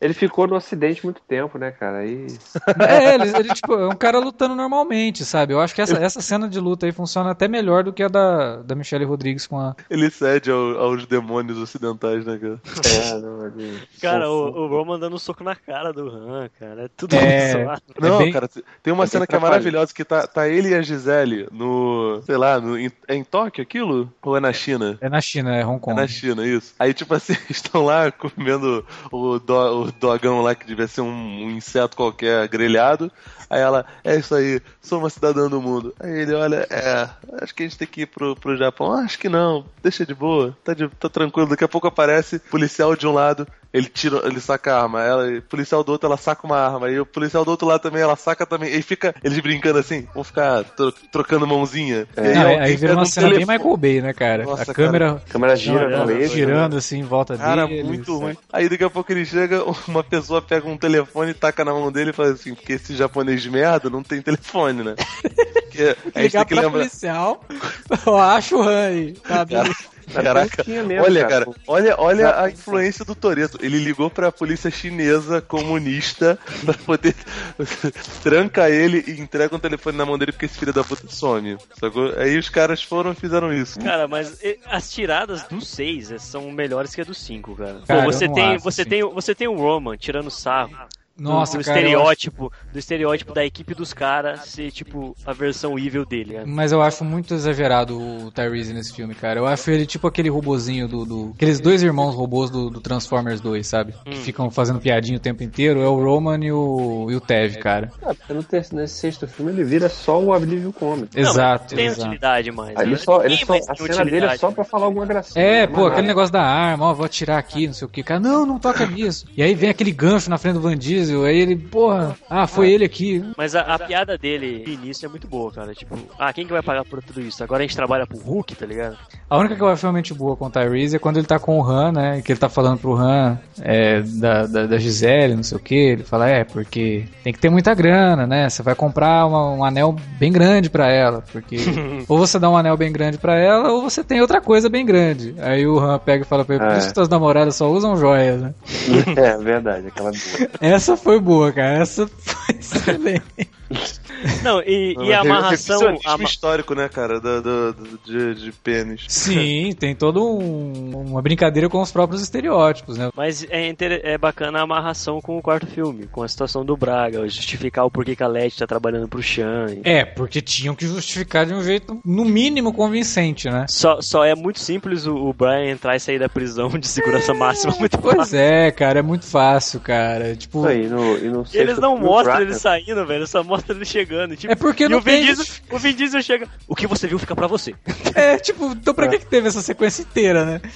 ele ficou no ocidente muito tempo, né, cara? Aí. É, ele, ele, tipo, é um cara lutando normalmente, sabe? Eu acho que essa, essa cena de luta aí funciona até melhor do que a da, da Michelle Rodrigues com a. Ele cede ao- aos demônios ocidentais, né, cara? É, não, ele... Cara, Fofo. o, o Roman dando um soco na cara do Han, cara. É tudo É. zoado. Não, bem- cara, tem uma é cena que é maravilhosa, que tá, tá ele e a Gisele no, sei lá, no, em, é em Tóquio aquilo? Ou é na China? É na China, é Hong É Kong. na China, isso. Aí Aí, tipo assim, estão lá comendo o, do- o dogão lá, que devia ser um, um inseto qualquer grelhado. Aí ela, é isso aí, sou uma cidadã do mundo. Aí ele, olha, é, acho que a gente tem que ir pro, pro Japão. Ah, acho que não, deixa de boa, tá, de, tá tranquilo. Daqui a pouco aparece policial de um lado, ele tira, ele saca a arma. Ela, e policial do outro, ela saca uma arma. E o policial do outro lado também, ela saca também. E fica, eles brincando assim, vão ficar tro- trocando mãozinha. E Não, aí, vira uma um cena bem telefone. Michael Bay, né, cara? Nossa, a câmera, A câmera gira Não, com é, ele. girando assim em volta Cara, dele. muito ruim. Aí daqui a pouco ele chega, uma pessoa pega um telefone, taca na mão dele e fala assim, porque esse japonês de merda não tem telefone, né? Porque a gente Ligar tem que pra lembrar. policial, eu acho o Han aí, tá? Cara, Mas Caraca, mesmo, olha, cara. cara, olha, olha a influência do Toreto. Ele ligou pra polícia chinesa comunista pra poder tranca ele e entrega um telefone na mão dele porque esse filho da puta some. Sacou? Aí os caras foram e fizeram isso. Cara, mas as tiradas do 6 são melhores que a do 5, cara. Pô, Cara, eu você tem, acho, você assim. tem, você tem o Roman tirando sarro. Nossa, do, do cara, estereótipo, do estereótipo da equipe dos caras ser tipo a versão evil dele, né? Mas eu acho muito exagerado o Tyrese nesse filme, cara. Eu acho ele tipo aquele robozinho do. do- aqueles dois irmãos robôs do, do Transformers 2, sabe? Que Hum. ficam fazendo piadinha o tempo inteiro. É o Roman e o, e o Tev, cara. Ah, porque no ter- nesse sexto filme ele vira só o Oblivion Cômico. Não, Exato, Tem exato. utilidade mais. Aí né? ele só, ele só, mais a cena dele é só pra falar alguma gracinha. É, não pô, aquele negócio da arma, ó, vou atirar aqui, não sei o que. Cara, não, não toca nisso. E aí vem aquele gancho na frente do Van Diesel, aí ele, porra, ah, foi ele aqui. Mas a, a piada dele no início é muito boa, cara. Tipo, ah, quem que vai pagar por tudo isso? Agora a gente trabalha pro Hulk, tá ligado? A única que eu acho realmente boa com o Tyrese é quando ele tá com o Han, né? Que ele tá falando pro Han é, da, da, da Gisele, não sei o que. Ele fala, é, porque tem que ter muita grana, né? Você vai comprar uma- um anel bem grande pra ela. Porque ou você dá um anel bem grande pra ela, ou você tem outra coisa bem grande. Aí o Han pega e fala pra ele, por É. isso que tuas namoradas só usam joias, né? É, verdade, aquela boa. Essa foi boa, cara. Essa foi excelente. Não, e, e a um amarração. a ama- histórico, né, cara, do, do- do- de, de pênis. Sim, tem todo um- uma brincadeira com os próprios estereótipos, né? Mas é, inter- é bacana a amarração com o quarto filme, com a situação do Braga, justificar o porquê que a Letty tá trabalhando pro Chan. É, porque tinham que justificar de um jeito, no mínimo, convincente, né? Só, só é muito simples o, o Brian entrar e sair da prisão de segurança máxima muito Pois fácil. é, cara, é muito fácil, cara. Tipo, Isso aí, no, e no E eles não mostram o ele saindo, velho, só mostra ele chegando. Tipo, É porque e não o Vin, tem- Diesel, o Vin Diesel chega. O que você viu fica pra você. é, tipo, então pra que, que teve essa sequência inteira, né?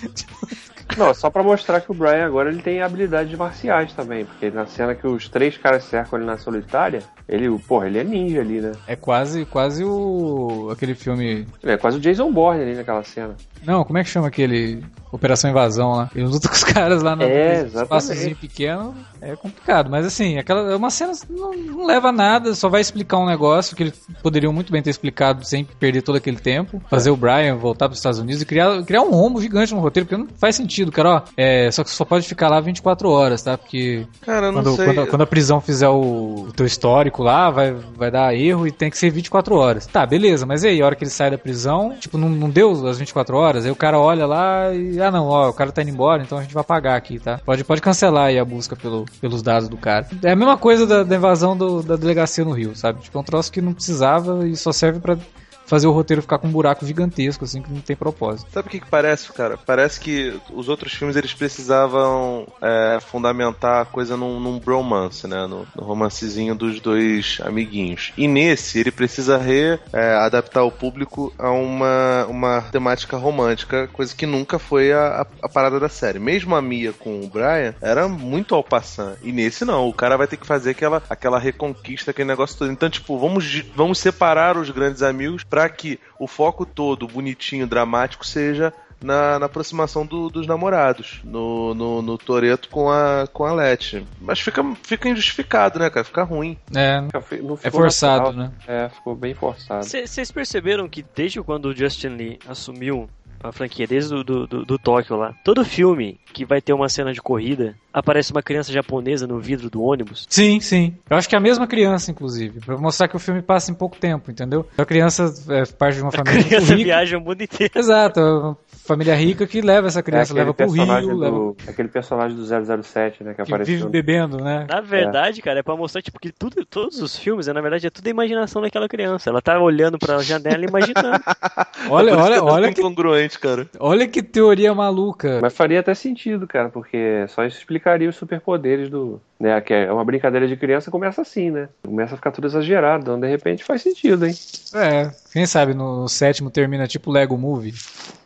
Não, é só pra mostrar que o Brian agora ele tem habilidades marciais também. Porque na cena que os três caras cercam ele na solitária, ele, porra, ele é ninja ali, né? É quase, quase o. aquele filme. Ele é quase o Jason Bourne ali naquela cena. Não, como é que chama aquele. Operação Invasão lá? Ele luta com os caras lá no É, espaçozinho pequeno. É complicado. Mas assim, aquela é uma cena não, não leva a nada, só vai explicar um negócio que eles poderiam muito bem ter explicado sem perder todo aquele tempo. Fazer o Brian voltar para os Estados Unidos e criar, criar um rombo gigante no roteiro, porque não faz sentido, cara. Ó, é, só que só pode ficar lá 24 horas, tá? Porque Cara, quando, sei. quando, quando a prisão fizer o, o teu histórico lá, vai, vai dar erro e tem que ser 24 horas. Tá, beleza, mas e aí, a hora que ele sai da prisão, tipo, não, não deu as 24 horas, aí o cara olha lá e, ah não, ó, o cara tá indo embora, então a gente vai pagar aqui, tá? Pode, pode cancelar aí a busca pelo, pelos dados do cara. É a mesma coisa da, da invasão do- da delegacia no Rio, sabe? Tipo, é um troço que não precisava e só serve pra fazer o roteiro ficar com um buraco gigantesco, assim, que não tem propósito. Sabe o que, que parece, cara? Parece que os outros filmes eles precisavam é, fundamentar a coisa num, num bromance, né? No, no romancezinho dos dois amiguinhos. E nesse, ele precisa readaptar o público a uma, uma temática romântica, coisa que nunca foi a, a, a parada da série. Mesmo a Mia com o Brian era muito ao passant. E nesse não, o cara vai ter que fazer aquela, aquela reconquista, aquele negócio todo. Então, tipo, vamos, vamos separar os grandes amigos para que o foco todo, bonitinho, dramático, seja na, na aproximação do- dos namorados, no, no, no Toreto com a, com a Letty. Mas fica, fica injustificado, né, cara? Fica ruim. É, Não ficou é forçado, natural. né? É, ficou bem forçado. Vocês perceberam que desde quando o Justin Lee assumiu a franquia, desde o do, do, do Tóquio lá, todo filme que vai ter uma cena de corrida, aparece uma criança japonesa no vidro do ônibus? Sim, sim. Eu acho que é a mesma criança, inclusive. Pra mostrar que o filme passa em pouco tempo, entendeu? A criança é parte de uma A família muito criança rica. viaja o mundo inteiro. Exato, é uma família rica que leva essa É criança, aquele leva pro Rio, leva... do, aquele personagem do 007, né, que, que apareceu. vive bebendo, né? Na verdade, cara, é pra mostrar, tipo, que tudo, todos os filmes, né, na verdade, é tudo a imaginação daquela criança. Ela tá olhando pra janela e imaginando. Olha, que olha, é tão olha que, incongruente, cara. olha que teoria maluca. Mas faria até sentido, cara, porque só isso explicaria os superpoderes do. Né, que é uma brincadeira de criança, começa assim, né? Começa a ficar tudo exagerado, então de repente faz sentido, hein? É, quem sabe no, sétimo termina tipo Lego Movie.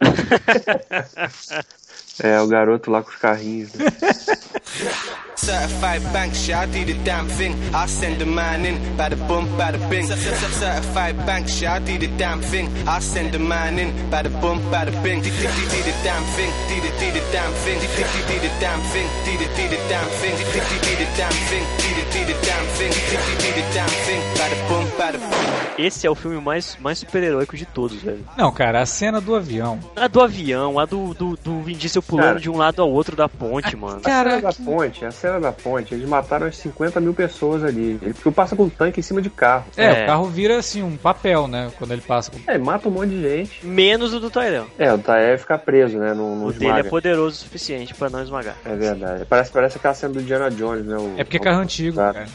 É, o garoto lá com os carrinhos. Né? Certified bank shit, I do the damn thing. I send the man in, bada bum, bada bing. Certified bank shit, I do the damn thing. I send the man in, bada bum, bada bing. Do the damn thing, do the do the damn thing, do the damn thing, do the do the damn thing, do the damn thing, do the do the damn thing, do the damn thing, bada bum, bada bing. Esse é o filme mais, mais super-heróico de todos, velho. Não, cara, a cena do avião. A do avião, a do, do, do Vin Diesel pulando Cara. de um lado ao outro da ponte, mano. A cena da ponte, a cena da ponte, eles mataram as 50 mil pessoas ali. Ele passa com um tanque em cima de carro. É, É. o carro vira assim um papel, né? Quando ele passa com. É, mata um monte de gente. Menos o do Tyrell. É, o Taé fica preso, né? Não, não O dele é esmaga. poderoso o suficiente pra não esmagar. É verdade. Parece, parece aquela cena do Indiana Jones, né? O- É porque é carro antigo, cara.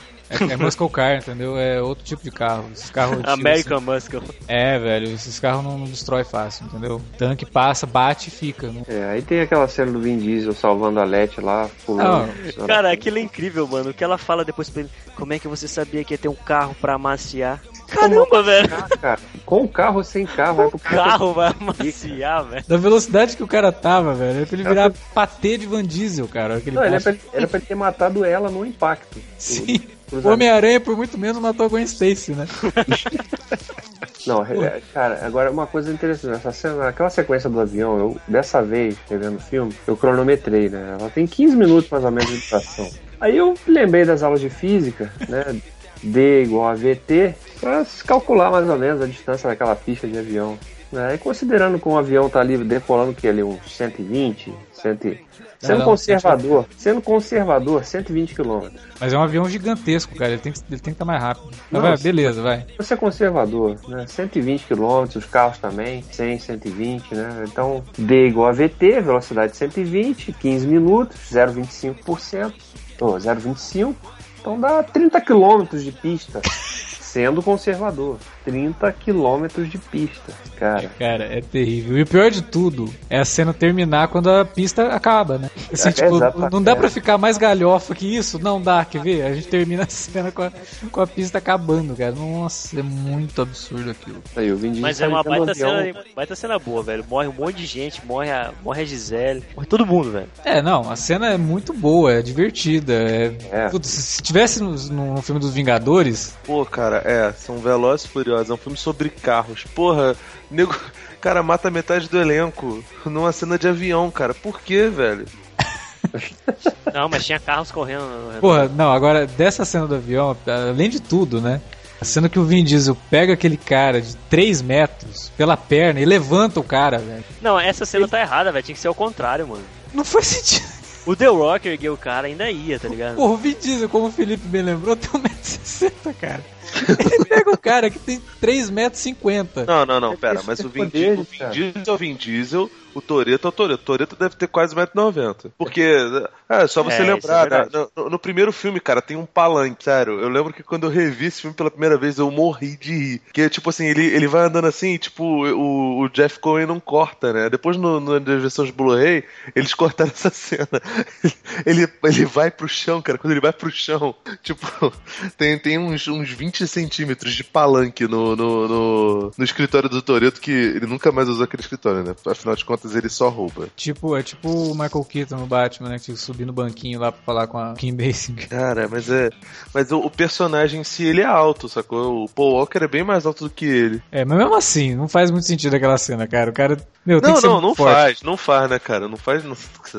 É, é muscle car, entendeu? É outro tipo de carro. Esses carros American Muscle. assim. É, velho, esses carros não, não destrói fácil, entendeu? O tanque passa, bate e fica. Não... É, aí tem aquela cena do Vin Diesel salvando a Letty lá, pulando. Cara, aquilo é incrível, mano. O que ela fala depois pra ele, como é que você sabia que ia ter um carro pra amaciar? Caramba, velho. Cara, com o carro ou sem carro, vai O pro carro vai amaciar, velho. Da velocidade que o cara tava, velho. É pra ele virar patê de Van Diesel, cara. Aquele Não, ele é pra, era pra ele ter matado ela no impacto. Sim. O. Homem-Aranha, por muito menos, matou a Gwen Stacy, né? Não, é, cara, agora uma coisa interessante, essa cena, aquela sequência do avião, eu dessa vez, revendo o filme, eu cronometrei, né? Ela tem 15 minutos mais ou menos de duração. Aí eu lembrei das aulas de física, né? D igual a VT, pra se calcular mais ou menos a distância daquela pista de avião. Né? E considerando que um avião tá ali decolando que ali uns 120, 100, sendo não, conservador, sendo conservador, 120 km. Mas é um avião gigantesco, cara. Ele tem que, ele tem que estar mais rápido. Não, vai, beleza, vai. Você é conservador, né? 120 km, os carros também, 100, 120, né? Então, D igual a VT, velocidade 120, 15 minutos, 0,25%, ou 0,25, então dá 30 km de pista, sendo conservador. 30 km de pista, cara. Cara, é terrível. E o pior de tudo é a cena terminar quando a pista acaba, né? Assim, É, tipo, exatamente. não dá pra ficar mais galhofa que isso? Não dá, quer ver? A gente termina a cena com a, com a pista acabando, cara. Nossa, é muito absurdo aquilo. Aí, Vin Diesel Mas é uma baita avião. cena, baita cena boa, velho. Morre um monte de gente, morre a, morre a Gisele, morre todo mundo, velho. É, não, a cena é muito boa, é divertida. É... É. Putz, se se tivesse no, no filme dos Vingadores, Pô, cara, é, são Velozes e Furiosos, é um filme sobre carros. Porra, nego, cara, mata metade do elenco numa cena de avião, cara. Por quê, velho? Não, mas tinha carros correndo. no- Porra, não, agora dessa cena do avião, além de tudo, né? A cena que o Vin Diesel pega aquele cara de 3 metros pela perna e levanta o cara, velho. Não, essa cena tá errada, velho. Tinha que ser ao contrário, mano. Não faz sentido. O The Rock ergueu o cara, ainda ia, tá ligado? Porra, o Vin Diesel, como o Felipe bem lembrou, tem 1,60m, cara. Ele pega o cara que tem 3,50m. Não, não, não, É pera, mas o é Vin, poder, Di- o Vin. Diesel é o Vin Diesel, o Toreto é o Toreto. O Toreto deve ter quase 1,90m. Porque, é só você É, é lembrar, né, verdade. no, no primeiro filme, cara, tem um palanque, sério. Eu lembro que quando eu revi esse filme pela primeira vez, eu morri de rir. Que, tipo assim, ele, ele vai andando assim, tipo, o, o Jeff Cohen não corta, né? Depois, no, no, nas versões Blu-ray, eles cortaram essa cena. Ele, ele vai pro chão, cara, quando ele vai pro chão, tipo, tem, tem uns, uns 20 centímetros de palanque no, no, no, no escritório do Toreto que ele nunca mais usou aquele escritório, né? Afinal de contas, ele só rouba. Tipo, é tipo o Michael Keaton no Batman, né? Que tinha que subir no banquinho lá pra falar com a Kim Basinger. Cara, mas é. Mas o, o personagem em si, ele é alto, sacou? O Paul Walker é bem mais alto do que ele. É, mas mesmo assim, não faz muito sentido aquela cena, cara. O cara. Meu, tem Não, que ser não, muito não forte. faz, não faz, né, cara? Não faz. Não,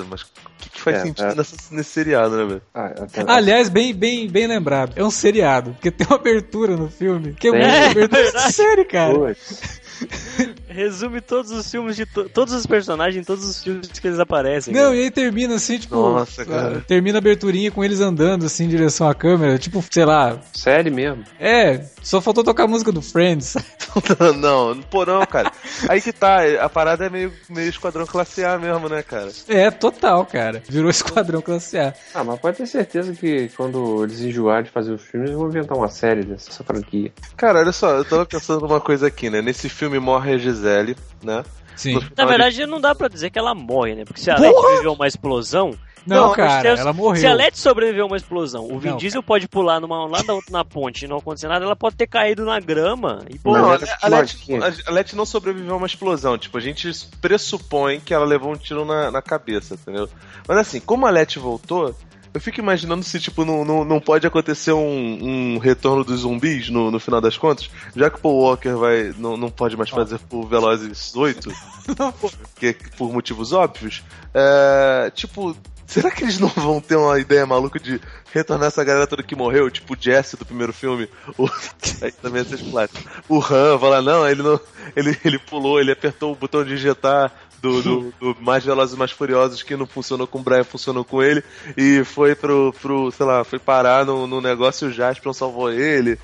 mas que, que faz É, sentido é. nessa- nesse seriado, né, velho? Ah, até- Aliás, bem, bem, bem lembrado. É um seriado, porque tem uma abertura no filme que é Tem. muito É, abertura de série, cara. Putz. resume todos os filmes de to- todos os personagens todos os filmes que eles aparecem. Não, cara. e aí termina assim, tipo. Nossa, cara. Termina a aberturinha com eles andando assim em direção à câmera. Tipo, sei lá. Série mesmo. É, só faltou tocar a música do Friends. não, pô, não, cara. Aí que tá, a parada é meio, meio esquadrão classe A mesmo, né, cara? É, total, cara. Virou esquadrão classe A. Ah, mas pode ter certeza que quando eles enjoarem de fazer os filmes, eles vão inventar uma série dessa franquia. Cara, olha só, eu tava pensando numa coisa aqui, né? Nesse filme morre a Gisele, né? Sim. Na verdade, não dá pra dizer que ela morre, né? Porque se a Porra! Letty viveu uma explosão. Não, mas cara, se- ela morreu. Se a Letty sobreviveu a uma explosão, o Vin Não, Diesel pode pular numa, lá da outra na ponte e não acontecer nada, ela pode ter caído na grama e Não, pô, a, a, Letty, a Letty não sobreviveu a uma explosão. Tipo, a gente pressupõe que ela levou um tiro na, na cabeça, entendeu? Mas assim, como a Letty voltou, eu fico imaginando se, tipo, não, não, não pode acontecer um, um retorno dos zumbis no, no final das contas, já que o Paul Walker vai, não, não pode mais fazer por Velozes 8, porque, por motivos óbvios. É, tipo, será que eles não vão ter uma ideia maluca de retornar essa galera toda que morreu? Tipo o Jesse do primeiro filme. O, aí também pláticas. O Han lá, não, ele não. Ele, ele pulou, ele apertou o botão de injetar. Do, do, do Mais Velozes e Mais Furiosos que não funcionou com o Brian, funcionou com ele e foi pro, pro sei lá, foi parar no, no negócio e o Jaspion salvou ele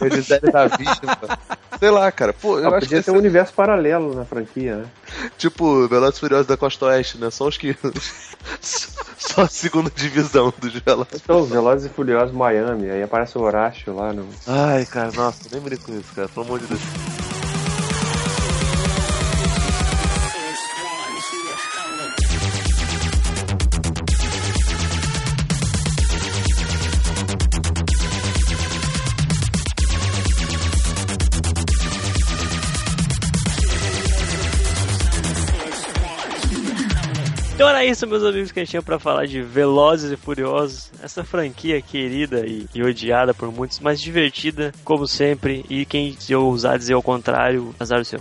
a Gisele tá vítima sei lá, cara, pô, eu Ah, acho podia que ter um universo paralelo na franquia, né? Tipo, Velozes e Furiosos da Costa Oeste, né? Só os que. Só a segunda divisão dos Velozes. Então, Velozes e Furiosos Miami, aí aparece o Horácio lá no... Ai, cara, nossa, nem brinco com isso, cara, pelo amor de Deus. Era isso, meus amigos, que a gente tinha pra falar de Velozes e Furiosos. Essa franquia querida e, e odiada por muitos, mas divertida, como sempre. E quem ousar dizer ao contrário, azar o seu.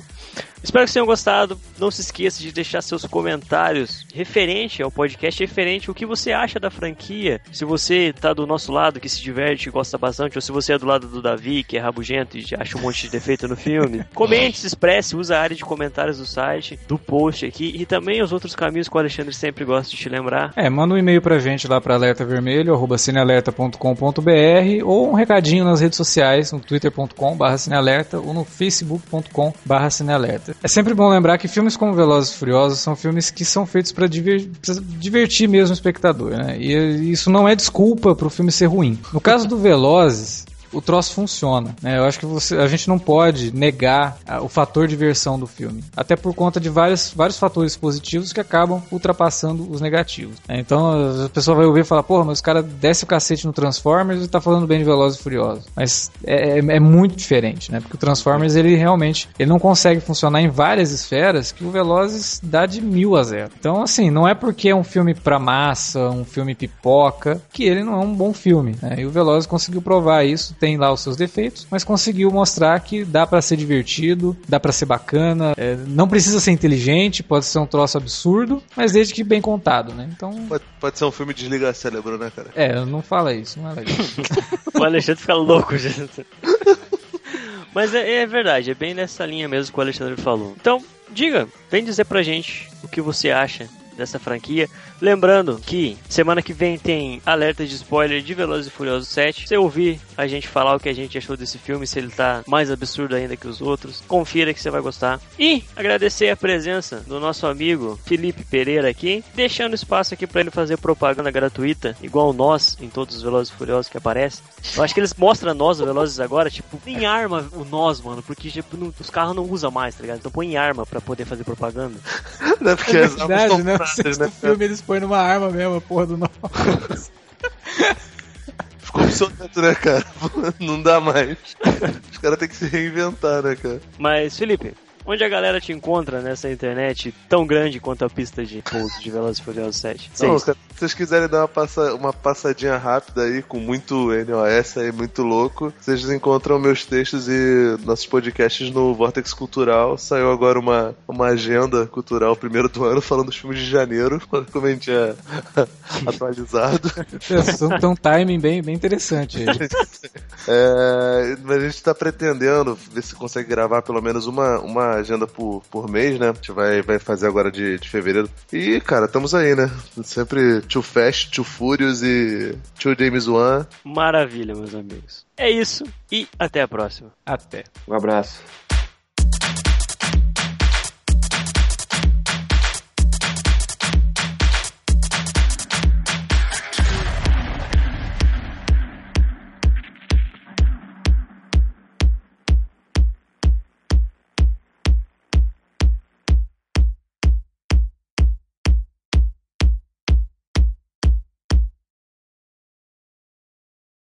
Espero que vocês tenham gostado. Não se esqueça de deixar seus comentários referente ao podcast, referente ao que você acha da franquia. Se você tá do nosso lado, que se diverte, gosta bastante, ou se você é do lado do Davi, que é rabugento e acha um monte de defeito no filme, comente, se expresse, usa a área de comentários do site, do post aqui e também os outros caminhos que o Alexandre sempre gosta de te lembrar. É, manda um e-mail pra gente lá pra alertavermelho, arroba cinealerta.com.br ou um recadinho nas redes sociais, no twitter.com barra cinealerta ou no facebook.com barra cinealerta. É sempre bom lembrar que filmes como Velozes e Furiosos são filmes que são feitos pra divertir mesmo o espectador, né? E isso não é desculpa pro filme ser ruim. No caso do Velozes, o troço funciona. Né? Eu acho que você, a gente não pode negar ah, o fator diversão do filme. Até por conta de vários, vários fatores positivos que acabam ultrapassando os negativos. né? Então a pessoa vai ouvir e falar, porra, mas os caras desce o cacete no Transformers e tá falando bem de Velozes e Furiosos. Mas é, é- é muito diferente, né? Porque o Transformers, ele realmente ele não consegue funcionar em várias esferas que o Velozes dá de mil a zero. Então, assim, não é porque é um filme pra massa, um filme pipoca, que ele não é um bom filme. Né? E o Velozes conseguiu provar isso, tem lá os seus defeitos, mas conseguiu mostrar que dá pra ser divertido, dá pra ser bacana, é, não precisa ser inteligente, pode ser um troço absurdo, mas desde que bem contado, né? Então, Pode, pode ser um filme desligar cérebro, né, cara? é, não fala isso, não é legal. O Alexandre fica louco, gente. Mas é, é verdade, é bem nessa linha mesmo que o Alexandre falou. Então, diga, vem dizer pra gente o que você acha dessa franquia. Lembrando que semana que vem tem alerta de spoiler de Velozes e Furiosos 7. Se ouvir a gente falar o que a gente achou desse filme, se ele tá mais absurdo ainda que os outros, confira que você vai gostar. E agradecer a presença do nosso amigo Felipe Pereira aqui, deixando espaço aqui pra ele fazer propaganda gratuita, igual nós em todos os Velozes e Furiosos que aparecem. Eu acho que eles mostram nós, os Velozes agora, tipo, em arma o nós, mano, porque tipo, não- os carros não usam mais, tá ligado? Então põe em arma pra poder fazer propaganda. Não é porque É verdade, né? No pratas, né, cara? filme eles põem numa arma mesmo, a porra do nó. Ficou obsoleto, né, cara? Não dá mais. Os caras têm que se reinventar, né, cara? Mas, Felipe, onde a galera te encontra nessa internet tão grande quanto a pista de pouso de Velozes e Furiosos 7? Não, cara, se vocês quiserem dar uma, passa, uma passadinha rápida aí, com muito NOS aí, muito louco, vocês encontram meus textos e nossos podcasts no Vortex Cultural. Saiu agora uma, uma agenda cultural, primeiro do ano, falando dos filmes de janeiro, como a gente é atualizado. Tem tem um timing bem, bem interessante aí. É, mas a gente tá pretendendo ver se consegue gravar pelo menos uma, uma uma agenda por, por mês, né? A gente vai, vai fazer agora de, de fevereiro. E, cara, estamos aí, né? Sempre Too Fast, Too Furious e Too James Wan. Maravilha, meus amigos. É isso e até a próxima. Até. Um abraço.